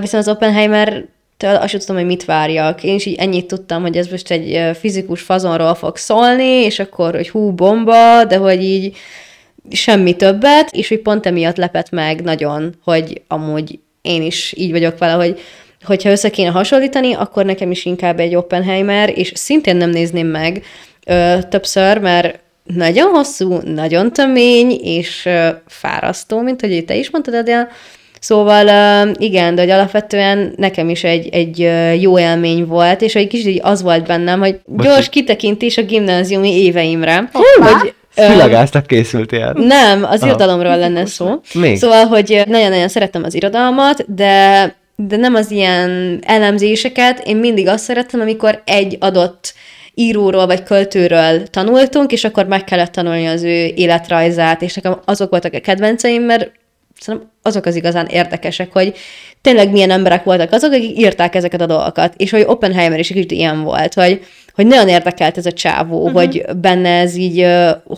viszont az Oppenheimer től azt sem tudom, hogy mit várjak. Én is így ennyit tudtam, hogy ez most egy fizikus fazonról fog szólni, és akkor, hogy hú, bomba, de hogy így semmi többet, és hogy pont emiatt lepett meg nagyon, hogy amúgy én is így vagyok vele, hogy hogyha össze kéne hasonlítani, akkor nekem is inkább egy Oppenheimer, és szintén nem nézném meg ö, többször, mert nagyon hosszú, nagyon tömény, és ö, fárasztó, mint hogy te is mondtad, Adél. Szóval igen, de hogy alapvetően nekem is egy, egy jó élmény volt, és egy kicsit így az volt bennem, hogy gyors kitekintés a gimnáziumi éveimre. Hogy, ö, Fülagáztak készültél. nem, az Aha. irodalomról lenne szó. Még? Szóval, hogy nagyon-nagyon szerettem az irodalmat, de, de nem az ilyen elemzéseket. Én mindig azt szerettem, amikor egy adott íróról vagy költőről tanultunk, és akkor meg kellett tanulni az ő életrajzát, és nekem azok voltak a kedvenceim, mert szerintem azok az igazán érdekesek, hogy tényleg milyen emberek voltak azok, akik írták ezeket a dolgokat, és hogy Oppenheimer is egy kicsit ilyen volt, hogy, hogy nagyon érdekelt ez a csávó, uh-huh. hogy benne ez így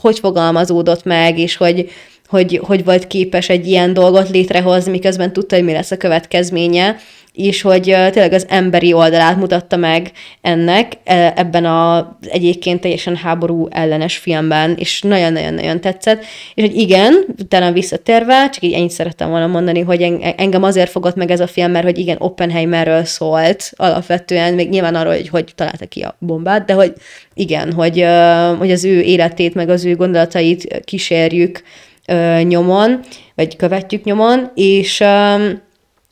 hogy fogalmazódott meg, és hogy, hogy, hogy volt képes egy ilyen dolgot létrehozni, miközben tudta, hogy mi lesz a következménye, és hogy tényleg az emberi oldalát mutatta meg ennek e, ebben az egyébként teljesen háború ellenes filmben, és nagyon-nagyon-nagyon tetszett. És hogy igen, utána visszatérve, csak így ennyit szerettem volna mondani, hogy en- engem azért fogott meg ez a film, mert hogy igen, Oppenheimerről szólt alapvetően, még nyilván arról, hogy hogy találta ki a bombát, de hogy igen, hogy, hogy az ő életét, meg az ő gondolatait kísérjük nyomon, vagy követjük nyomon, és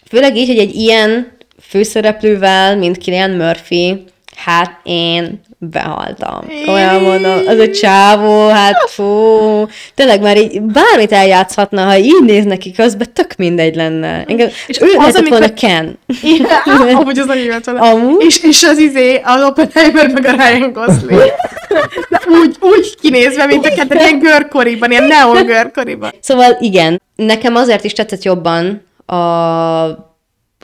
Főleg így, hogy egy ilyen főszereplővel, mint Killian Murphy, hát én behaltam. Olyan mondom, az a csávó, hát fú, tényleg már így bármit eljátszhatna, ha így néz neki közben, tök mindegy lenne. Engem, és ő az, lehetett amikor- volna Ken. Igen, amúgy az nagyon. Amúgy? És, és az izé, az Oppenheimer meg a Ryan Gosling. De úgy, úgy kinézve, mint a kettő, ilyen görkoriban, ilyen neon görkoriban. Szóval igen, nekem azért is tetszett jobban a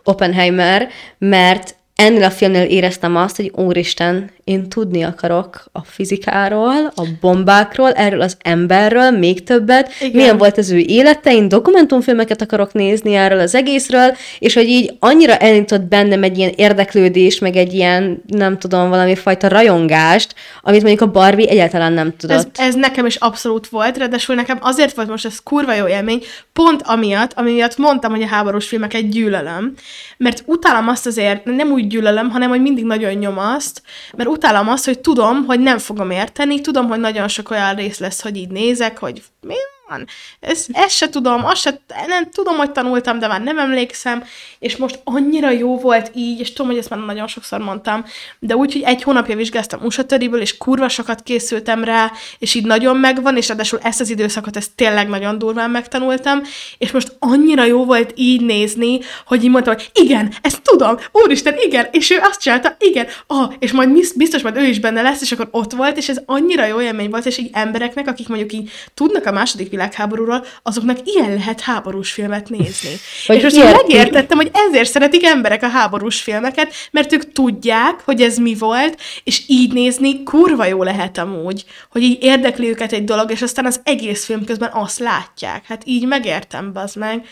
Oppenheimer, mert ennél a filmnél éreztem azt, hogy úristen, én tudni akarok a fizikáról, a bombákról, erről az emberről még többet, Igen. Milyen volt az ő élete, én dokumentumfilmeket akarok nézni erről az egészről, és hogy így annyira elindított bennem egy ilyen érdeklődés, meg egy ilyen, nem tudom, valami fajta rajongást, amit mondjuk a Barbie egyáltalán nem tudott. Ez, ez nekem is abszolút volt, ráadásul nekem azért volt most ez kurva jó élmény, pont amiatt, ami miatt mondtam, hogy a háborús filmeket gyűlölöm, mert utálom azt azért, nem úgy gyűlölöm, hanem hogy mindig nagyon nyomaszt, mert utálom azt, hogy tudom, hogy nem fogom érteni, tudom, hogy nagyon sok olyan rész lesz, hogy így nézek, hogy mi van? Ez, ezt se tudom, azt se, nem tudom, hogy tanultam, de már nem emlékszem, és most annyira jó volt így, és tudom, hogy ezt már nagyon sokszor mondtam, de úgy, hogy egy hónapja vizsgáztam USA töriből, és kurva sokat készültem rá, és így nagyon megvan, és ráadásul ezt az időszakot, ezt tényleg nagyon durván megtanultam, és most annyira jó volt így nézni, hogy így mondtam, hogy igen, ezt tudom, úristen, igen, és ő azt csinálta, igen, ah, és majd biz- biztos majd ő is benne lesz, és akkor ott volt, és ez annyira jó élmény volt, és így embereknek, akik mondjuk így tudnak a második világháborúról, azoknak ilyen lehet háborús filmet nézni. Vagy és most megértettem, hogy ezért szeretik emberek a háborús filmeket, mert ők tudják, hogy ez mi volt, és így nézni kurva jó lehet amúgy, hogy így érdekli őket egy dolog, és aztán az egész film közben azt látják. Hát így megértem, bazd meg.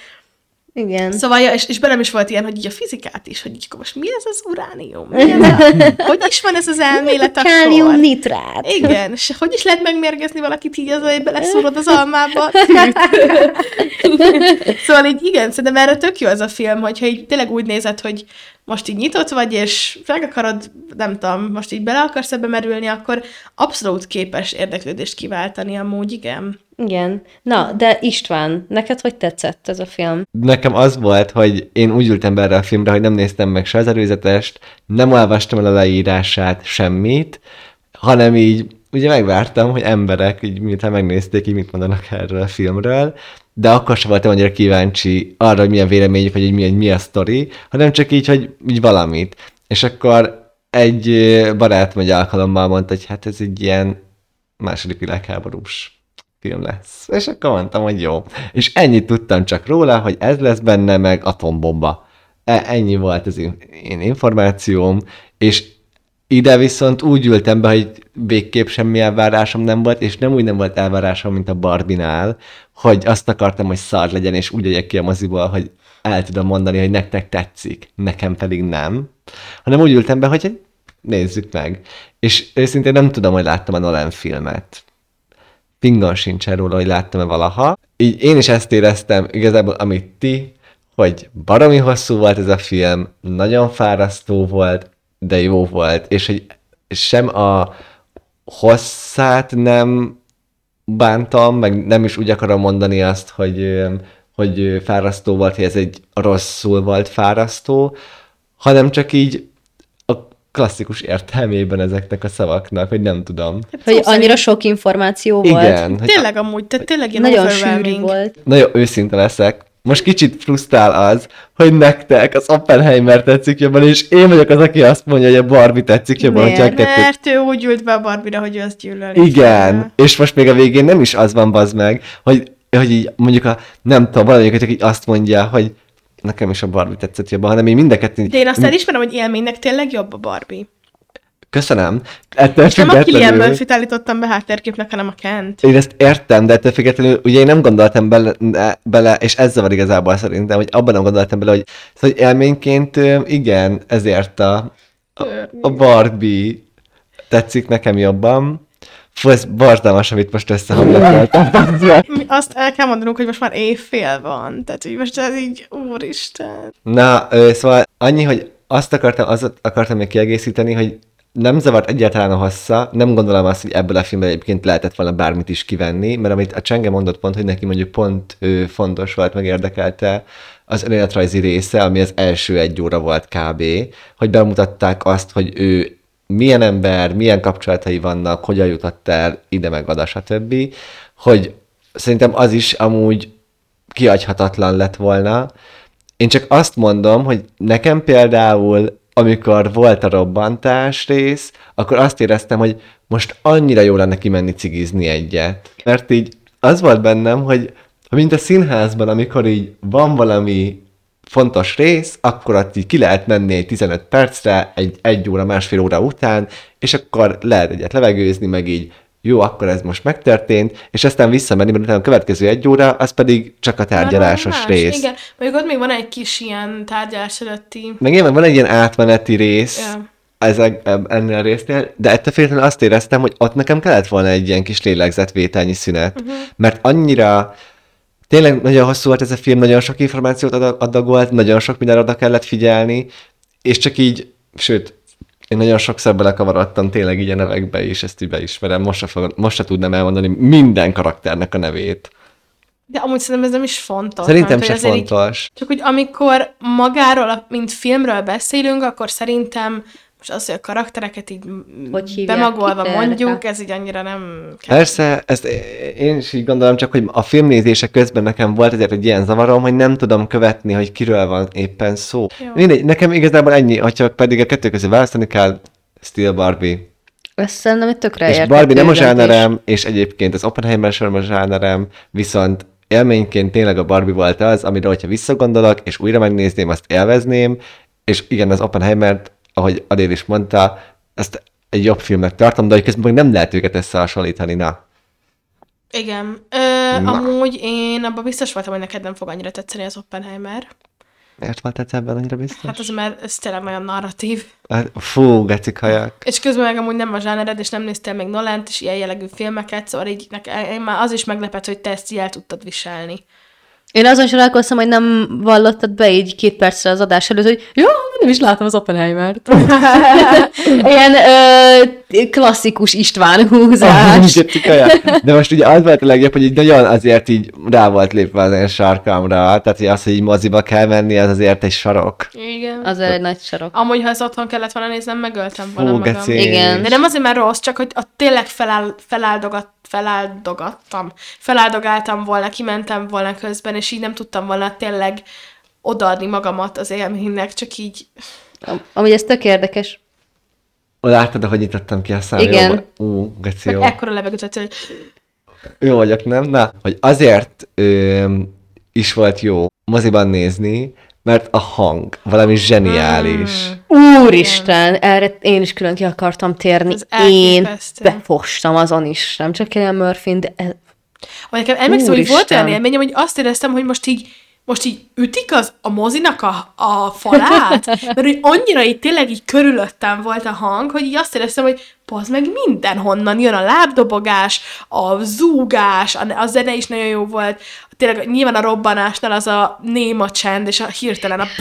Igen. Szóval, ja, és, és belem is volt ilyen, hogy így a fizikát is, hogy így akkor most mi ez az uránium? Mi ez a, hogy is van ez az elmélet akkor? Kálium nitrát. Igen, és hogy is lehet megmérgezni valakit így az, hogy beleszúrod az almába? szóval így igen, szerintem erre tök jó ez a film, hogyha így tényleg úgy nézed, hogy most így nyitott vagy, és meg akarod, nem tudom, most így bele akarsz ebbe merülni, akkor abszolút képes érdeklődést kiváltani amúgy, igen. Igen. Na, de István, neked hogy tetszett ez a film? Nekem az volt, hogy én úgy ültem be erre a filmre, hogy nem néztem meg se az előzetest, nem olvastam el a leírását, semmit, hanem így ugye megvártam, hogy emberek, így miután megnézték, így mit mondanak erről a filmről, de akkor sem voltam annyira kíváncsi arra, hogy milyen véleményük, vagy hogy mi, mi a sztori, hanem csak így, hogy így valamit. És akkor egy barátom egy alkalommal mondta, hogy hát ez egy ilyen második világháborús film lesz. És akkor mondtam, hogy jó. És ennyit tudtam csak róla, hogy ez lesz benne, meg atombomba. E- ennyi volt az én információm, és ide viszont úgy ültem be, hogy végképp semmi elvárásom nem volt, és nem úgy nem volt elvárásom, mint a Barbinál, hogy azt akartam, hogy szar legyen, és úgy jöjjek ki a moziból, hogy el tudom mondani, hogy nektek tetszik, nekem pedig nem, hanem úgy ültem be, hogy nézzük meg. És őszintén nem tudom, hogy láttam a Nolan filmet. Pingon sincsen róla, hogy láttam-e valaha. Így én is ezt éreztem, igazából, amit ti, hogy baromi hosszú volt ez a film, nagyon fárasztó volt, de jó volt, és hogy sem a hosszát nem bántam, meg nem is úgy akarom mondani azt, hogy, hogy fárasztó volt, hogy ez egy rosszul volt fárasztó, hanem csak így a klasszikus értelmében ezeknek a szavaknak, hogy nem tudom. Hogy annyira sok információ volt. Igen. Tényleg amúgy, tehát tényleg ilyen Nagyon sűrű volt. nagyon őszinte leszek. Most kicsit frusztrál az, hogy nektek az Oppenheimer tetszik jobban, és én vagyok az, aki azt mondja, hogy a Barbie tetszik jobban, Miért? hogyha a kettőt Mert ő úgy ült be a Barbie-ra, hogy ő azt gyűlöli. Igen, és most még a végén nem is az van, bazd meg, hogy, hogy így mondjuk a, nem tudom, valamelyik csak így azt mondja, hogy nekem is a Barbie tetszett jobban, hanem én mind a. De én azt elismerem, hogy élménynek tényleg jobb a Barbie. Köszönöm. Ettől És nem a Killian függetlenül... Murphy-t állítottam be háttérképnek, hanem a Kent. Én ezt értem, de ettől függetlenül ugye én nem gondoltam bele, bele és ez zavar igazából szerintem, hogy abban nem gondoltam bele, hogy, szóval, hogy élményként igen, ezért a, a, a Barbie tetszik nekem jobban. Fú, ez borzalmas, amit most összehamlakoltam. Mi azt el kell mondanunk, hogy most már éjfél van. Tehát, hogy most ez így, úristen. Na, szóval annyi, hogy azt akartam, azt akartam még kiegészíteni, hogy nem zavart egyáltalán a hossza, nem gondolom azt, hogy ebből a filmből egyébként lehetett volna bármit is kivenni, mert amit a Csenge mondott pont, hogy neki mondjuk pont ő, fontos volt, meg érdekelte az önéletrajzi része, ami az első egy óra volt kb., hogy bemutatták azt, hogy ő milyen ember, milyen kapcsolatai vannak, hogyan jutott el ide meg oda, stb. Hogy szerintem az is amúgy kiagyhatatlan lett volna, én csak azt mondom, hogy nekem például, amikor volt a robbantás rész, akkor azt éreztem, hogy most annyira jó lenne kimenni cigizni egyet. Mert így az volt bennem, hogy mint a színházban, amikor így van valami fontos rész, akkor ott így ki lehet menni egy 15 percre, egy, egy óra, másfél óra után, és akkor lehet egyet levegőzni, meg így jó, akkor ez most megtörtént, és aztán visszamenni, mert a következő egy óra, az pedig csak a tárgyalásos Más, rész. Igen, mondjuk ott még van egy kis ilyen tárgyalás előtti. Meg nyilván van egy ilyen átmeneti rész Ja. ezek, ennél a résznél, de ettől függetlenül azt éreztem, hogy ott nekem kellett volna egy ilyen kis lélegzetvételnyi szünet, uh-huh. mert annyira tényleg nagyon hosszú volt ez a film, nagyon sok információt adag- adagolt, nagyon sok mindenre oda kellett figyelni, és csak így, sőt, én nagyon sokszor belekavarodtam tényleg így a nevekbe is, ezt így beismerem, most se, fog, most se tudnám elmondani minden karakternek a nevét. De amúgy szerintem ez nem is fontos. Szerintem mert se azért így- fontos. Csak hogy amikor magáról, mint filmről beszélünk, akkor szerintem most az, hogy a karaktereket így Hogy hívják bemagolva ki, mondjuk, ez így annyira nem kell. Persze, ezt én is így gondolom, csak hogy a filmnézése közben nekem volt ezért egy ilyen zavarom, hogy nem tudom követni, hogy kiről van éppen szó. Jó. Mindegy, nekem igazából ennyi, hogyha pedig a kettő közé választani kell, Still Barbie. Ez szerintem egy tökre és Barbie nem a zsánerem, és egyébként az Oppenheimer sem a zsánerem, viszont élményként tényleg a Barbie volt az, amire, hogyha visszagondolok, és újra megnézném, azt élvezném, és igen, az Oppenheimert, ahogy Adél is mondta, ezt egy jobb filmnek tartom, de közben meg nem lehet őket összehasonlítani, na. Igen. Ö, Na. amúgy én abban biztos voltam, hogy neked nem fog annyira tetszeni az Oppenheimer. Miért volt ebben annyira biztos? Hát az, mert ez tényleg nagyon narratív. Hát, fú, gecik hajak. És közben meg amúgy nem a zsánered, és nem néztél még Nolant, és ilyen jellegű filmeket, szóval így nekem, én már az is meglepett, hogy te ezt így el tudtad viselni. Én azon csodálkoztam, hogy nem vallottad be így két percre az adás előtt, hogy jó, nem is látom az Oppenheimert. Ilyen ö, klasszikus István húzás. De most ugye az volt a legjobb, hogy így nagyon azért így rá volt lépve az én sarkamra, tehát hogy az, hogy így moziba kell menni, az azért egy sarok. Igen. Az egy nagy sarok. Amúgy, ha ez otthon kellett volna néznem, megöltem volna Fú, magam. geci. Igen. De nem azért, mert rossz, csak hogy a tényleg feláll, feláldogat, feláldogattam. Feláldogáltam volna, kimentem volna közben, és így nem tudtam volna tényleg odaadni magamat az élménynek, csak így... Am- Amúgy ez tök érdekes. Láttad, hogy nyitottam ki a szám? Igen. Jó, ú, geci, jó. Ekkora levegőt vett, hogy Jó vagyok, nem? Na, hogy azért ö, is volt jó moziban nézni, mert a hang valami zseniális. Úristen, erre én is külön ki akartam térni. Ez Én befostam azon is, nem csak Killian murphy de Vagy nekem emlékszem, hogy volt Úristen. olyan élményem, hogy azt éreztem, hogy most így most így ütik az a mozinak a, a falát, mert hogy annyira így tényleg így körülöttem volt a hang, hogy így azt éreztem, hogy az meg mindenhonnan jön a lábdobogás, a zúgás, a, a zene is nagyon jó volt, tényleg nyilván a robbanásnál az a néma csend, és a hirtelen a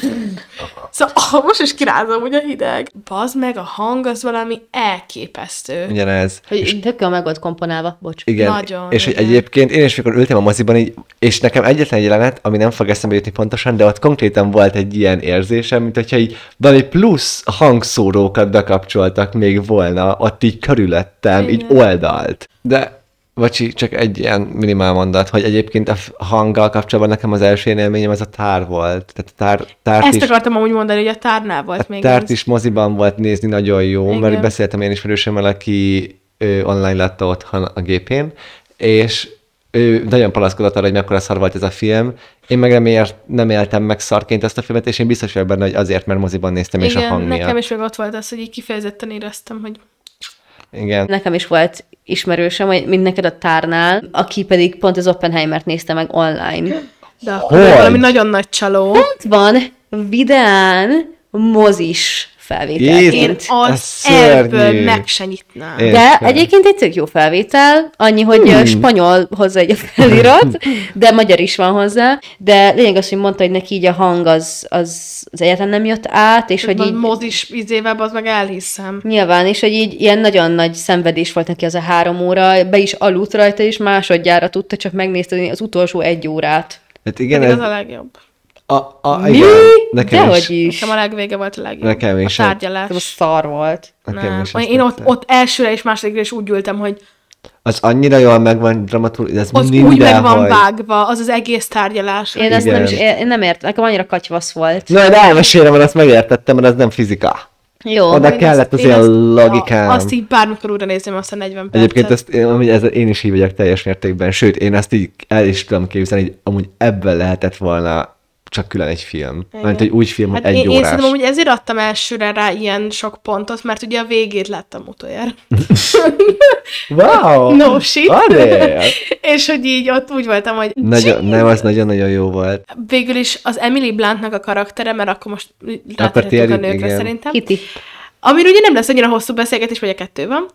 Szóval ah, most is kirázom, ugye a hideg. Bazd meg, a hang az valami elképesztő. Ugyanez. hogy tök jól meg volt komponálva, bocs. Igen, Nagyon, és hogy igen. egyébként én is, mikor ültem a moziban, így, és nekem egyetlen egy jelenet, ami nem fog eszembe jutni pontosan, de ott konkrétan volt egy ilyen érzésem, mint hogyha így valami plusz hangszórókat bekapcsoltak még volna, ott így körülöttem, így oldalt. De Vacsi, csak egy ilyen minimál mondat, hogy egyébként a hanggal kapcsolatban nekem az első élményem az a tár volt. Tehát a tár, tárt Ezt is, akartam amúgy mondani, hogy a tárnál volt még tárt ez. is moziban volt nézni nagyon jó, Igen. mert Igen. beszéltem én ismerősömmel, aki ő, online látta otthon a gépén, és ő nagyon palaszkodott arra, hogy mekkora szar volt ez a film. Én meg nem, ért, nem éltem meg szarként ezt a filmet, és én biztos vagyok benne, hogy azért, mert moziban néztem, és a Igen, hang nekem miatt. is még ott volt az, hogy így kifejezetten éreztem, hogy Igen. Nekem is volt ismerősöm, mint neked a tárnál, aki pedig pont az Oppenheimert nézte meg online. de akkor Hogy? valami nagyon nagy csaló. Ott van videán mozis Én felvételként. az Ez szörnyű. ebből meg se nyitnám. Én- De sem. egyébként egy tök jó felvétel, annyi, hogy Hmm. spanyol hozzá egy felirat, de magyar is van hozzá, de lényeg az, hogy mondta, hogy neki így a hang az, az, az egyáltalán nem jött át, és hogy Hogy így mozis izével, az meg elhiszem. Nyilván, és hogy így ilyen nagyon nagy szenvedés volt neki az a három óra, be is aludt rajta, és másodjára tudta csak megnézni az utolsó egy órát. Hát igen, Pedig ez, az a legjobb. A, a, Mi? igen, nekem Dehogy is. is. Nekem a legvége volt a legjobb. Nekem A is. tárgyalás. Ez a szar volt. Nekem Nem. is Én ott, ott elsőre és másodikra is úgy ültem, hogy Az annyira jól megvan dramaturg, ez az mindenhogy. úgy meg van vágva, az az egész tárgyalás. Én ezt nem is, Igen. én nem ért, nekem annyira katyvasz volt. Na, de elmesélem, mert azt megértettem, mert az nem fizika. Jó, Oda kellett az ilyen logikám. a- Azt így bármikor újra nézem, azt a 40 percet. Egyébként ezt, én, amúgy ez, én is így vagyok teljes mértékben, sőt, én ezt így el is tudom képzelni, hogy amúgy ebből lehetett volna csak külön egy film. Mert egy úgy film, Hát egy én, én órás. szerintem hogy ezért adtam elsőre rá ilyen sok pontot, mert ugye a végét láttam utoljára. Wow! No shit. És hogy így ott úgy voltam, hogy Nagyon, nem, az nagyon-nagyon jó volt. végül is az Emily Bluntnak a karaktere, mert akkor most rátérhetünk a nőkre igen. szerintem. Kitty. Amiről ugye nem lesz annyira hosszú beszélgetés, vagy a kettő van.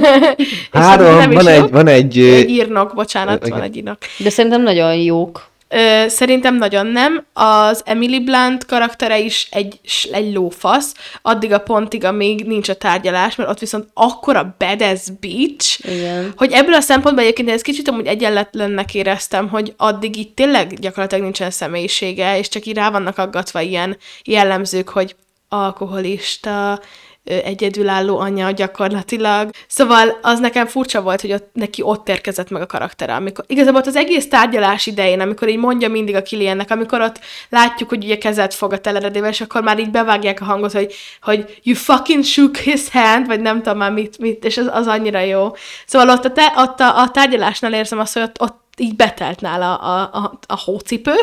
Három, van egy, van egy, Egy írnok, bocsánat, Igen. van egy írnok. De szerintem nagyon jók. Ö, szerintem nagyon nem. Az Emily Blunt karaktere is egy, egy lófasz, addig a pontig, amíg nincs a tárgyalás, mert ott viszont akkora badass bitch, Igen. hogy ebből a szempontból egyébként ez kicsit amúgy egyenletlennek éreztem, hogy addig itt tényleg gyakorlatilag nincsen személyisége, és csak így rá vannak aggatva ilyen jellemzők, hogy alkoholista, egyedülálló anya gyakorlatilag. Szóval az nekem furcsa volt, hogy ott, neki ott érkezett meg a karaktere. Amikor, igazából ott az egész tárgyalás idején, amikor így mondja mindig a Kiliennek, amikor ott látjuk, hogy ugye kezet fog a teleredével, és akkor már így bevágják a hangot, hogy, hogy you fucking shook his hand, vagy nem tudom már mit, mit és az, az annyira jó. Szóval ott a, te, ott a, a tárgyalásnál érzem azt, hogy ott, ott így betelt nála a, a, a hócipő,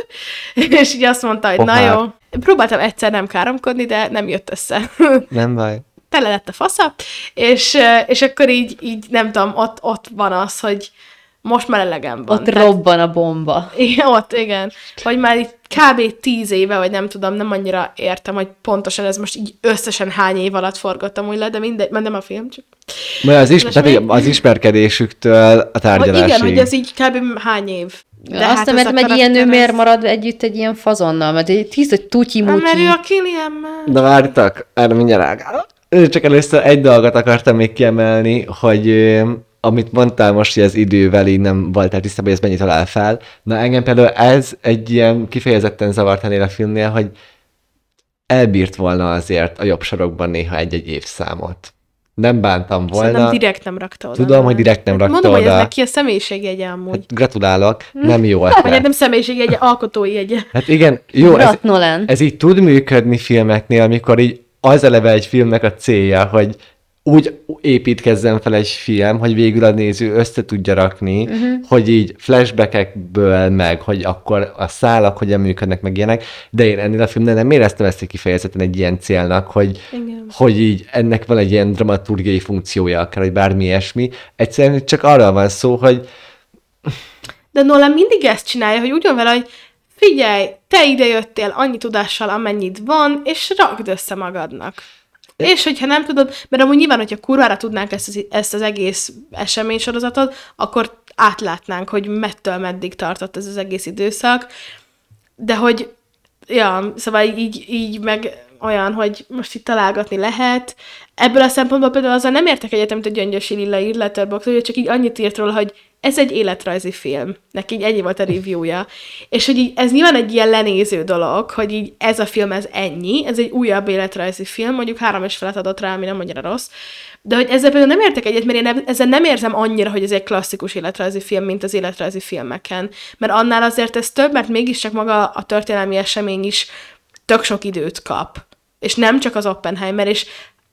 és így azt mondta, hogy na Pohár. jó. Próbáltam egyszer nem káromkodni, de nem jött össze. nem baj. Tele lett a fasza, és, és akkor így, így nem tudom, ott, ott van az, hogy most már elegem van. Ott robban a bomba. Igen, ott, igen. Hogy már itt kb. tíz éve, vagy nem tudom, nem annyira értem, hogy pontosan ez most így összesen hány év alatt forgattam úgy le, de mindegy, mert nem a film, csak. Mert az, is, Most tehát az ismerkedésüktől a Hogy tárgyalásig. igen, hogy ez így kb. hány év. De Azt hát ez mert a egy ilyen nő miért marad együtt egy ilyen fazonnal? Mert egy tíz, hogy tutyi Hát, mert ő a Killian De vártak, erre mindjárt rágálok. Csak először egy dolgot akartam még kiemelni, hogy amit mondtál most, hogy az idővel így nem voltál tisztában, hogy ez mennyit talál fel. Na engem például ez egy ilyen kifejezetten zavart ennél a filmnél, hogy elbírt volna azért a jobb sorokban néha egy-egy évszámot. Nem bántam volna. Szerintem direkt nem rakta oda. Tudom, hogy direkt nem Hát rakta Mondom, hogy oda. ez neki a személyiségjegye amúgy. Hát gratulálok, nem jó Vagy ötlet. hát nem személyiségjegye, alkotói jegye. Hát igen, jó, ez, ez így tud működni filmeknél, amikor így az eleve egy filmnek a célja, hogy úgy építkezzen fel egy film, hogy végül a néző össze tudja rakni, uh-huh. hogy így flashbackekből meg, hogy akkor a szálak hogyan működnek, meg ilyenek, de én ennél a filmnél nem éreztem ezt kifejezetten egy ilyen célnak, hogy, Igen. hogy így ennek van egy ilyen dramaturgiai funkciója, akár, vagy bármi ilyesmi. Egyszerűen csak arról van szó, hogy De Nolan mindig ezt csinálja, hogy úgy van vele, hogy figyelj, te ide jöttél annyi tudással, amennyit van, és rakd össze magadnak. És hogyha nem tudod, mert amúgy nyilván, hogyha kurvára tudnánk ezt az, ezt az egész eseménysorozatot, akkor átlátnánk, hogy mettől meddig tartott ez az egész időszak, de hogy, ja, szóval így, így meg olyan, hogy most itt találgatni lehet. Ebből a szempontból például azzal nem értek egyet, amit a Gyöngyösi Lilla ír Letterboxd, hogy csak így annyit írt róla, hogy ez egy életrajzi film. Neki így ennyi volt a reviewja. És hogy így, ez nyilván egy ilyen lenéző dolog, hogy így ez a film, ez ennyi, ez egy újabb életrajzi film, mondjuk három és felet adott rá, ami nem annyira rossz. De hogy ezzel például nem értek egyet, mert én ezzel nem érzem annyira, hogy ez egy klasszikus életrajzi film, mint az életrajzi filmeken. Mert annál azért ez több, mert mégiscsak maga a történelmi esemény is tök sok időt kap. És nem csak az Oppenheimer, és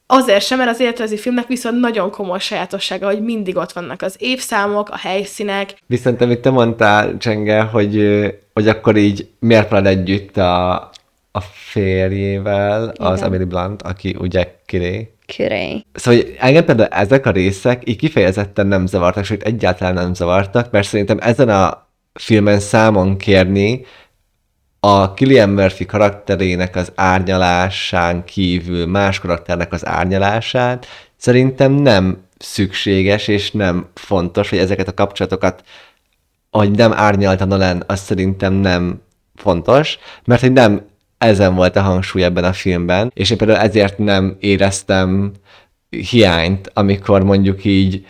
azért sem, mert az életrajzi filmnek viszont nagyon komoly sajátossága, hogy mindig ott vannak az évszámok, a helyszínek. viszont amit te mondtál, Csenge, hogy, hogy akkor így miért marad együtt a, a férjével, az Igen. Emily Blunt, aki ugye Kiré. Köré. Szóval hogy engem például ezek a részek így kifejezetten nem zavartak, sőt egyáltalán nem zavartak, mert szerintem ezen a filmen számon kérni a Killian Murphy karakterének az árnyalásán kívül más karakternek az árnyalását szerintem nem szükséges és nem fontos, hogy ezeket a kapcsolatokat, hogy nem árnyalta Nolan, az szerintem nem fontos, mert hogy nem ezen volt a hangsúly ebben a filmben, és én például ezért nem éreztem hiányt, amikor mondjuk így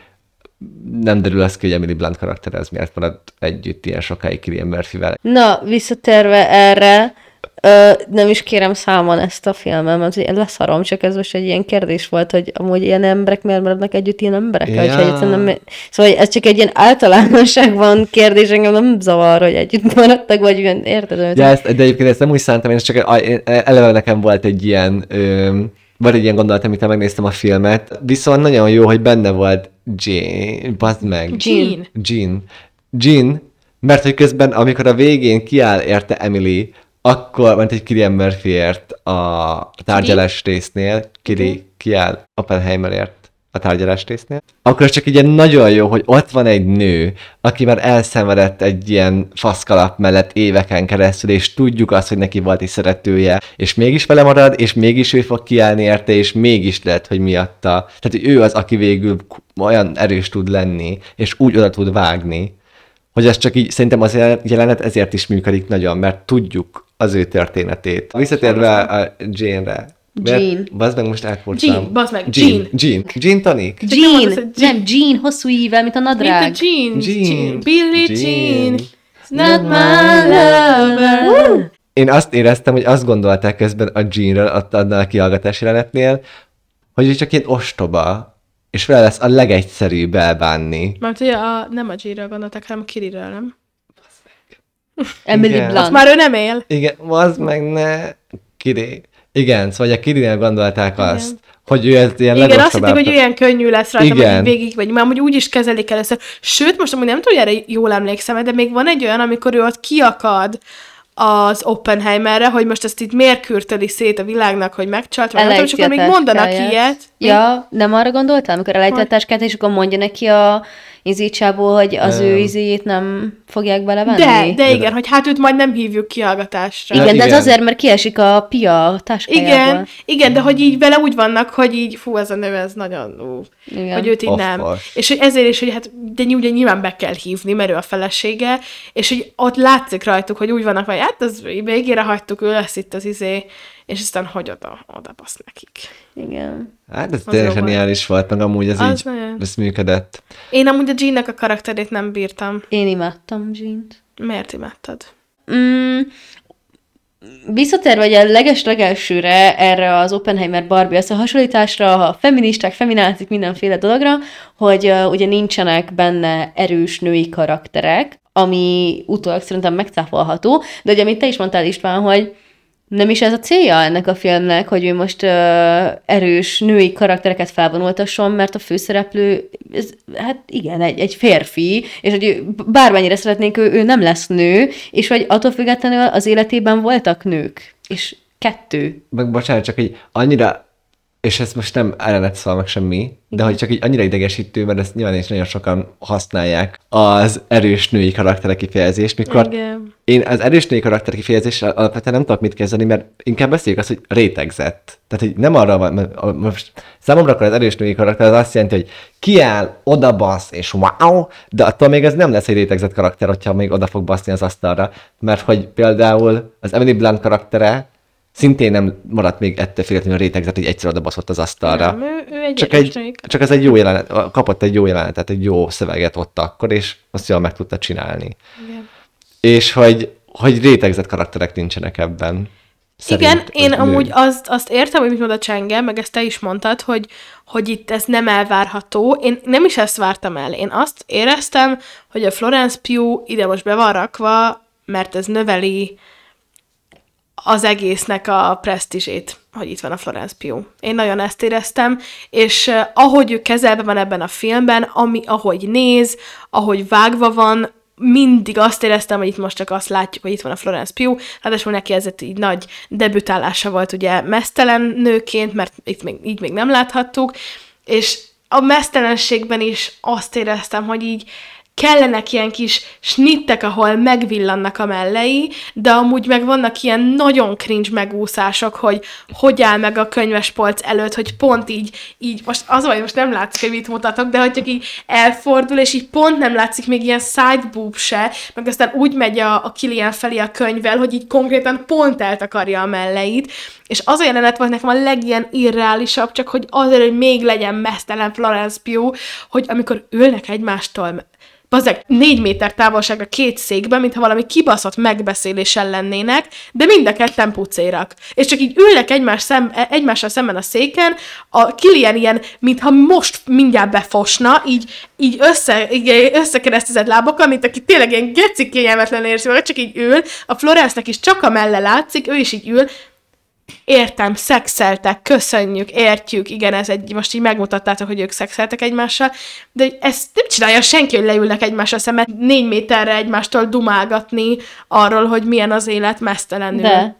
nem derül az ki, hogy Emily Blunt karakter ez miért maradt együtt ilyen sokáig Killian Murphy-vel. Na, visszatérve erre, ö, nem is kérem számon ezt a filmet, mert leszarom, csak ez most egy ilyen kérdés volt, hogy amúgy ilyen emberek miért maradnak együtt ilyen emberek? Ja. Egyáltalán nem, szóval ez csak egy ilyen általánosságban kérdés, engem nem zavar, hogy együtt maradtak, vagy ilyen, érted? Ja, ezt, de egyébként ezt nem úgy szántam, én csak én- eleve nekem volt egy ilyen, ö, volt egy ilyen gondolat, amit megnéztem a filmet, viszont nagyon jó, hogy benne volt Jane, bazd meg. Jean. Jean. Jean, mert hogy közben, amikor a végén kiáll érte Emily, akkor, mert egy Killian Murphyért a tárgyalás résznél, Kiri kiáll Oppenheimerért a tárgyalás résznél, akkor ez csak ilyen nagyon jó, hogy ott van egy nő, aki már elszenvedett egy ilyen faszkalap mellett éveken keresztül, és tudjuk azt, hogy neki volt egy szeretője, és mégis vele marad, és mégis ő fog kiállni érte, és mégis lehet, hogy miatta. Tehát, hogy ő az, aki végül olyan erős tud lenni, és úgy oda tud vágni, hogy ez csak így, szerintem az jelenet ezért is működik nagyon, mert tudjuk az ő történetét. Visszatérve a Jane-re. Jean. Bazd meg, most elfordultam. Jean, bazd meg, Jean. Jean. Jean. Nem Jean, nem, Jean, hosszú ível, mint a Mint nadrág. a Jean. Jean. Jean. Billie Jean. Jean. It's not my lover. Én azt éreztem, hogy azt gondolták közben a Jeanről, ott annál a kihallgatási jelenetnél, hogy ő csak ilyen ostoba, és vele lesz a legegyszerűbb elbánni. Mert ugye a, nem a G-ről gondoltak, hanem a Kiriről, nem? Emily Igen. Blunt. Azt már ő nem él. Igen, az meg ne... Kiri. Igen, szóval a Kirinél gondolták azt, hogy ő ez ilyen Igen, azt hitték, hogy olyan könnyű lesz rajta, Igen. hogy végig, vagy már amúgy úgy is kezelik először. Sőt, most amúgy nem tudom, hogy erre jól emlékszem, de még van egy olyan, amikor ő ott kiakad az Oppenheimerre, hogy most ezt itt miért kürteli szét a világnak, hogy megcsalt, vagy nem tudom, és akkor még mondanak ilyet. Ja, nem arra gondoltál, amikor elejti a táskát, és akkor mondja neki a izícsából, hogy az ő izéjét nem fogják belevenni? De, de igen, hogy hát őt majd nem hívjuk kihallgatásra. Igen, de ez igen. azért, mert kiesik a pia a táskájából. Igen, igen, de hogy így vele úgy vannak, hogy így, fú, ez a nő, ez nagyon, ú, Igen. hogy őt így Of nem. course. És hogy ezért is, hogy hát, de ugye nyilván be kell hívni, mert ő a felesége, és hogy ott látszik rajtuk, hogy úgy vannak, hogy hát az végére hagytuk, ő lesz itt az izé, és aztán hogy oda, oda basz nekik. Igen. Hát ez Az tényleg zseniális volt, meg amúgy ez Az így, nagyon. ez működött. Én amúgy a Jeannek a karakterét nem bírtam. Én imádtam Jean-t. Miért imádtad? Mm, visszatérve ugye a leges-legelsőre erre az Oppenheimer Barbie összehasonlításra, a feministák, feminázik mindenféle dologra, hogy uh, ugye nincsenek benne erős női karakterek, ami utólag szerintem megcáfolható, de ugye amit te is mondtál István, hogy Nem is ez a célja ennek a filmnek, hogy ő most uh, erős női karaktereket felvonultasson, mert a főszereplő, ez, hát igen, egy, egy férfi, és hogy ő, bármennyire szeretnénk, ő, ő nem lesz nő, és hogy attól függetlenül az életében voltak nők, és kettő. Meg bocsánat, csak egy annyira és ez most nem ellenet szól meg semmi, de hogy csak így annyira idegesítő, mert ezt nyilván is nagyon sokan használják az erős női karakterek kifejezést, mikor Igen. én az erős női karakter kifejezés alapvetően nem tudok mit kezdeni, mert inkább beszéljük azt, hogy rétegzett. Tehát, hogy nem arra van, mert most számomra akkor az erős női karakter az azt jelenti, hogy kiáll, oda basz, és wow, de attól még ez nem lesz egy rétegzett karakter, hogyha még oda fog baszni az asztalra, mert hogy például az Emily Blunt karaktere szintén nem maradt még ettől függetlenül rétegzett, hogy egyszer oda baszott az asztalra. Nem, ő, ő egy Csak, egy, csak ez egy jó jelenet, kapott egy jó jelenetet, egy jó szöveget ott akkor, és azt jól meg tudta csinálni. Igen. És hogy, hogy rétegzett karakterek nincsenek ebben. Igen, én az amúgy nő. azt, azt értem, hogy mit mond a Csenge, meg ezt te is mondtad, hogy, hogy itt ez nem elvárható. Én nem is ezt vártam el. Én azt éreztem, hogy a Florence Pugh ide most be van rakva, mert ez növeli az egésznek a presztízsét, hogy itt van a Florence Pugh. Én nagyon ezt éreztem, és ahogy ő kezelve van ebben a filmben, ami, ahogy néz, ahogy vágva van, mindig azt éreztem, hogy itt most csak azt látjuk, hogy itt van a Florence Pugh, ráadásul neki ez így nagy debütálása volt ugye mesztelen nőként, mert itt még, így még nem láthattuk, és a mesztelenségben is azt éreztem, hogy így kellenek ilyen kis snittek, ahol megvillannak a mellei, de amúgy meg vannak ilyen nagyon cringe megúszások, hogy hogy áll meg a könyvespolc előtt, hogy pont így, így most az vagy, most nem látszik, hogy mit mutatok, de hogy csak így elfordul, és így pont nem látszik még ilyen side boob se, meg aztán úgy megy a, a Kilian felé a könyvvel, hogy így konkrétan pont eltakarja a melleit, és az a jelenet volt nekem a legilyen irreálisabb, csak hogy azért, hogy még legyen mesztelen Florence Pugh, hogy amikor ülnek egymástól Bazeg, négy méter távolságra két székben, mintha valami kibaszott megbeszélésen lennének, de mind a ketten pucérak. És csak így ülnek egymás szem, e- egymással szemben a széken, a Kilian ilyen, mintha most mindjárt befosna, így, így össze, így összekeresztezett lábokkal, mint aki tényleg ilyen geci kényelmetlen érzi csak így ül, a Florence-nek is csak a melle látszik, ő is így ül, értem, szexeltek, köszönjük, értjük, igen, ez egy, most így megmutattátok, hogy ők szexeltek egymással, de ezt nem csinálja senki, hogy leülnek egymással szemben, négy méterre egymástól dumálgatni arról, hogy milyen az élet mesztelenül. De.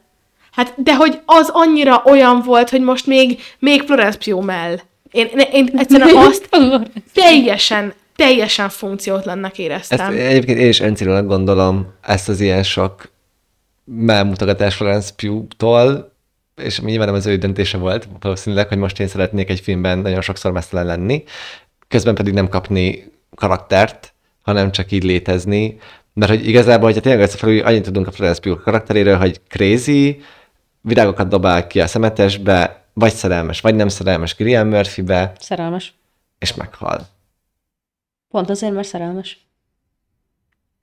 Hát, de hogy az annyira olyan volt, hogy most még, még Florence Pugh mell. Én, én, én egyszerűen azt teljesen, teljesen funkciótlannak Ezt éreztem. egyébként én is öncélúnak gondolom ezt az ilyen sok melmutogatás Florence Pugh-tól, és nyilván nem az ő döntése volt, valószínűleg, hogy most én szeretnék egy filmben nagyon sokszor mesztelen lenni, közben pedig nem kapni karaktert, hanem csak így létezni, mert hogy igazából, hogyha tényleg összefelül, annyit tudunk a Florence Pugh karakteréről, hogy crazy, virágokat dobál ki a szemetesbe, vagy szerelmes, vagy nem szerelmes Gillian Murphybe, Szerelmes. és meghal. Pont azért, mert szerelmes.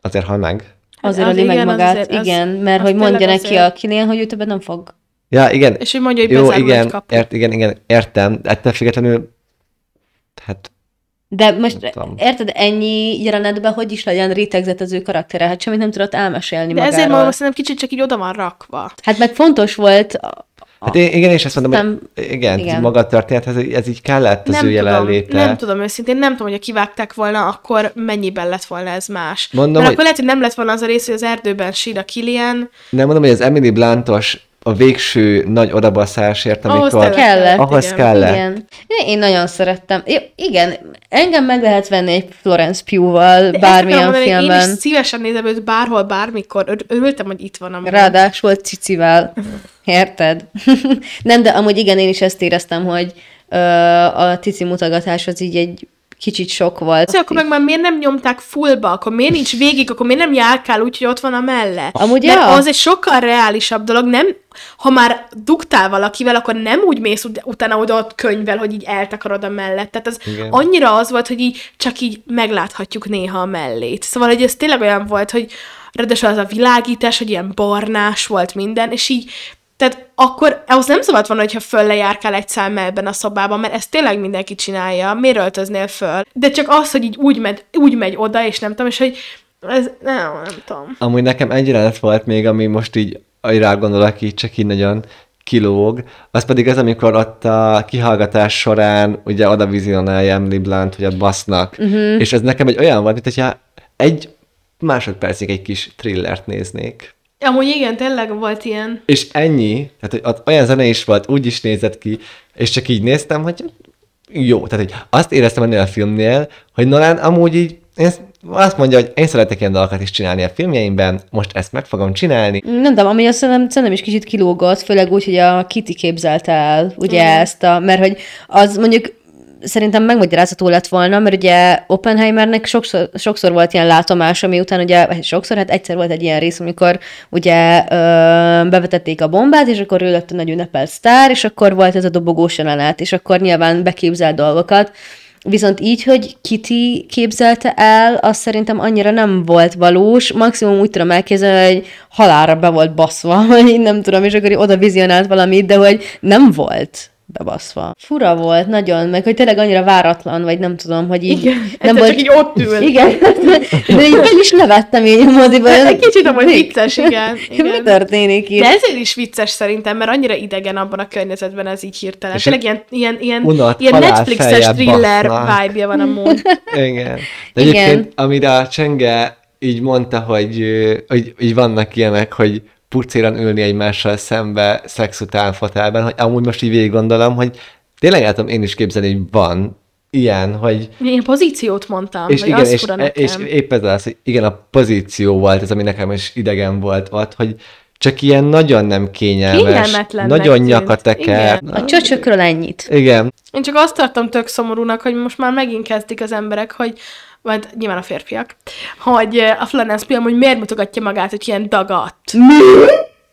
Azért hal meg. Azért az öli meg igen, az magát, azért- az- igen, mert az hogy mondja neki azért. a Kilian, hogy ő többet nem fog. Ja, igen. És ő mondja, hogy Jó, igen, egy kapu. ért, igen, igen, értem. Ettől függetlenül, hát De most érted, ennyi jelenetben hogy is legyen rétegzett az ő karaktere? Hát semmit nem tudott elmesélni De magáról. ezért azt szerintem kicsit csak így oda van rakva. Hát meg fontos volt a, Hát én, igen, és ezt mondom, Nem- hogy igen, igen. igen. maga a történethez ez így kellett az nem ő tudom, jelenléte. nem tudom őszintén, nem tudom, hogy ha kivágták volna, akkor mennyiben lett volna ez más. Mondom, Mert hogy- akkor lehet, hogy nem lett volna az a rész, hogy az erdőben sír a Kilian. Nem mondom, hogy az Emily Blantos a végső nagy odabaszásért, Ahhoz amikor... tényleg Kellett, Ahhoz igen. kellett. Igen. Én nagyon szerettem. I- igen, engem meg lehet venni egy Florence Pugh-val De bármilyen mondani, filmben. Én is szívesen nézem őt bárhol, bármikor. Ör- Örültem, hogy itt van a Ráadásul cicivel. Érted? Nem, de amúgy igen, én is ezt éreztem, hogy ö, a cici mutogatás az így egy kicsit sok volt. Szóval akkor meg már miért nem nyomták fullba, akkor miért nincs végig, akkor miért nem járkál úgy, hogy ott van a melle? Amúgy Mert ja. az egy sokkal reálisabb dolog, nem, ha már dugtál valakivel, akkor nem úgy mész ut- utána oda ott könyvvel, hogy így eltakarod a mellett. Tehát az Igen. annyira az volt, hogy így csak így megláthatjuk néha a mellét. Szóval, hogy ez tényleg olyan volt, hogy ráadásul az a világítás, hogy ilyen barnás volt minden, és így tehát akkor ahhoz nem szabad volna, hogyha föl lejárkál egy szám ebben a szobában, mert ezt tényleg mindenki csinálja. Miért öltöznél föl? De csak az, hogy így úgy megy, úgy megy oda, és nem tudom, és hogy ez, nem, nem tudom. Amúgy nekem egy jelenet volt még, ami most így rá gondolok, aki csak így nagyon kilóg, az pedig az, amikor ott a kihallgatás során ugye oda vizionálja Emily Blunt, hogy ott basznak, uh-huh. és ez nekem egy olyan volt, mint hogyha egy másodpercig egy kis thrillert néznék. Amúgy igen, tényleg volt ilyen. És ennyi, tehát hogy olyan zene is volt, úgy is nézett ki, és csak így néztem, hogy jó, tehát hogy azt éreztem ennél a filmnél, hogy Nolan amúgy így én azt mondja, hogy én szeretek ilyen dalokat is csinálni a filmjeimben, most ezt meg fogom csinálni. Nem tudom, ami azt szerintem, szerintem is kicsit kilógott, főleg úgy, hogy a Kitty képzelte el, ugye mm. ezt a, mert hogy az mondjuk szerintem megmagyarázható lett volna, mert ugye Oppenheimernek sokszor, sokszor volt ilyen látomása, miután ugye, sokszor, hát egyszer volt egy ilyen rész, amikor ugye ö, bevetették a bombát, és akkor ő lett a nagy ünnepelt sztár, és akkor volt ez a dobogós jelenet, és akkor nyilván beképzelt dolgokat, Viszont így, hogy Kitty képzelte el, az szerintem annyira nem volt valós. Maximum úgy tudom elképzelni, hogy halára be volt baszva, vagy nem tudom, és akkor oda vizionált valamit, de hogy nem volt bebaszva. Fura volt, nagyon, meg hogy tényleg annyira váratlan, vagy nem tudom, hogy így... Igen, nem volt... csak így ott ül. Igen, de így meg is nevettem így a moziban. Egy kicsit amúgy vicces, igen. igen. Mi történik itt? De ezért is vicces szerintem, mert annyira idegen abban a környezetben ez így hirtelen. Tényleg ilyen, ilyen, ilyen, unott, ilyen Netflixes thriller vibe-ja van amúgy. Igen. De Igen. egyébként, amire a Csenge így mondta, hogy, hogy így vannak ilyenek, hogy pucéran ülni egymással szembe szex után fotelben, hogy amúgy most így végig gondolom, hogy tényleg el tudom én is képzelni, hogy van ilyen, hogy Én pozíciót mondtam, és vagy igen, az és, fura és nekem. épp ez az, hogy igen, a pozíció volt ez, ami nekem is idegen volt ott, hogy csak ilyen nagyon nem kényelmes, nagyon nyakateker. A csöcsökről ennyit. Igen, Én csak azt tartom tök szomorúnak, hogy most már megint kezdik az emberek, hogy majd nyilván a férfiak, hogy a Florence Pugh hogy miért mutogatja magát, hogy ilyen dagat.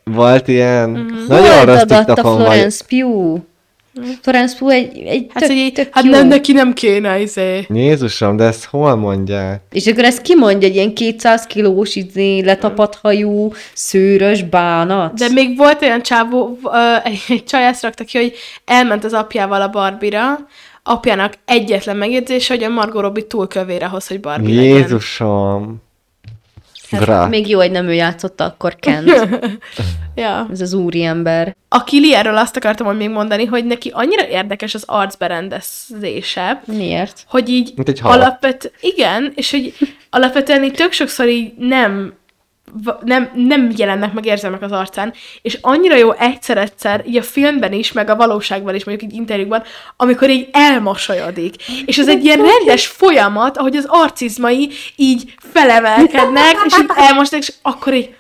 volt ilyen, Mhm. nagyon rossz dagadt a vagy. Florence Pugh? Florence Pugh egy, egy Hát, tök, hogy így, tök hát jó. nem, neki nem kéne, izé. Jézusom, de ezt hol mondják? És akkor ezt kimondja, egy ilyen 200 kilós, izé, letapadt hajú, szőrös bánat. De még volt olyan csávó, egy, egy csaj ezt rakta ki, hogy elment az apjával a Barbira, apjának egyetlen megjegyzése, hogy a Margot Robbie túl kövér ahhoz, hogy Barbie legyen. Jézusom. hát, Gra. még jó, hogy nem ő játszotta akkor Kent, Ja. ez az úriember. A Kili-erről azt akartam hogy még mondani, hogy neki annyira érdekes az arcberendezése, Miért? hogy így Mint egy alapvet, igen, és hogy alapvetően így tök sokszor így nem nem, nem jelennek meg érzelmek az arcán, és annyira jó egyszer-egyszer, így a filmben is, meg a valóságban is, mondjuk így interjúkban, amikor így elmosolyodik. És ez egy ilyen rendes folyamat, ahogy az arcizmai így felemelkednek, és így elmosolyodik, és akkor így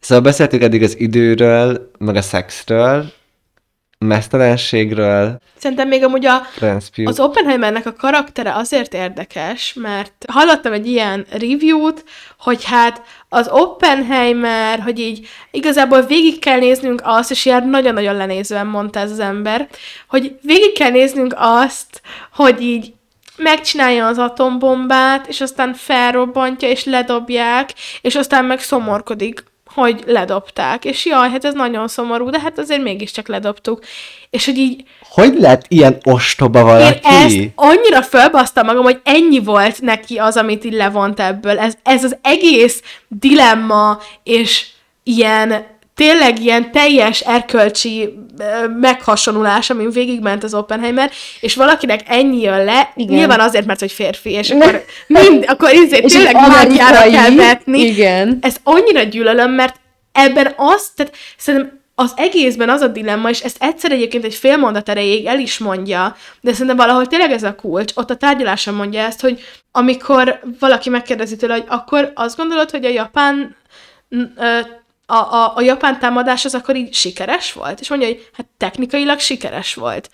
Szóval beszéltük eddig az időről, meg a szexről, mesztelenségről, Szerintem még amúgy a, az Oppenheimernek a karaktere azért érdekes, mert hallottam egy ilyen review-t, hogy hát az Oppenheimer, hogy így igazából végig kell néznünk azt, és ilyen nagyon-nagyon lenézően mondta ez az ember, hogy végig kell néznünk azt, hogy így megcsinálja az atombombát, és aztán felrobbantja, és ledobják, és aztán meg szomorkodik, hogy ledobták. És jaj, hát ez nagyon szomorú, de hát azért mégiscsak ledobtuk. És hogy így Hogy lett ilyen ostoba én valaki? ezt annyira fölbasztam magam, hogy ennyi volt neki az, amit így levont ebből. Ez, ez az egész dilemma, és ilyen tényleg ilyen teljes erkölcsi meghasonulás, amin végigment az Oppenheimer, és valakinek ennyi jön le, Igen. nyilván azért, mert hogy férfi, és akkor, mind, akkor izé, És tényleg mágiára kell vetni. igen. Ezt annyira gyűlölöm, mert ebben az, tehát szerintem az egészben az a dilemma, és ezt egyszer egyébként egy fél mondat erejéig el is mondja, de szerintem valahol tényleg ez a kulcs, ott a tárgyaláson mondja ezt, hogy amikor valaki megkérdezi tőle, hogy akkor azt gondolod, hogy a japán a, a, a japán támadás az akkor így sikeres volt? És mondja, hogy hát technikailag sikeres volt.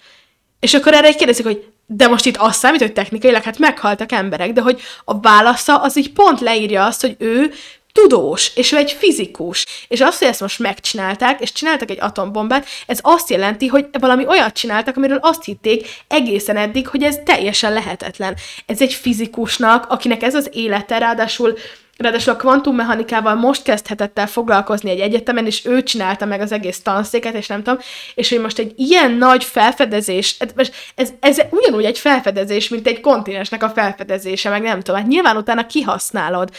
És akkor erre egy kérdezik, hogy de most itt azt számít, hogy technikailag hát meghaltak emberek, de hogy a válasza az így pont leírja azt, hogy ő tudós, és ő egy fizikus. És azt, hogy ezt most megcsinálták, és csináltak egy atombombát, ez azt jelenti, hogy valami olyat csináltak, amiről azt hitték egészen eddig, hogy ez teljesen lehetetlen. Ez egy fizikusnak, akinek ez az élete, ráadásul Ráadásul a kvantummechanikával most kezdhetett el foglalkozni egy egyetemen, és ő csinálta meg az egész tanszéket, és nem tudom, és hogy most egy ilyen nagy felfedezés, ez, ez, ez ugyanúgy egy felfedezés, mint egy kontinensnek a felfedezése, meg nem tudom, hát nyilván utána kihasználod.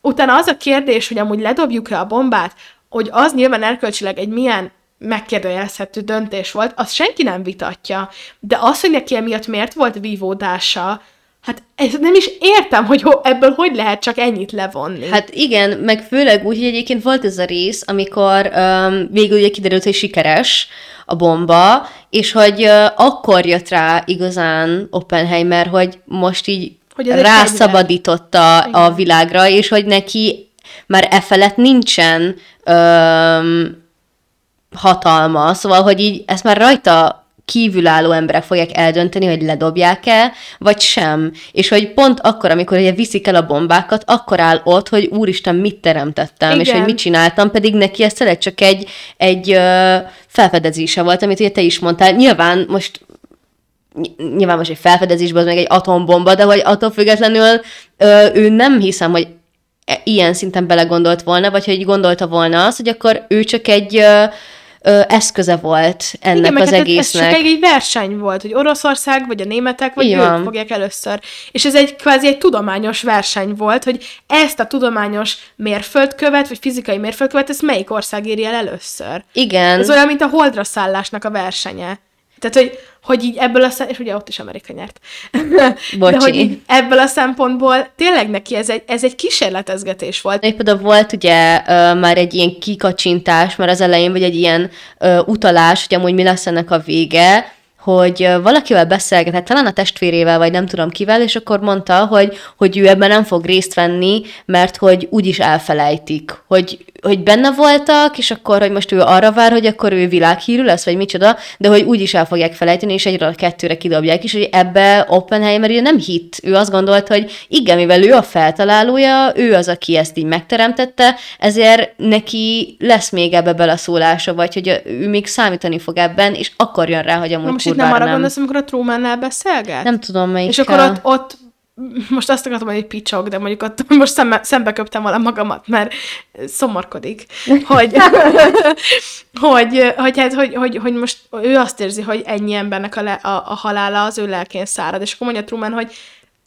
utána az a kérdés, hogy amúgy ledobjuk-e a bombát, hogy az nyilván erkölcsileg egy milyen megkérdőjelezhető döntés volt, azt senki nem vitatja. De az, hogy neki emiatt miért volt vívódása, hát ez nem is értem, hogy ho- ebből hogy lehet csak ennyit levonni. Hát igen, meg főleg úgy, hogy egyébként volt ez a rész, amikor um, végül ugye kiderült, hogy sikeres a bomba, és hogy uh, akkor jött rá igazán Oppenheimer, hogy most így Hogy rászabadította a világra, és hogy neki már e felett nincsen um, hatalma, szóval, hogy így ezt már rajta kívülálló emberek fogják eldönteni, hogy ledobják-e, vagy sem. És hogy pont akkor, amikor ugye viszik el a bombákat, akkor áll ott, hogy úristen, mit teremtettem, Igen. és hogy mit csináltam, pedig neki ez tényleg csak egy, egy ö, felfedezése volt, amit ugye te is mondtál. Nyilván most ny- nyilván most egy felfedezésből az meg egy atombomba, de hogy attól függetlenül ö, ő nem hiszem, hogy e- ilyen szinten belegondolt volna, vagy hogy gondolta volna azt, hogy akkor ő csak egy ö, ö, eszköze volt ennek meg az hát egésznek. Ez csak egy, verseny volt, hogy Oroszország, vagy a németek, vagy Így ők fogják először. És ez egy kvázi egy tudományos verseny volt, hogy ezt a tudományos mérföldkövet, vagy fizikai mérföldkövet, ezt melyik ország érje el először. Igen. Ez olyan, mint a holdra szállásnak a versenye. Tehát, hogy, hogy így ebből a és ugye ott is Amerika nyert. Bocsi. De hogy így ebből a szempontból tényleg neki ez egy, ez egy kísérletezgetés volt. Még például volt ugye ö, már egy ilyen kikacsintás, már az elején, vagy egy ilyen ö, utalás, hogy amúgy mi lesz ennek a vége, hogy valakivel beszélgetett, talán a testvérével, vagy nem tudom kivel, és akkor mondta, hogy, hogy ő ebben nem fog részt venni, mert hogy úgyis elfelejtik, hogy, hogy benne voltak, és akkor, hogy most ő arra vár, hogy akkor ő világhírű lesz, vagy micsoda, de hogy úgyis el fogják felejteni, és egyről a kettőre kidobják is, hogy ebbe Oppenheimer ugye nem hitt. Ő azt gondolt, hogy igen, mivel ő a feltalálója, ő az, aki ezt így megteremtette, ezért neki lesz még ebbe beleszólása, vagy hogy ő még számítani fog ebben, és akkor jön rá, hogy amúgy Na most itt nem arra nem. gondolsz, amikor a Truman-nel beszélget? Nem tudom, melyik. És akkor ott, ott most azt akartam mondani, hogy picsok, de mondjuk ott most szembe, szembe köptem vele magamat, mert szomorkodik, hogy, hogy, hogy, hát, hogy, hogy, hogy, most ő azt érzi, hogy ennyi embernek a, le, a, a halála az ő lelkén szárad, és akkor mondja Truman, hogy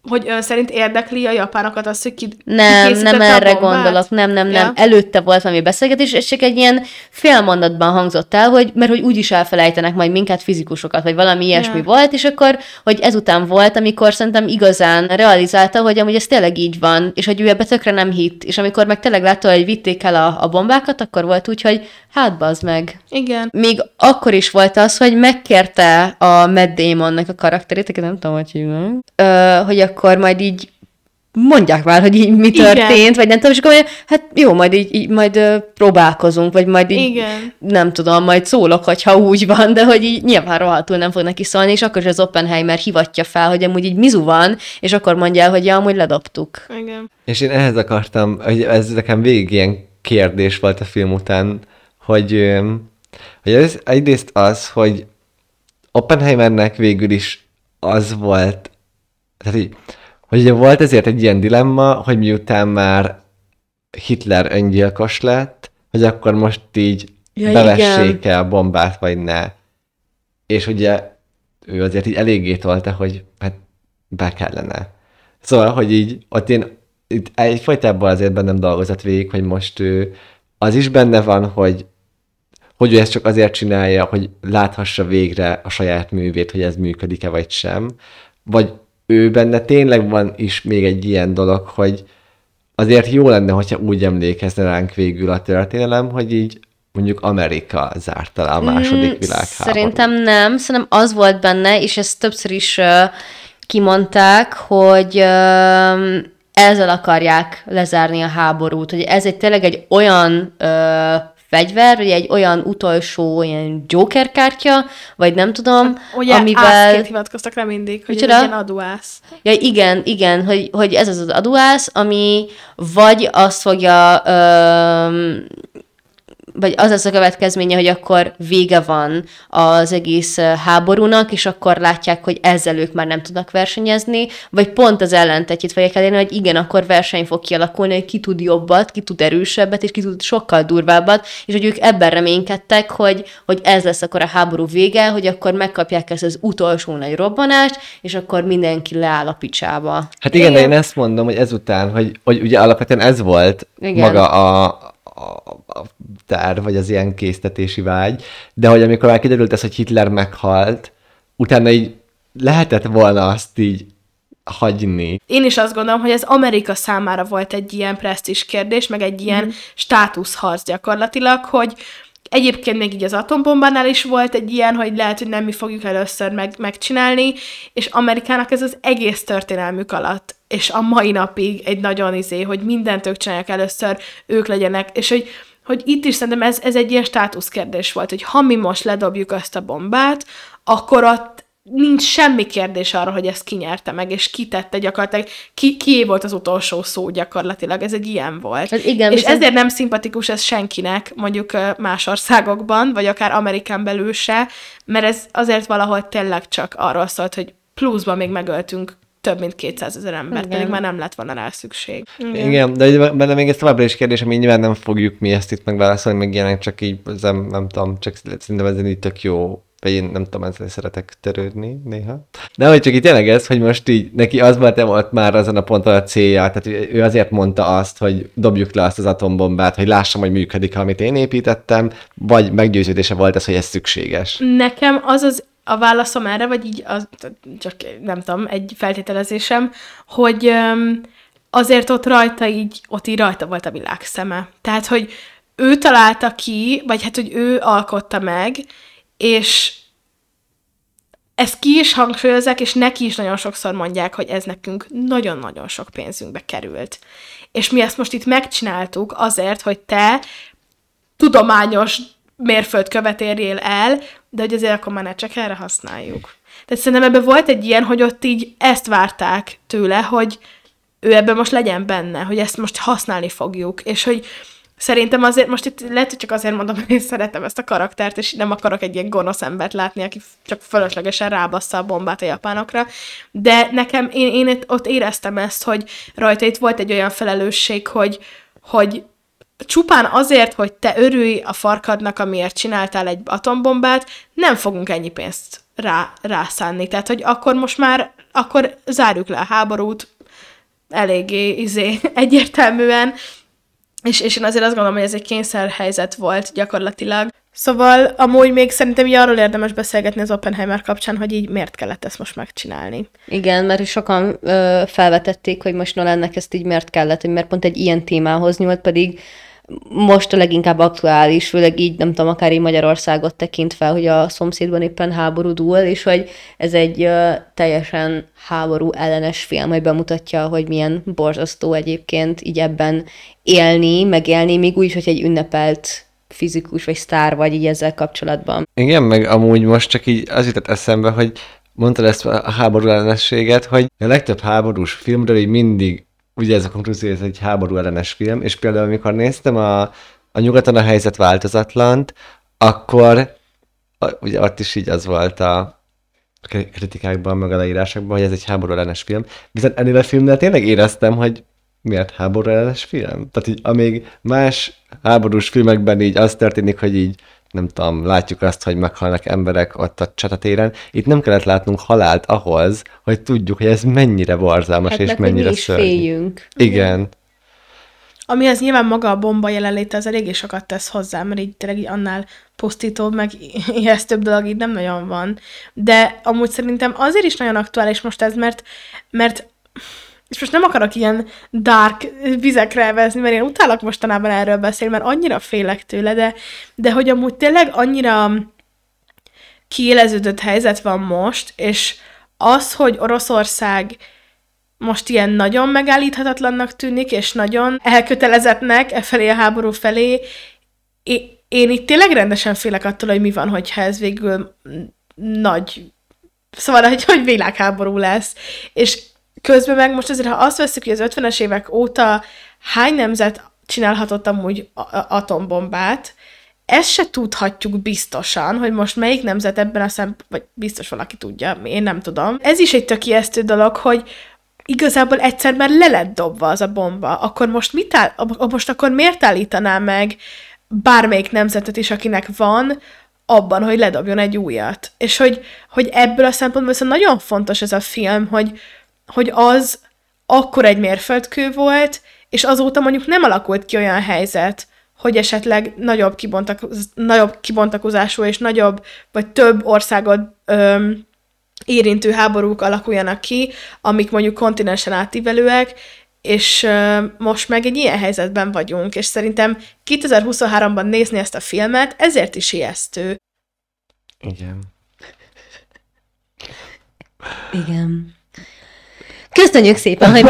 hogy ön szerint érdekli a japánokat az, hogy ki Nem, nem a erre bombát? gondolok, nem, nem, nem. Ja. Előtte volt valami beszélgetés, és csak egy ilyen félmondatban hangzott el, hogy mert hogy úgyis elfelejtenek majd minket fizikusokat, vagy valami ilyesmi Ja. volt, és akkor, hogy ezután volt, amikor szerintem igazán realizálta, hogy amúgy ez tényleg így van, és hogy ő ebbe tökre nem hitt, és amikor meg tényleg látta, hogy vitték el a, a bombákat, akkor volt úgy, hogy hát bazd meg. Igen. Még akkor is volt az, hogy megkérte a Matt Damonnak a karakterét, nem tudom, hogy hívnak, ö, hogy akkor majd így mondják már, hogy így mi Igen. történt, vagy nem tudom, és akkor mondja, hát jó, majd így, így majd ö, próbálkozunk, vagy majd így, Igen. nem tudom, majd szólok, hogyha úgy van, de hogy így nyilván rohadtul nem fog neki szólni, és akkor is az Oppenheimer hivatja fel, hogy amúgy így mizu van, és akkor mondja, el, hogy ja, amúgy ledobtuk. Igen. És én ehhez akartam, hogy ez nekem végig ilyen kérdés volt a film után, hogy, hogy ez egyrészt az, hogy Oppenheimernek végül is az volt, tehát így, hogy ugye volt ezért egy ilyen dilemma, hogy miután már Hitler öngyilkos lett, hogy akkor most így Ja, bevessék-e a bombát, vagy ne. És ugye ő azért így eléggé tolta, hogy hát be kellene. Szóval, hogy így ott én itt egyfajtában azért bennem dolgozott végig, hogy most ő az is benne van, hogy hogy ő ezt csak azért csinálja, hogy láthassa végre a saját művét, hogy ez működik-e vagy sem, vagy ő benne tényleg van is még egy ilyen dolog, hogy azért jó lenne, hogyha úgy emlékezne ránk végül a történelem, hogy így mondjuk Amerika zárta le a második Mm, világháborút. Szerintem nem, szerintem az volt benne, és ezt többször is uh, kimondták, hogy uh, ezzel akarják lezárni a háborút, hogy ez egy tényleg egy olyan uh, fegyver, vagy egy olyan utolsó ilyen Joker kártya, vagy nem tudom, Ugye amivel... ászként hivatkoztak rá mindig, hogy ez egy Micsoda? ilyen adóász. Ja, igen, igen, hogy, hogy ez az az adóász, ami vagy azt fogja öm, vagy az lesz a következménye, hogy akkor vége van az egész ö, háborúnak, és akkor látják, hogy ezzel ők már nem tudnak versenyezni, vagy pont az ellentetjét fogják elérni, hogy igen, akkor verseny fog kialakulni, hogy ki tud jobbat, ki tud erősebbet, és ki tud sokkal durvábbat, és hogy ők ebben reménykedtek, hogy, hogy ez lesz akkor a háború vége, hogy akkor megkapják ezt az utolsó nagy robbanást, és akkor mindenki leáll a picsába. Hát igen, de én ezt mondom, hogy ezután, hogy, hogy ugye alapvetően ez volt igen. maga a, a, a terv, vagy az ilyen késztetési vágy, de hogy amikor már kiderült ez, hogy Hitler meghalt, utána így lehetett volna azt így hagyni. Én is azt gondolom, hogy ez Amerika számára volt egy ilyen presztis kérdés, meg egy ilyen mm. státuszharc gyakorlatilag, hogy egyébként még így az atombombánál is volt egy ilyen, hogy lehet, hogy nem mi fogjuk először meg, megcsinálni, és Amerikának ez az egész történelmük alatt, és a mai napig egy nagyon izé, hogy mindent ők csinálják először, ők legyenek, és hogy hogy itt is szerintem ez, ez egy ilyen státuszkérdés volt, hogy ha mi most ledobjuk azt a bombát, akkor ott nincs semmi kérdés arra, hogy ezt kinyerte meg, és kitette gyakorlatilag, ki, kié volt az utolsó szó gyakorlatilag, ez egy ilyen volt. Hát igen, és viszont- ezért nem szimpatikus ez senkinek, mondjuk más országokban, vagy akár Amerikán belül se, mert ez azért valahol tényleg csak arról szólt, hogy pluszban még megöltünk több mint 200 ezer embert, Igen. pedig már nem lett volna rá szükség. Igen, Igen de benne még ez továbbra is kérdés, ami nyilván nem fogjuk mi ezt itt megválaszolni, meg ilyenek, csak így, nem, nem tudom, csak szerintem ez így tök jó vagy én nem tudom, ezzel szeretek törődni néha. De hogy csak itt tényleg ez, hogy most így neki az volt, volt már azon a ponton a célja, tehát ő- ő azért mondta azt, hogy dobjuk le azt az atombombát, hogy lássam, hogy működik, amit én építettem, vagy meggyőződése volt ez, hogy ez szükséges. Nekem az az a válaszom erre, vagy így az, csak nem tudom, egy feltételezésem, hogy azért ott rajta így, ott így rajta volt a világ szeme. Tehát, hogy ő találta ki, vagy hát, hogy ő alkotta meg, és ezt ki is hangsúlyozzák, és neki is nagyon sokszor mondják, hogy ez nekünk nagyon-nagyon sok pénzünkbe került. És mi ezt most itt megcsináltuk azért, hogy te tudományos mérföldkövet érjél el, de hogy azért akkor már ne csak erre használjuk. Tehát szerintem ebben volt egy ilyen, hogy ott így ezt várták tőle, hogy ő ebben most legyen benne, hogy ezt most használni fogjuk, és hogy szerintem azért, most itt lehet, hogy csak azért mondom, hogy én szeretem ezt a karaktert, és nem akarok egy ilyen gonosz embert látni, aki csak fölöslegesen rábassza a bombát a japánokra, de nekem, én, én ott éreztem ezt, hogy rajta itt volt egy olyan felelősség, hogy, hogy csupán azért, hogy te örülj a farkadnak, amiért csináltál egy atombombát, nem fogunk ennyi pénzt rá, rászánni. Tehát, hogy akkor most már, akkor zárjuk le a háborút, eléggé izé, egyértelműen, és, és én azért azt gondolom, hogy ez egy kényszerhelyzet volt gyakorlatilag. Szóval amúgy még szerintem így arról érdemes beszélgetni az Oppenheimer kapcsán, hogy így miért kellett ezt most megcsinálni. Igen, mert sokan ö, felvetették, hogy most Nolannek ezt így miért kellett, hogy miért pont egy ilyen témához nyúlt, pedig most a leginkább aktuális, főleg így, nem tudom, akár így Magyarországot tekint fel, hogy a szomszédban éppen háború dúl, és hogy ez egy ö, teljesen háború ellenes film, hogy bemutatja, hogy milyen borzasztó egyébként így ebben élni, megélni, még úgy, hogy egy ünnepelt fizikus vagy sztár vagy így ezzel kapcsolatban. Igen, meg amúgy most csak így az jutott eszembe, hogy mondtad ezt a háború ellenességet, hogy a legtöbb háborús filmről így mindig ugye ez a konklúzió, ez egy háború ellenes film, és például amikor néztem a, a nyugaton a helyzet változatlant, akkor a, ugye ott is így az volt a kritikákban, meg a leírásokban, hogy ez egy háború ellenes film. Viszont ennél a filmnél tényleg éreztem, hogy miért háború ellenes film? Tehát így, amíg más háborús filmekben így az történik, hogy így nem tudom, látjuk azt, hogy meghalnak emberek ott a csatatéren. Itt nem kellett látnunk halált ahhoz, hogy tudjuk, hogy ez mennyire borzalmas Hát és hogy mi mennyire is szörnyű. féljünk. Igen. Ami az nyilván maga a bomba jelenléte, az eléggé sokat tesz hozzá, mert így tényleg annál pusztítóbb, meg ijesztőbb dolog így nem nagyon van. De amúgy szerintem azért is nagyon aktuális most ez, mert, mert és most nem akarok ilyen dark vizekre vezni, mert én utálok mostanában erről beszélni, mert annyira félek tőle, de, de hogy amúgy tényleg annyira kiéleződött helyzet van most, és az, hogy Oroszország most ilyen nagyon megállíthatatlannak tűnik, és nagyon elkötelezettnek e felé a háború felé, én itt tényleg rendesen félek attól, hogy mi van, hogyha ez végül nagy, szóval, hogy, hogy világháború lesz. És közben meg most azért, ha azt veszük, hogy az 50-es évek óta hány nemzet csinálhatott amúgy atombombát, ezt se tudhatjuk biztosan, hogy most melyik nemzet ebben a szem, vagy biztos valaki tudja, én nem tudom. Ez is egy tök ijesztő dolog, hogy igazából egyszer már le lett dobva az a bomba, akkor most, mit áll, most akkor miért állítaná meg bármelyik nemzetet is, akinek van, abban, hogy ledobjon egy újat. És hogy, hogy ebből a szempontból viszont nagyon fontos ez a film, hogy, hogy az akkor egy mérföldkő volt, és azóta mondjuk nem alakult ki olyan helyzet, hogy esetleg nagyobb, kibontakoz, nagyobb kibontakozású és nagyobb, vagy több országot öm, érintő háborúk alakuljanak ki, amik mondjuk kontinensen átívelőek, és ö, most meg egy ilyen helyzetben vagyunk, és szerintem 2023-ban nézni ezt a filmet, ezért is ijesztő. Igen. Igen. Köszönjük szépen, hogy.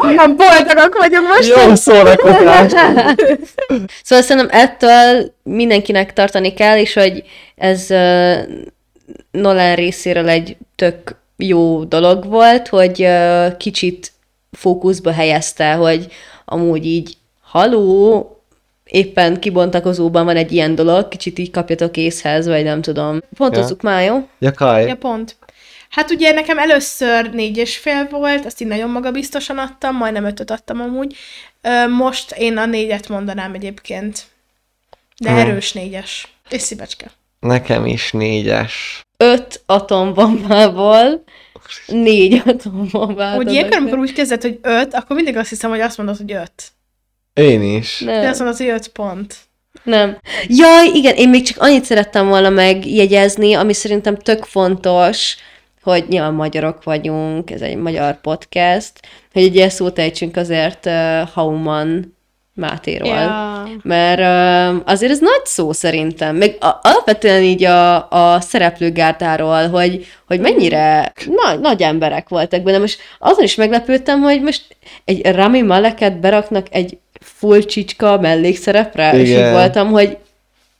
Olyan boldogak vagyunk most! Jó szórakozás! Szóval szerintem ettől mindenkinek tartani kell, és hogy ez uh, Nolan részéről egy tök jó dolog volt, hogy uh, kicsit fókuszba helyezte, hogy amúgy így haló, éppen kibontakozóban van egy ilyen dolog, kicsit így kapjatok észhez, vagy nem tudom. Pontozzuk ja. már, jó? Jakaj. Ja, pont. Hát ugye nekem először négy és fél volt, azt így nagyon magabiztosan adtam, majdnem ötöt adtam amúgy. Most én a négyet mondanám egyébként. De Hmm. erős négyes. És szívecske. Nekem is négyes. Öt atombombából négy atombombát. Adok ilyenkor, amikor úgy kezded, hogy öt, akkor mindig azt hiszem, hogy azt mondod, hogy öt. Én is. De Nem. azt mondod, hogy öt pont. Nem. Jaj, igen, én még csak annyit szerettem volna megjegyezni, ami szerintem tök fontos, hogy nyilván magyarok vagyunk, ez egy magyar podcast, hogy egy ilyen szót ejtsünk azért uh, Hauman Mátéról. Ja. Mert uh, azért ez nagy szó szerintem, meg a, alapvetően így a, a szereplőgárdáról, hogy, hogy mennyire nagy, nagy emberek voltak benne. Most azon is meglepődtem, hogy most egy Rami Maleket beraknak egy full csicska mellékszerepre, és így Igen. voltam, hogy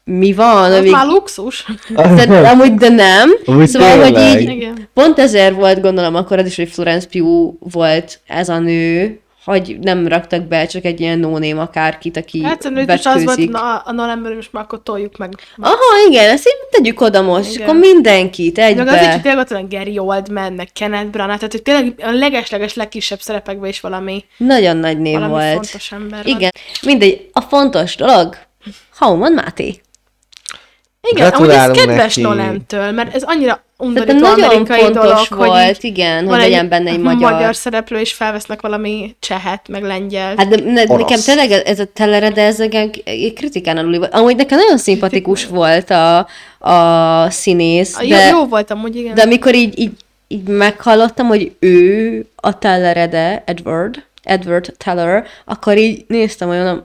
mi van, amíg... már luxus. De, amúgy, de nem. Amúgy szóval, hogy tényleg. így, Igen. Pont ezért volt, gondolom, akkor az is, hogy Florence Pugh volt ez a nő, hogy nem raktak be csak egy ilyen no akárkit, aki Hát szerintem az volt, na, a Nolanből most már akkor toljuk meg. Aha, igen, ezt így tegyük oda most, Igen. akkor mindenkit Meg az is, egybe. hogy tényleg ott van Gary Oldman, meg Kenneth Branagh, tehát hogy tényleg a legesleges, legkisebb szerepekben is valami, Nagyon nagy név valami volt. fontos ember van. Igen, mindegy, a fontos dolog, Hauman Máté. Igen, amúgy ez Gratulálunk kedves neki. Nolentől, mert ez annyira undorító nagyon amerikai fontos dolog, volt, hogy így igen, hogy legyen benne egy magyar. magyar szereplő, és felvesznek valami csehet, meg lengyel. Hát de, ne, nekem tényleg ez a telere, de ez egy egy kritikán aluli volt. Amúgy nekem nagyon szimpatikus volt a, a színész, jó, de, jó volt amúgy, igen. de amikor így, így, így meghallottam, hogy ő a tellerede, Edward, Edward Teller, akkor így néztem olyan,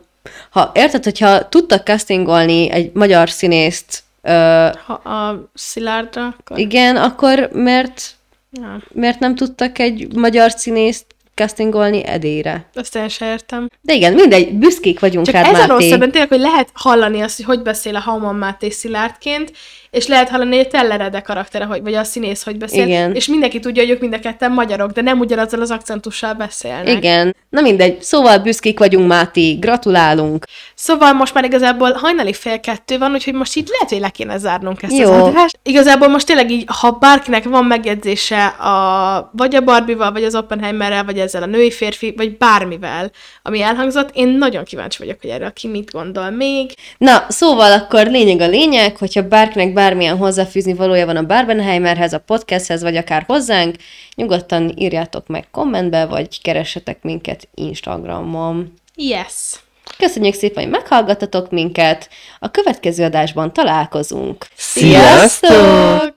ha érted, hogyha tudtak castingolni egy magyar színészt, ö, Ha a Szilárdra, akkor... igen, akkor miért, Ja, miért nem tudtak egy magyar színészt castingolni Edére? azt sem értem. De igen, mindegy, büszkék vagyunk Csak rád, ez a Máté. rossz ebben tényleg, hogy lehet hallani azt, hogy hogy beszél a Hauman Máté Szilárdként, és lehet hallani, a Tellerede karaktere, hogy, vagy a színész, hogy beszél, Igen. és mindenki tudja, hogy ők mind a ketten magyarok, de nem ugyanazzal az akcentussal beszélnek. Igen. Na mindegy, szóval büszkék vagyunk, Máté, gratulálunk. Szóval most már igazából hajnali fél kettő van, úgyhogy most így lehet, hogy le kéne zárnunk ezt Jó. az adást. Igazából most tényleg így, ha bárkinek van megjegyzése a, vagy a Barbie-val, vagy az Oppenheimerrel, vagy ezzel a női férfi, vagy bármivel, ami elhangzott, én nagyon kíváncsi vagyok, hogy erről ki mit gondol még. Na, szóval akkor lényeg a lényeg, hogyha bárkinek bármilyen hozzáfűzni valója van a Barbenheimerhez, a podcasthez, vagy akár hozzánk, nyugodtan írjátok meg kommentbe, vagy keressetek minket Instagramon. Yes! Köszönjük szépen, hogy meghallgattatok minket. A következő adásban találkozunk. Sziasztok!